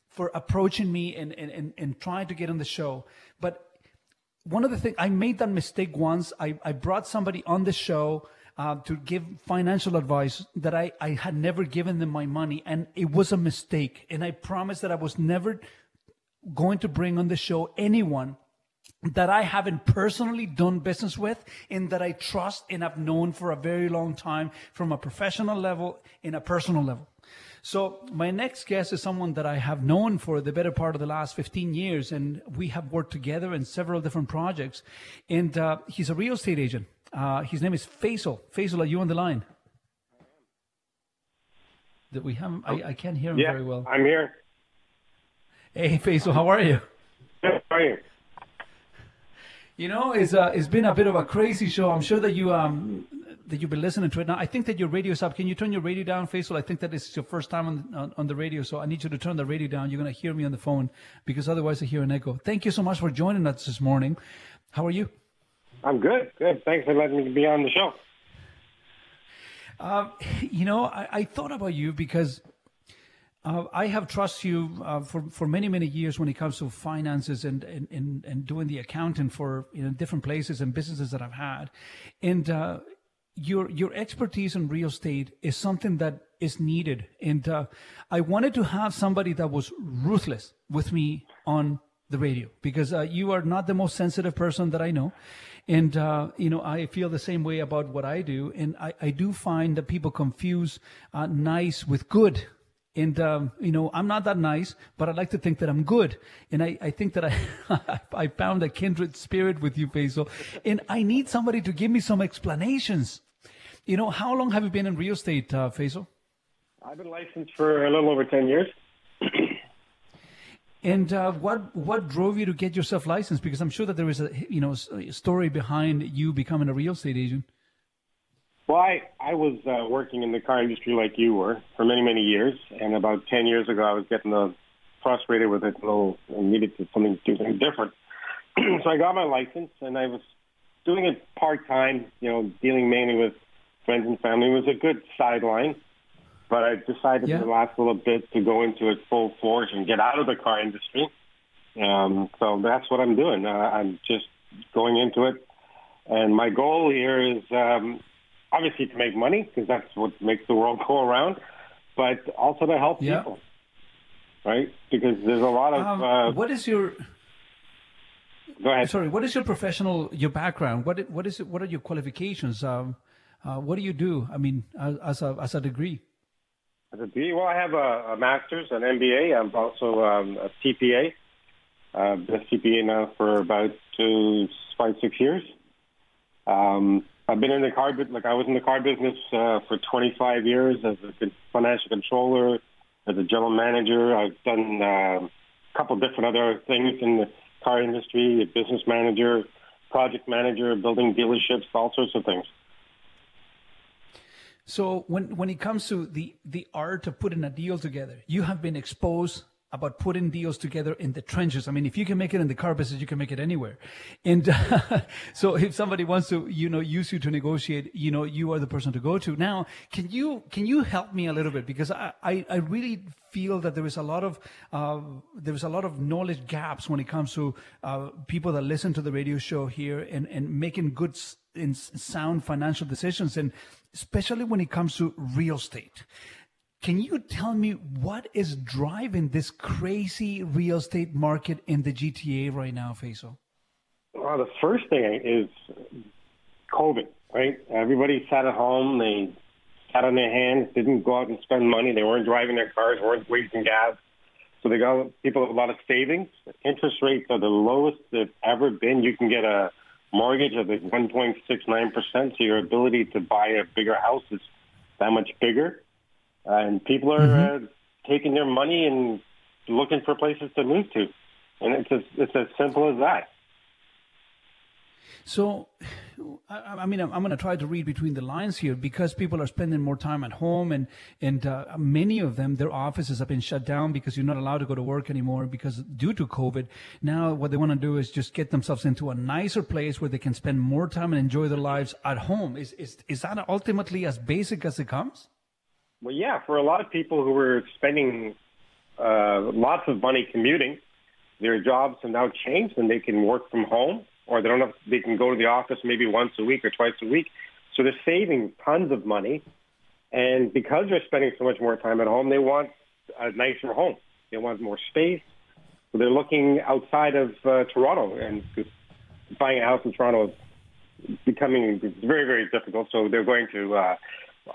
for approaching me and, and, and, and trying to get on the show. But one of the things I made that mistake once. I, I brought somebody on the show uh, to give financial advice that I, I had never given them my money, and it was a mistake. And I promised that I was never going to bring on the show anyone that I haven't personally done business with and that I trust and have known for a very long time from a professional level and a personal level. So my next guest is someone that I have known for the better part of the last 15 years, and we have worked together in several different projects. And uh, he's a real estate agent. Uh, his name is Faizel. Faizel, are you on the line? That we have. I, I can't hear him yeah, very well. I'm here. Hey, Faizel, how are you? How are you? You know, it's uh, it's been a bit of a crazy show. I'm sure that you um that you've been listening to it now. I think that your radio's up. Can you turn your radio down, Faizel? I think that this is your first time on, on, on the radio, so I need you to turn the radio down. You're going to hear me on the phone because otherwise I hear an echo. Thank you so much for joining us this morning. How are you? I'm good. Good. Thanks for letting me be on the show. Uh, you know, I, I, thought about you because uh, I have trusted you uh, for, for many, many years when it comes to finances and, and, and, and doing the accounting for you know, different places and businesses that I've had. And uh, your your expertise in real estate is something that is needed. And uh, I wanted to have somebody that was ruthless with me on the radio because uh, you are not the most sensitive person that I know. And, uh, you know, I feel the same way about what I do. And I, I do find that people confuse uh, nice with good. And, um, you know, I'm not that nice, but I like to think that I'm good. And I, I think that I, [LAUGHS] I found a kindred spirit with you, Faizel. And I need somebody to give me some explanations. You know, how long have you been in real estate, uh, Faizel? I've been licensed for a little over 10 years. And uh, what what drove you to get yourself licensed? Because I'm sure that there is a you know a story behind you becoming a real estate agent. Well, I I was uh, working in the car industry like you were for many many years, and about ten years ago, I was getting uh, frustrated with it, a little, and needed to something do something different. [CLEARS THROAT] so I got my license, and I was doing it part time, you know, dealing mainly with friends and family. It was a good sideline but I decided yeah. the last little bit to go into it full force and get out of the car industry. Um, so that's what I'm doing. Uh, I'm just going into it, and my goal here is um, obviously to make money because that's what makes the world [LAUGHS] go around, but also to help yeah. people, right? Because there's a lot of. Um, uh, what is your Go ahead. Sorry, what is your professional, your background? What what is it, what are your qualifications? Um, uh, what do you do? I mean, as a as a degree. Well, I have a, a master's, an MBA. I'm also um, a CPA. Uh, been a CPA now for about two, five, six years. Um, I've been in the car, like I was in the car business uh, for 25 years as a financial controller, as a general manager. I've done uh, a couple different other things in the car industry, a business manager, project manager, building dealerships, all sorts of things. So when when it comes to the the art of putting a deal together, you have been exposed about putting deals together in the trenches. I mean, if you can make it in the car business, you can make it anywhere. And uh, [LAUGHS] so if somebody wants to, you know, use you to negotiate, you know, you are the person to go to. Now, can you, can you help me a little bit? Because I, I, I really feel that there is a lot of, uh, there is a lot of knowledge gaps when it comes to, uh, people that listen to the radio show here and, and making good and sound financial decisions. And especially when it comes to real estate. Can you tell me what is driving this crazy real estate market in the GTA right now, Faizel? Well, the first thing is COVID, right? Everybody sat at home. They sat on their hands, didn't go out and spend money. They weren't driving their cars, weren't wasting gas. So they got people a lot of savings. Interest rates are the lowest they've ever been. You can get a mortgage of like 1.69%, so your ability to buy a bigger house is that much bigger. Uh, and people are uh, taking their money and looking for places to move to. And it's as, it's as simple as that. So, [SIGHS] I, I mean, I'm, I'm going to try to read between the lines here because people are spending more time at home, and and uh, many of them, their offices have been shut down because you're not allowed to go to work anymore because due to COVID. Now, what they want to do is just get themselves into a nicer place where they can spend more time and enjoy their lives at home. Is is is that ultimately as basic as it comes? Well, yeah, for a lot of people who were spending uh, lots of money commuting, their jobs have now changed and they can work from home or they don't have, they can go to the office maybe once a week or twice a week. So they're saving tons of money. And because they're spending so much more time at home, they want a nicer home. They want more space. So they're looking outside of uh, Toronto and buying a house in Toronto is becoming very, very difficult. So they're going to uh,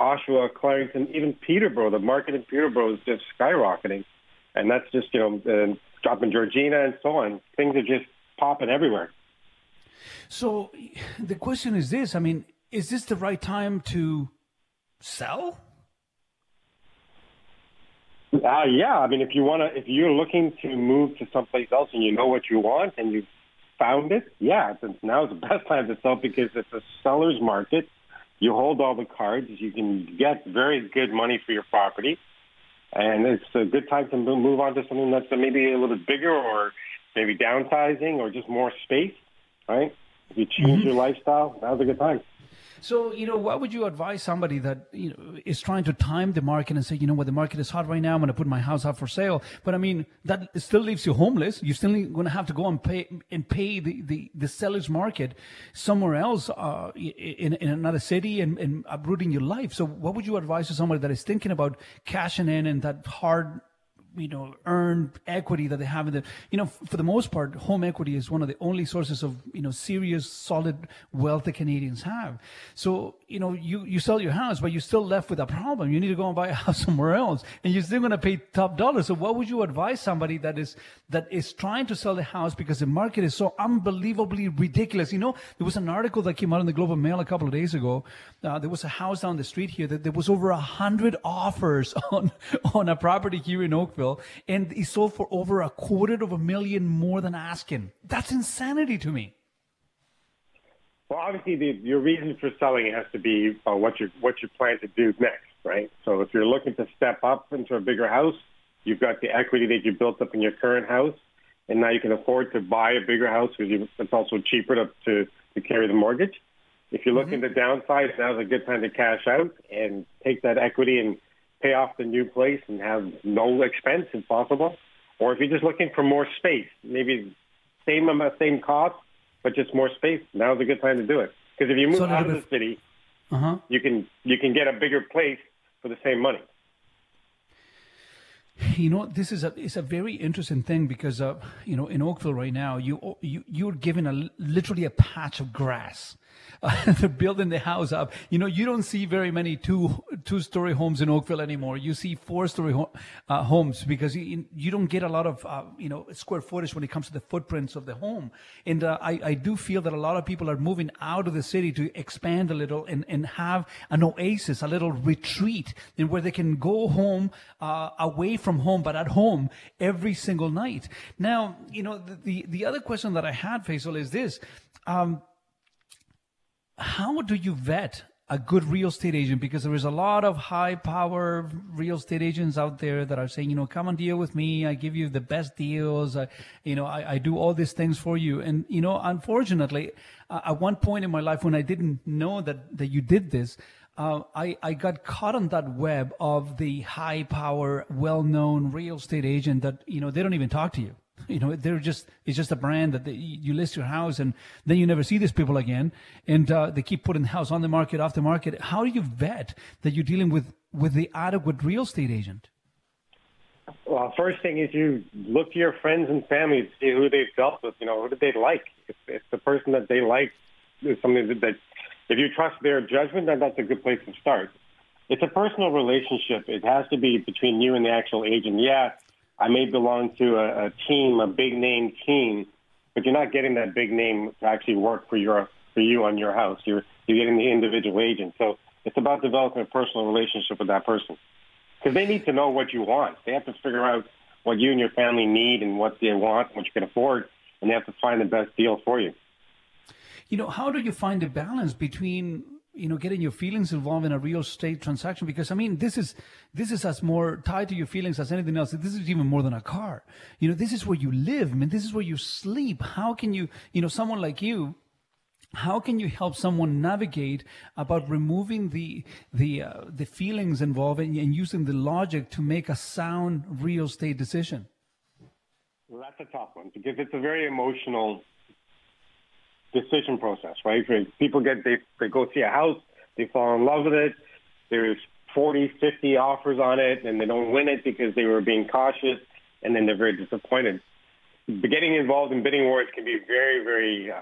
Oshawa, Clarington, even Peterborough. The market in Peterborough is just skyrocketing. And that's just, you know, uh, dropping Georgina and so on. Things are just popping everywhere. So the question is this: I mean, is this the right time to sell? Uh, yeah, I mean, if you want to, if you're looking to move to someplace else and you know what you want and you found it, yeah, now is the [LAUGHS] best time to sell because it's a seller's market. You hold all the cards. You can get very good money for your property, and it's a good time to move on to something that's maybe a little bit bigger, or maybe downsizing, or just more space. Right? If you change your lifestyle, now's a good time. So, you know, what would you advise somebody that, you know, is trying to time the market and say, you know what, the market is hot right now, I'm going to put my house up for sale. But I mean, that still leaves you homeless. You're still going to have to go and pay, and pay the, the, the seller's market somewhere else, uh, in, in another city and, and uprooting your life. So what would you advise to somebody that is thinking about cashing in and that hard, you know, earned equity that they have in the, you know, for the most part, home equity is one of the only sources of, you know, serious, solid wealth that Canadians have. So, you know, you, you sell your house, but you're still left with a problem. You need to go and buy a [LAUGHS] house somewhere else and you're still going to pay top dollar. So what would you advise somebody that is, that is trying to sell the house because the market is so unbelievably ridiculous? You know, there was an article that came out in the Globe and Mail a couple of days ago. Uh, there was a house down the street here that there was over a hundred offers [LAUGHS] on, on a property here in Oakville and it sold for over a quarter of a million more than asking. That's insanity to me. Well, obviously, the, your reason for selling it has to be uh, what you what you plan to do next, right? So, if you're looking to step up into a bigger house, you've got the equity that you built up in your current house, and now you can afford to buy a bigger house because it's also cheaper to, to to carry the mortgage. If you're looking to downsize, now's a good time to cash out and take that equity and pay off the new place and have no expense if possible. Or if you're just looking for more space, maybe same amount, same cost, but just more space. Now's a good time to do it. Because if you move So out of the city, Uh-huh. you can you can get a bigger place for the same money. You know, this is a it's a very interesting thing because uh, you know in Oakville right now you you you're given a literally a patch of grass. [LAUGHS] They're building the house up. You know, you don't see very many two two story homes in Oakville anymore. You see four story ho- uh, homes because you, you don't get a lot of uh, you know square footage when it comes to the footprints of the home. And uh, I I do feel that a lot of people are moving out of the city to expand a little and and have an oasis, a little retreat, in where they can go home uh, away from home, but at home every single night. Now, you know, the the, the other question that I had, Faizel, is this. Um, how do you vet a good real estate agent because there is a lot of high power real estate agents out there that are saying, you know, come and deal with me. I give you the best deals. I, you know, I, I do all these things for you. And, you know, unfortunately, uh, at one point in my life when I didn't know that, that you did this, uh, I, I got caught on that web of the high power, well known real estate agent that, you know, they don't even talk to you. [LAUGHS] You know, they're just, it's just a brand that they, you list your house and then you never see these people again. And, uh, they keep putting the house on the market, off the market. How do you vet that you're dealing with, with the adequate real estate agent? Well, first thing is you look to your friends and family to see who they've dealt with. You know, who did they like? If, if the person that they like is something that, that, if you trust their judgment, then that's a good place to start. It's a personal relationship. It has to be between you and the actual agent. Yeah, I may belong to a, a team, a big name team, but you're not getting that big name to actually work for your for you on your house. You're you're getting the individual agent. So it's about developing a personal relationship with that person because they need to know what you want. They have to figure out what you and your family need and what they want, what you can afford, and they have to find the best deal for you. You know, how do you find a balance between you know getting your feelings involved in a real estate transaction because i mean this is this is as more tied to your feelings as anything else. This is even more than a car. You know this is where you live i mean this is where you sleep. How can you you know someone like you how can you help someone navigate about removing the the uh, the feelings involved and, and using the logic to make a sound real estate decision? Well that's a tough one because it's a very emotional decision process, right? People get they they go see a house, they fall in love with it. There's 40, 50 offers on it, and they don't win it because they were being cautious, and then they're very disappointed. But getting involved in bidding wars can be very, very uh,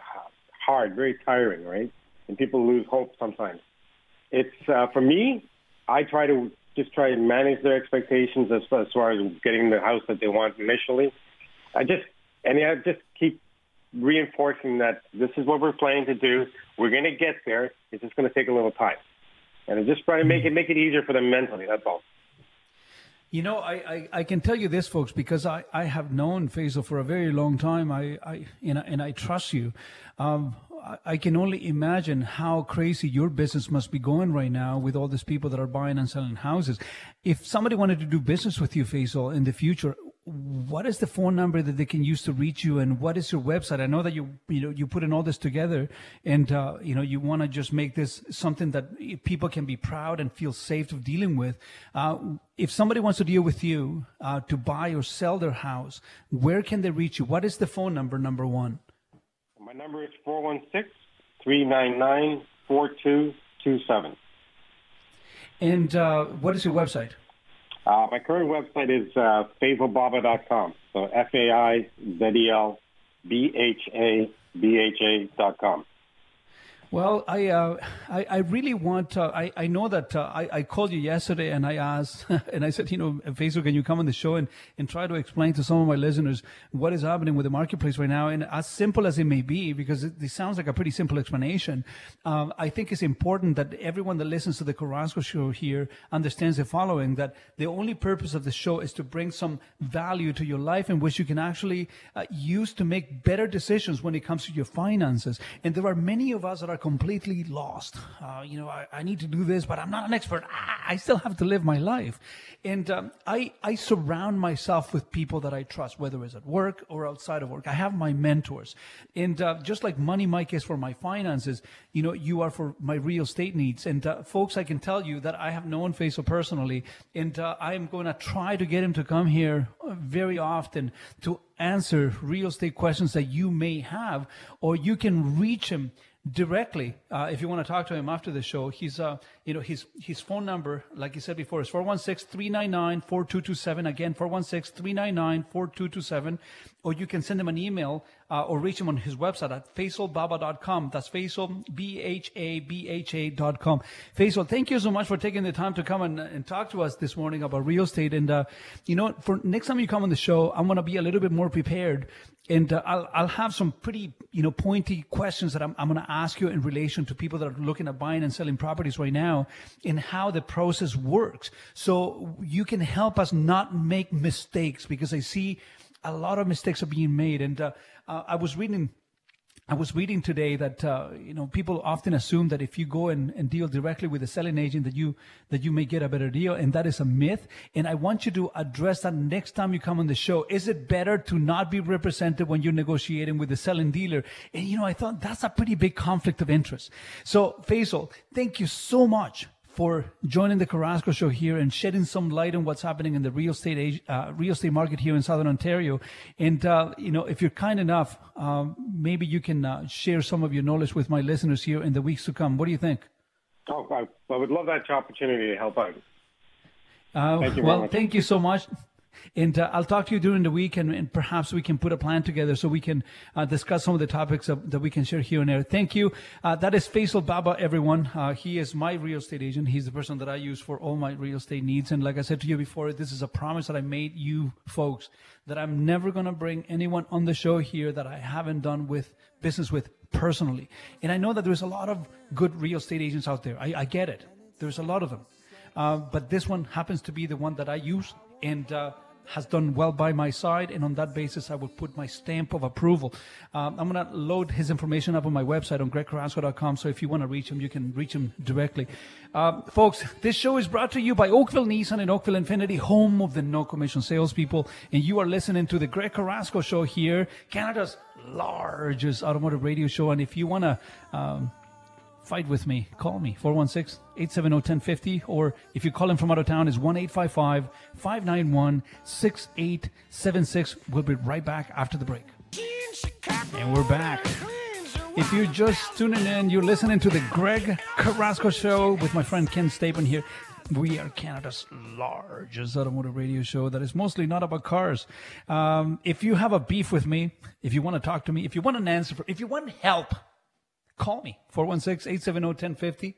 hard, very tiring, right? And people lose hope sometimes. It's uh, for me. I try to just try to manage their expectations as, as far as getting the house that they want initially. I just and I just keep reinforcing that this is what we're planning to do. We're going to get there. It's just going to take a little time, and just try to make it make it easier for them mentally. That's all. You know, I, I, I, can tell you this, folks, because I, I have known Faizel for a very long time. I, I and, I, and I trust you. Um, I can only imagine how crazy your business must be going right now with all these people that are buying and selling houses. If somebody wanted to do business with you, Faizel, in the future, what is the phone number that they can use to reach you and what is your website? I know that you you know you put in all this together and uh, you know you want to just make this something that people can be proud and feel safe of dealing with. Uh, if somebody wants to deal with you uh, to buy or sell their house where can they reach you? What is the phone number number one? My number is 416-399-4227 and uh, what is your website uh, my current website is uh, faizelbhabha.com. So F A I Z E L B H A B H A dot com. Well, I, uh, I, I really want. Uh, I I know that uh, I I called you yesterday and I asked [LAUGHS] and I said, you know, Facebook, can you come on the show and and try to explain to some of my listeners what is happening with the marketplace right now? And as simple as it may be, because it, it sounds like a pretty simple explanation, um, I think it's important that everyone that listens to the Carrasco show here understands the following: that the only purpose of the show is to bring some value to your life in which you can actually uh, use to make better decisions when it comes to your finances. And there are many of us that are are completely lost. Uh, you know, I, I, need to do this, but I'm not an expert. I, I still have to live my life. And um, I, I surround myself with people that I trust, whether it's at work or outside of work. I have my mentors. And uh, just like Money Mike is for my finances, you know, you are for my real estate needs. And uh, folks, I can tell you that I have known Faizel personally, and uh, I am going to try to get him to come here very often to answer real estate questions that you may have, or you can reach him directly uh, if you want to talk to him after the show he's uh, you know his his phone number like you said before is 416-399-4227 again 416-399-4227 or you can send him an email uh, or reach him on his website at faizelbhabha.com that's faizel b-h-a-b-h-a dot com. Faizel thank you so much for taking the time to come and, and talk to us this morning about real estate. And uh, you know for next time you come on the show i'm going to be a little bit more prepared and uh, I'll, I'll have some pretty you know pointy questions that I'm, I'm going to ask you in relation to people that are looking at buying and selling properties right now and how the process works. So you can help us not make mistakes because I see a lot of mistakes are being made. And uh, uh, I was reading I was reading today that uh, you know people often assume that if you go and, and deal directly with a selling agent that you that you may get a better deal, and that is a myth. And I want you to address that next time you come on the show. Is it better to not be represented when you're negotiating with the selling dealer? And you know, I thought that's a pretty big conflict of interest. So Faizel, thank you so much for joining the Carrasco Show here and shedding some light on what's happening in the real estate uh, real estate market here in Southern Ontario. And uh, you know, if you're kind enough, um, maybe you can uh, share some of your knowledge with my listeners here in the weeks to come. What do you think? Oh, I, I would love that opportunity to help out. Uh, Thank well, much. thank you so much. And uh, I'll talk to you during the week, and, and perhaps we can put a plan together so we can uh, discuss some of the topics of, that we can share here and there. Thank you. Uh, that is Faizel Bhabha, everyone. Uh, he is my real estate agent. He's the person that I use for all my real estate needs. And like I said to you before, this is a promise that I made you folks that I'm never going to bring anyone on the show here that I haven't done with business with personally. And I know that there's a lot of good real estate agents out there. I, I get it. There's a lot of them. Uh, but this one happens to be the one that I use and uh, has done well by my side. And on that basis, I will put my stamp of approval. Um, I'm going to load his information up on my website on gregcarrasco.com. So if you want to reach him, you can reach him directly. Um, folks, this show is brought to you by Oakville Nissan and Oakville Infiniti, home of the no commission salespeople. And you are listening to the Greg Carrasco show here, Canada's largest automotive radio show. And if you want to, um, fight with me, call me 416 870 1050. Or if you call in from out of town, is 1 855 591 6876. We'll be right back after the break. And we're back. If you're just tuning in, you're listening to the Greg Carrasco Show with my friend Ken Stapon here. We are Canada's largest automotive radio show that is mostly not about cars. Um, if you have a beef with me, if you want to talk to me, if you want an answer, if you want help, call me 416-870-1050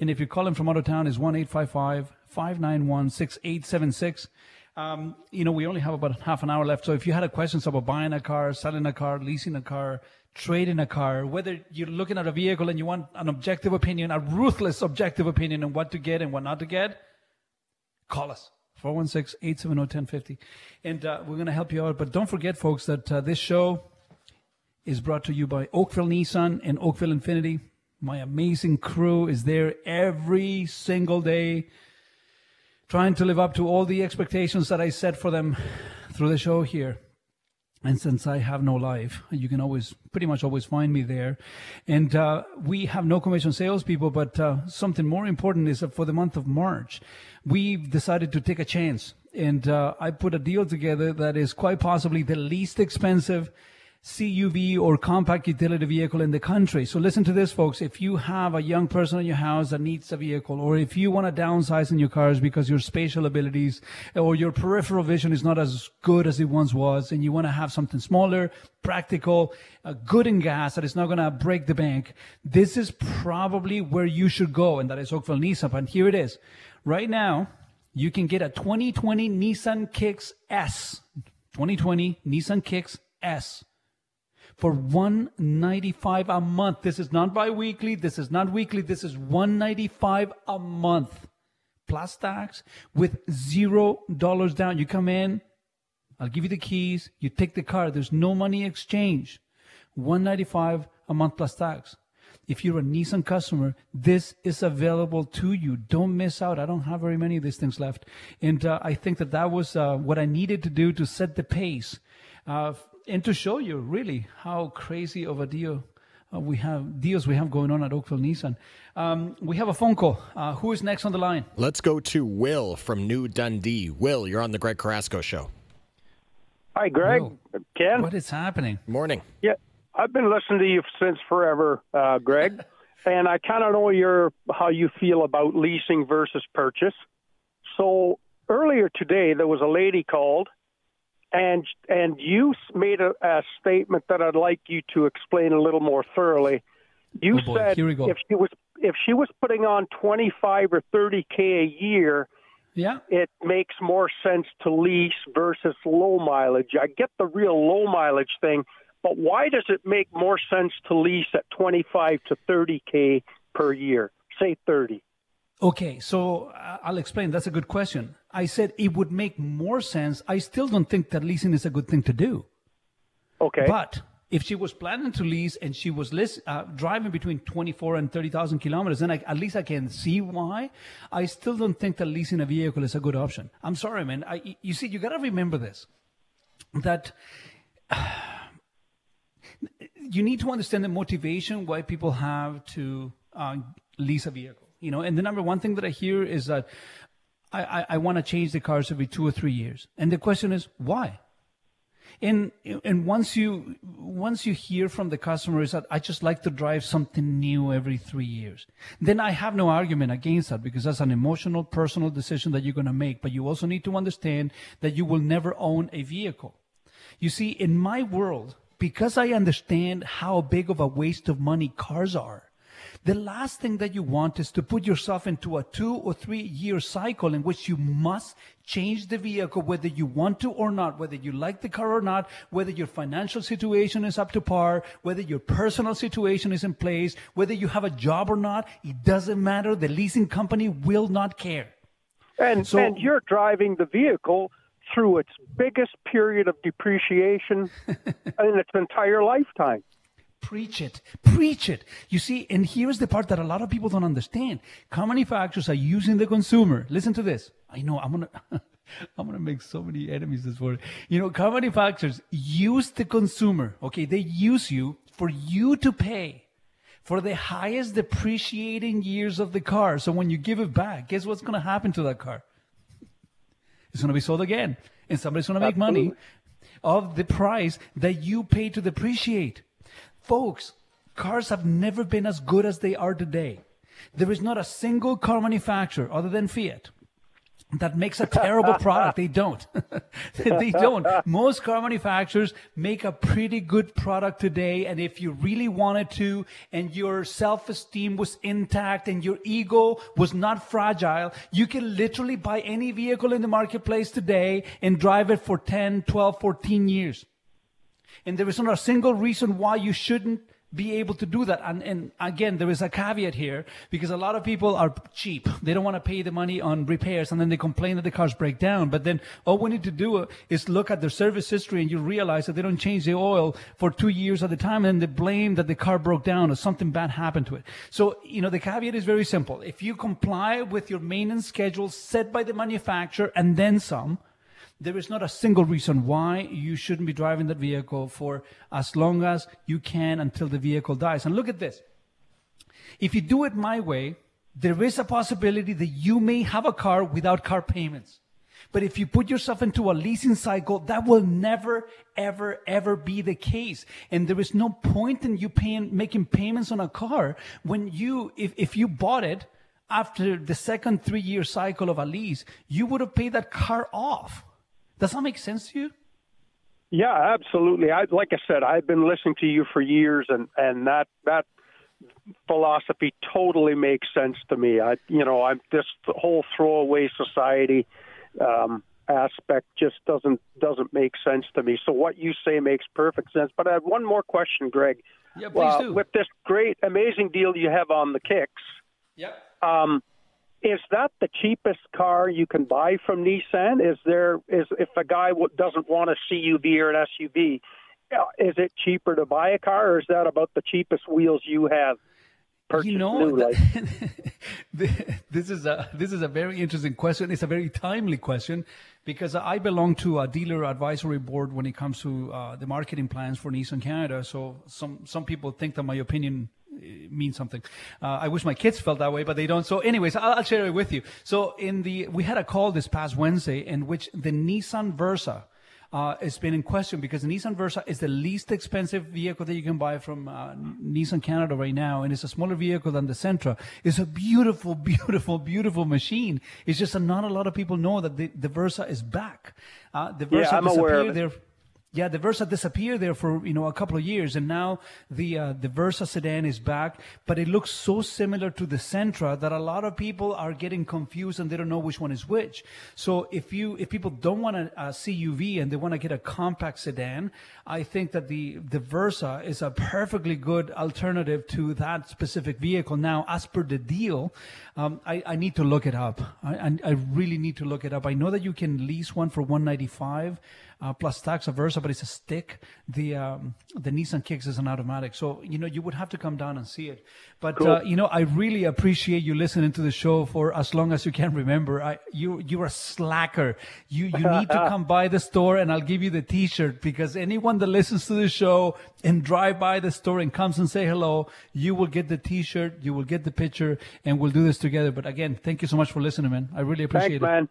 and if you're calling from out of town is 1-855-591-6876 um, you know we only have about half an hour left. So if you had a question about buying a car selling a car leasing a car trading a car whether you're looking at a vehicle and you want an objective opinion a ruthless objective opinion on what to get and what not to get call us 416-870-1050 and uh, we're going to help you out. But don't forget folks that uh, this show is brought to you by Oakville Nissan and Oakville Infiniti. My amazing crew is there every single day, trying to live up to all the expectations that I set for them through the show here. And since I have no life, you can always, pretty much always find me there. And uh, we have no commission salespeople, but uh, something more important is that for the month of March, we've decided to take a chance. And uh, I put a deal together that is quite possibly the least expensive CUV or compact utility vehicle in the country. So listen to this, folks. If you have a young person in your house that needs a vehicle, or if you want to downsize in your cars because your spatial abilities or your peripheral vision is not as good as it once was, and you want to have something smaller, practical, uh, good in gas that is not going to break the bank, this is probably where you should go, and that is Oakville Nissan. And here it is. Right now, you can get a 2020 Nissan Kicks S. 2020 Nissan Kicks S for 195 a month. This is not bi-weekly, this is not weekly, this is 195 a month. Plus tax with zero dollars down. You come in, I'll give you the keys, you take the car, there's no money exchange. 195 a month plus tax. If you're a Nissan customer, this is available to you. Don't miss out. I don't have very many of these things left. And uh, I think that that was uh, what I needed to do to set the pace. Uh, and to show you really how crazy of a deal uh, we have deals we have going on at Oakville Nissan. Um, we have a phone call. Uh, who is next on the line? Let's go to Will from New Dundee. Will, you're on the Greg Carrasco show. Hi, Greg. Will, Ken. What is happening? Morning. Yeah, I've been listening to you since forever, uh, Greg, [LAUGHS] and I kind of know your how you feel about leasing versus purchase. So earlier today, there was a lady called and and you made a, a, statement that I'd like you to explain a little more thoroughly. You oh boy, said if she was if she was putting on twenty five or thirty k a year, yeah, it makes more sense to lease versus low mileage. I get the real low mileage thing, but why does it make more sense to lease at twenty five to thirty k per year? Say thirty. Okay, so uh, I'll explain. That's a good question. I said it would make more sense. I still don't think that leasing is a good thing to do. Okay. But If she was planning to lease and she was list, uh, driving between 24 and 30,000 kilometers, then I, at least I can see why. I still don't think that leasing a vehicle is a good option. I'm sorry, man. I, you see, you got to remember this that [SIGHS] you need to understand the motivation why people have to uh, lease a vehicle. You know, and the number one thing that I hear is that I, I, I want to change the cars every two or three years, and the question is why. And and once you once you hear from the customer is that I just like to drive something new every three years, then I have no argument against that because that's an emotional, personal decision that you're going to make. But you also need to understand that you will never own a vehicle. You see, in my world, because I understand how big of a waste of money cars are, the last thing that you want is to put yourself into a two or three year cycle in which you must change the vehicle, whether you want to or not, whether you like the car or not, whether your financial situation is up to par, whether your personal situation is in place, whether you have a job or not. It doesn't matter. The leasing company will not care. And, So- and you're driving the vehicle through its biggest period of depreciation [LAUGHS] in its entire lifetime. Preach it. Preach it. You see, and here's the part that a lot of people don't understand. Car manufacturers are using the consumer. Listen to this. I know I'm gonna [LAUGHS] I'm gonna make so many enemies this morning. You know, car manufacturers use the consumer. Okay, they use you for you to pay for the highest depreciating years of the car. So when you give it back, guess what's gonna happen to that car? It's gonna be sold again. And somebody's gonna make money of the price that you pay to depreciate. Folks, cars have never been as good as they are today. There is not a single car manufacturer other than Fiat that makes a terrible [LAUGHS] product. They don't. [LAUGHS] they don't. Most car manufacturers make a pretty good product today. And if you really wanted to, and your self-esteem was intact and your ego was not fragile, you can literally buy any vehicle in the marketplace today and drive it for 10, 12, 14 years. And there is not a single reason why you shouldn't be able to do that. And, and again, there is a caveat here because a lot of people are cheap. They don't want to pay the money on repairs and then they complain that the cars break down. But then all we need to do is look at their service history and you realize that they don't change the oil for two years at a time and they blame that the car broke down or something bad happened to it. So, you know, the caveat is very simple. If you comply with your maintenance schedule set by the manufacturer and then some, there is not a single reason why you shouldn't be driving that vehicle for as long as you can until the vehicle dies. And look at this. If you do it my way, there is a possibility that you may have a car without car payments. But if you put yourself into a leasing cycle, that will never, ever, ever be the case. And there is no point in you paying, making payments on a car when you, if, if you bought it after the second three year cycle of a lease, you would have paid that car off. Does that make sense to you? Yeah, absolutely. I like I said, I've been listening to you for years, and and that that philosophy totally makes sense to me. I, you know, I'm this whole throwaway society um, aspect just doesn't doesn't make sense to me. So what you say makes perfect sense. But I have one more question, Greg. Yeah, please do. With this great, amazing deal you have on the Kicks, Yep. um, is that the cheapest car you can buy from Nissan? Is there is if a guy doesn't want a CUV or an SUV, uh, is it cheaper to buy a car, or is that about the cheapest wheels you have? You know, new, like? [LAUGHS] this is a this is a very interesting question. It's a very timely question because I belong to a dealer advisory board when it comes to uh, the marketing plans for Nissan Canada. So some some people think that my opinion means something. Uh, I wish my kids felt that way, but they don't. So, anyways, I'll, I'll share it with you. So, in the we had a call this past Wednesday in which the Nissan Versa uh, has been in question because the Nissan Versa is the least expensive vehicle that you can buy from uh, Nissan Canada right now, and it's a smaller vehicle than the Sentra. It's a beautiful, [LAUGHS] beautiful, beautiful machine. It's just that not a lot of people know that the, the Versa is back. Uh, the Yeah, Versa I'm aware of disappeared it. there. Yeah, the Versa disappeared there for you know a couple of years, and now the uh, the Versa sedan is back. But it looks so similar to the Sentra that a lot of people are getting confused and they don't know which one is which. So if you if people don't want a, a CUV and they want to get a compact sedan, I think that the the Versa is a perfectly good alternative to that specific vehicle. Now, as per the deal, um, I, I need to look it up. I, I I really need to look it up. I know that you can lease one for 195 uh, plus tax a Versa, but it's a stick. The um, the Nissan Kicks is an automatic. So you know you would have to come down and see it. But Cool. uh, you know I really appreciate you listening to the show for as long as you can remember. I you you're a slacker. You you need to come by the store and I'll give you the T-shirt because anyone that listens to the show and drive by the store and comes and say hello, you will get the T-shirt, you will get the picture, and we'll do this together. But again, thank you so much for listening, man. I really appreciate Thanks, it. man.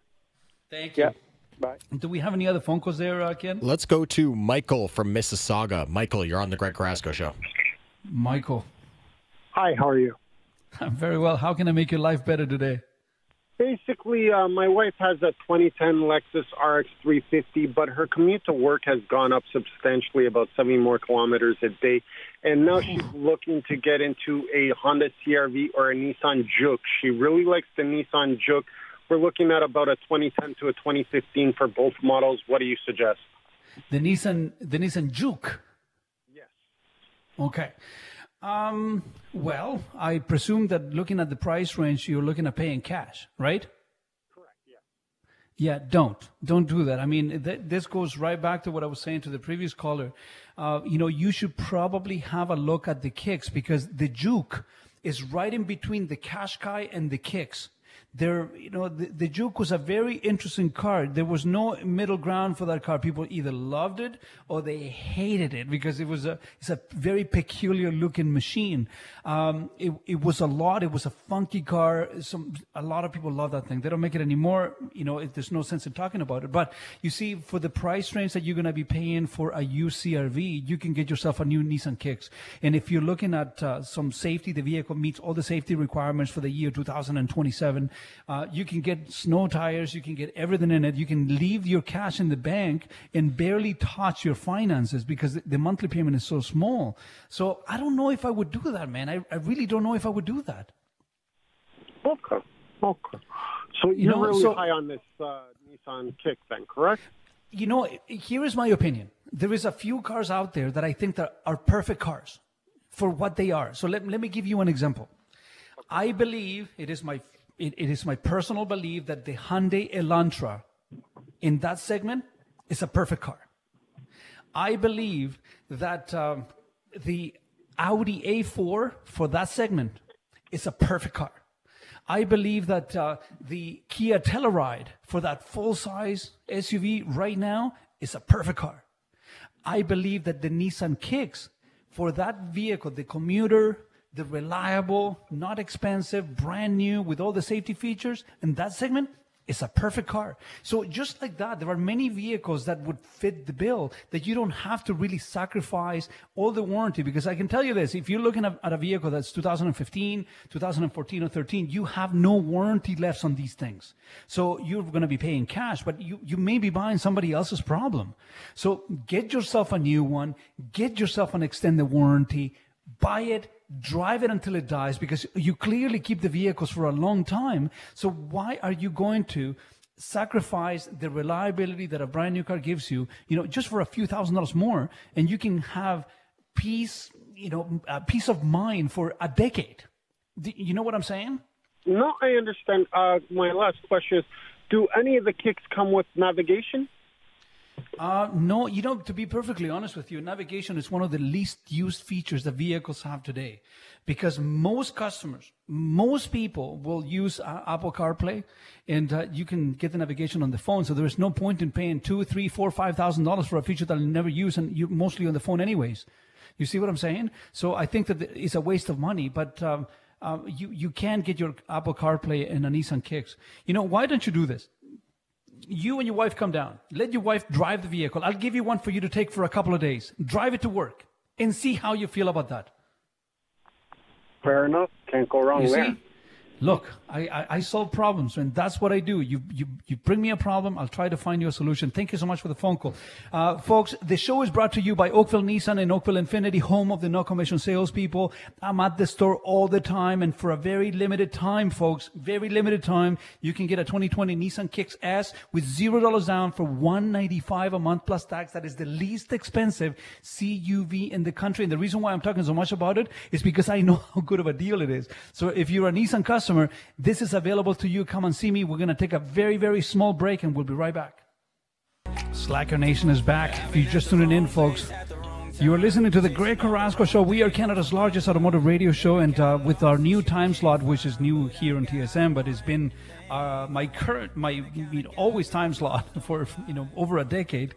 Thank you. Yeah. Bye. Do we have any other phone calls there, uh, Ken? Let's go to Michael from Mississauga. Michael, you're on the Greg Carrasco show. Michael. Hi, how are you? I'm very well. How can I make your life better today? Basically, uh, my wife has a 2010 Lexus RX 350, but her commute to work has gone up substantially, about 70 more kilometers a day. And now she's looking to get into a Honda CRV or a Nissan Juke. She really likes the Nissan Juke. We're looking at about a 2010 to a 2015 for both models. What do you suggest? The Nissan, the Nissan Juke. Yes. Okay. Um, well, I presume that looking at the price range, you're looking at paying cash, right? Correct. Yeah. Yeah, don't. Don't do that. I mean, th- this goes right back to what I was saying to the previous caller. Uh, you know, you should probably have a look at the Kicks because the Juke is right in between the Cash Qashqai and the Kicks. There, you know, the, the Juke was a very interesting car. There was no middle ground for that car. People either loved it or they hated it because it was a, it's a very peculiar looking machine. Um, it, it was a lot. It was a funky car. Some, a lot of people love that thing. They don't make it anymore. You know, it, there's no sense in talking about it. But you see, for the price range that you're going to be paying for a UCRV, you can get yourself a new Nissan Kicks. And if you're looking at uh, some safety, the vehicle meets all the safety requirements for the year 2027. Uh, you can get snow tires. You can get everything in it. You can leave your cash in the bank and barely touch your finances because the- monthly payment is so small. So I don't know if I would do that, man. I, I really don't know if I would do that. Okay. Okay. So You you're know, really so- high on this uh, Nissan Kick, then, correct? you know, here is my opinion. There is a few cars out there that I think that are perfect cars for what they are. So let, let me give you an example. I believe it is my it, it is my personal belief that the Hyundai Elantra in that segment is a perfect car. I believe that um, the Audi A4 for that segment is a perfect car. I believe that uh, the Kia Telluride for that full size SUV right now is a perfect car. I believe that the Nissan Kicks for that vehicle, the commuter, the reliable, not expensive, brand new with all the safety features in that segment is a perfect car. So just like that, there are many vehicles that would fit the bill that you don't have to really sacrifice all the warranty. Because I can tell you this, if you're looking at a vehicle that's 2015, 2014 or 13, you have no warranty left on these things. So you're going to be paying cash, but you, you may be buying somebody else's problem. So get yourself a new one, get yourself an extended warranty, buy it, drive it until it dies because you clearly keep the vehicles for a long time. So why are you going to sacrifice the reliability that a brand new car gives you, you know, just for a few thousand dollars more and you can have peace, you know, uh, peace of mind for a decade. Do you know what I'm saying? No, I understand. Uh, my last question is, do any of the Kicks come with navigation? Uh, no, you know, to be perfectly honest with you, navigation is one of the least used features that vehicles have today because most customers, most people will use uh, Apple CarPlay and uh, you can get the navigation on the phone. So there is no point in paying two, three, four, five thousand dollars for a feature that I'll never use and you're mostly on the phone anyways. You see what I'm saying? So I think that it's a waste of money, but, um, uh, you, you can get your Apple CarPlay and a Nissan Kicks. You know, why don't you do this? You and your wife come down. Let your wife drive the vehicle. I'll give you one for you to take for a couple of days. Drive it to work and see how you feel about that. Fair enough. Can't go wrong You there. see? Look, I, I, I solve problems, and that's what I do. You, you, you bring me a problem, I'll try to find you a solution. Thank you so much for the phone call. Uh, folks, the show is brought to you by Oakville Nissan and Oakville Infiniti, home of the no commission salespeople. I'm at the store all the time, and for a very limited time, folks, very limited time, you can get a 2020 Nissan Kicks S with $0 down for 195 a month plus tax. That is the least expensive CUV in the country. And the reason why I'm talking so much about it is because I know [LAUGHS] how good of a deal it is. So if you're a Nissan customer, this is available to you. Come and see me. We're going to take a very, very small break and we'll be right back. Slacker Nation is back. If you're just tuning in, folks, you are listening to the Greg Carrasco Show. We are Canada's largest automotive radio show, and uh, with our new time slot, which is new here on TSN, but it's been uh, my current, my you know, always time slot [LAUGHS] for you know over a decade.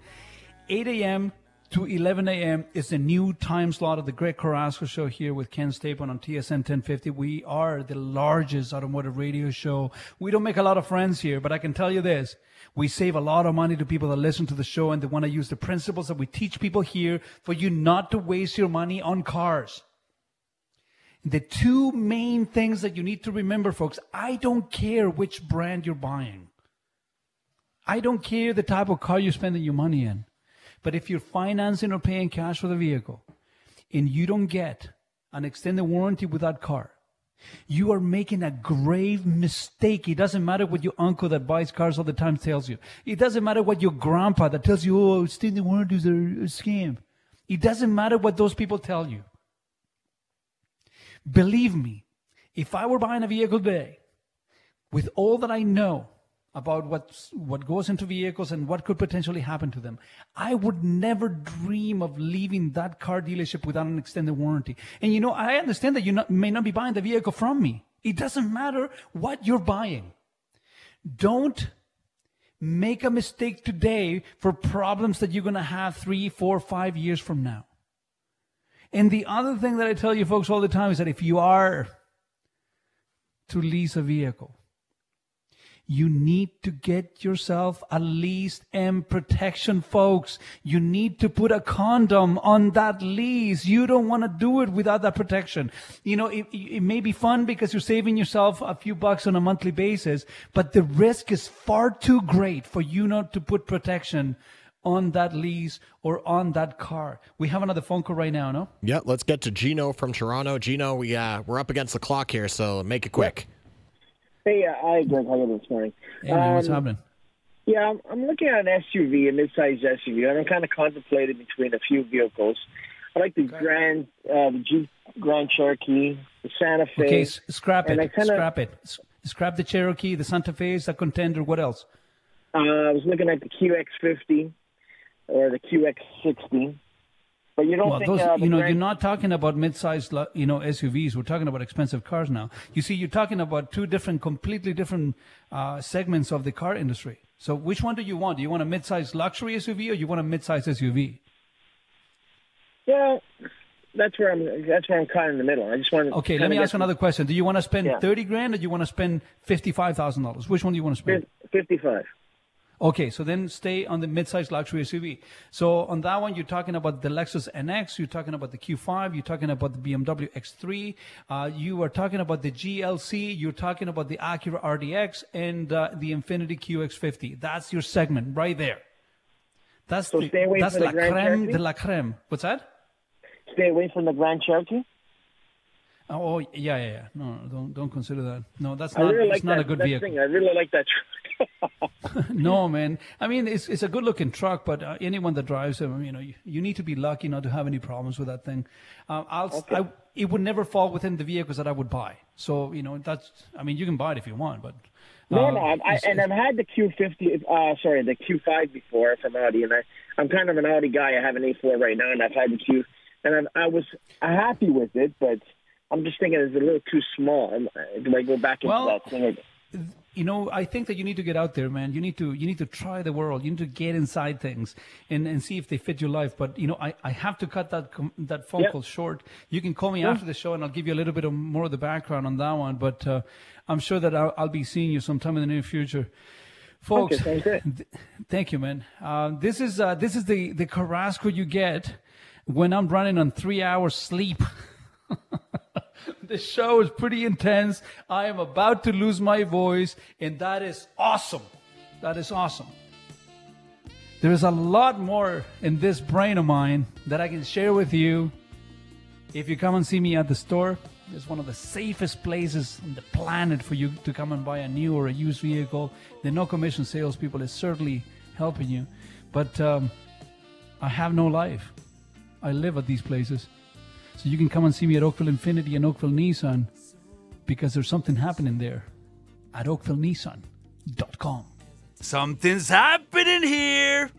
8 a.m. to 11 a.m. is the new time slot of the Greg Carrasco Show here with Ken Stapon on TSN 1050. We are the largest automotive radio show. We don't make a lot of friends here, but I can tell you this. We save a lot of money to people that listen to the show and they want to use the principles that we teach people here for you not to waste your money on cars. The two main things that you need to remember, folks, I don't care which brand you're buying. I don't care the type of car you're spending your money in. But if you're financing or paying cash for the vehicle and you don't get an extended warranty with that car, you are making a grave mistake. It doesn't matter what your uncle that buys cars all the time tells you. It doesn't matter what your grandpa that tells you, oh, extended warranties are a scam. It doesn't matter what those people tell you. Believe me, if I were buying a vehicle today, with all that I know about what's, what goes into vehicles and what could potentially happen to them, I would never dream of leaving that car dealership without an extended warranty. And you know, I understand that you not, may not be buying the vehicle from me. It doesn't matter what you're buying. Don't make a mistake today for problems that you're going to have three, four, five years from now. And the other thing that I tell you folks all the time is that if you are to lease a vehicle, you need to get yourself a lease and protection, folks. You need to put a condom on that lease. You don't want to do it without that protection. You know, it, it may be fun because you're saving yourself a few bucks on a monthly basis, but the risk is far too great for you not to put protection on that lease or on that car. We have another phone call right now, no? Yeah, let's get to Gino from Toronto. Gino, we uh, we're up against the clock here, so make it quick. Hey, uh, hi, Greg. How are you this morning? Hey, man, what's Um, happening? Yeah, I'm, I'm looking at an SUV, a mid-sized SUV, and I'm kind of contemplating between a few vehicles. I like the Grand, uh, the Jeep Grand Cherokee, the Santa Fe. Okay, s- scrap it. kinda- Scrap it. S- Scrap the Cherokee, the Santa Fe, the contender. What else? Uh, I was looking at the QX50 or the QX60. But you don't well, think those, uh, you know, you're not talking about mid-sized, you know, SUVs. We're talking about expensive cars now. You see, you're talking about two different, completely different uh, segments of the car industry. So, which one do you want? Do you want a mid-sized luxury SUV or you want a mid-sized SUV? Well, that's where I'm. That's where I'm kind of in the middle. I just want to. Okay, let me ask another question. Do you want to spend thirty grand or do you want to spend fifty-five thousand dollars? Which one do you want to spend? Fifty-five. Okay, so then stay on the mid-sized luxury SUV. So on that one, you're talking about the Lexus NX, you're talking about the Q5, you're talking about the BMW X3, uh, you are talking about the GLC, you're talking about the Acura RDX, and uh, the Infiniti QX50. That's your segment right there. That's So the, stay away that's from the la Grand creme Cherokee? de la creme. What's that? Stay away from the Grand Cherokee. Oh, yeah, yeah, yeah. No, no, don't don't consider that. No, that's not. really it's not that, a good that vehicle. thing. I really like that. truck. [LAUGHS] no, man. I mean, it's it's a good looking truck, but uh, anyone that drives them, you know, you, you need to be lucky not to have any problems with that thing. Uh, I'll, I, it would never fall within the vehicles that I would buy. So you know, that's. I mean, you can buy it if you want, but No, uh, no, I, I, it's- and I've had the Q50, uh, sorry, the Q5 before from Audi, and I, I'm kind of an Audi guy. I have an A4 right now, and I've had the Q, and I've, I was happy with it, but I'm just thinking it's a little too small. Do I go back into Well, that thing? you know, I think that you need to get out there, man. You need to you need to try the world. You need to get inside things and, and see if they fit your life. But you know, I, I have to cut that that phone Yeah. call short. You can call me Yeah. after the show, and I'll give you a little bit of more of the background on that one. But uh, I'm sure that I'll, I'll be seeing you sometime in the near future, folks. Okay, th- thank you, man. Uh, this is uh, this is the the Carrasco you get when I'm running on three hours sleep. [LAUGHS] [LAUGHS] the show is pretty intense. I am about to lose my voice, and that is awesome. That is awesome. There is a lot more in this brain of mine that I can share with you. If you come and see me at the store, it's one of the safest places on the planet for you to come and buy a new or a used vehicle. The no commission salespeople is certainly helping you, but um, I have no life. I live at these places. So you can come and see me at Oakville Infiniti and Oakville Nissan because there's something happening there at oakvillenissan.com. Something's happening here.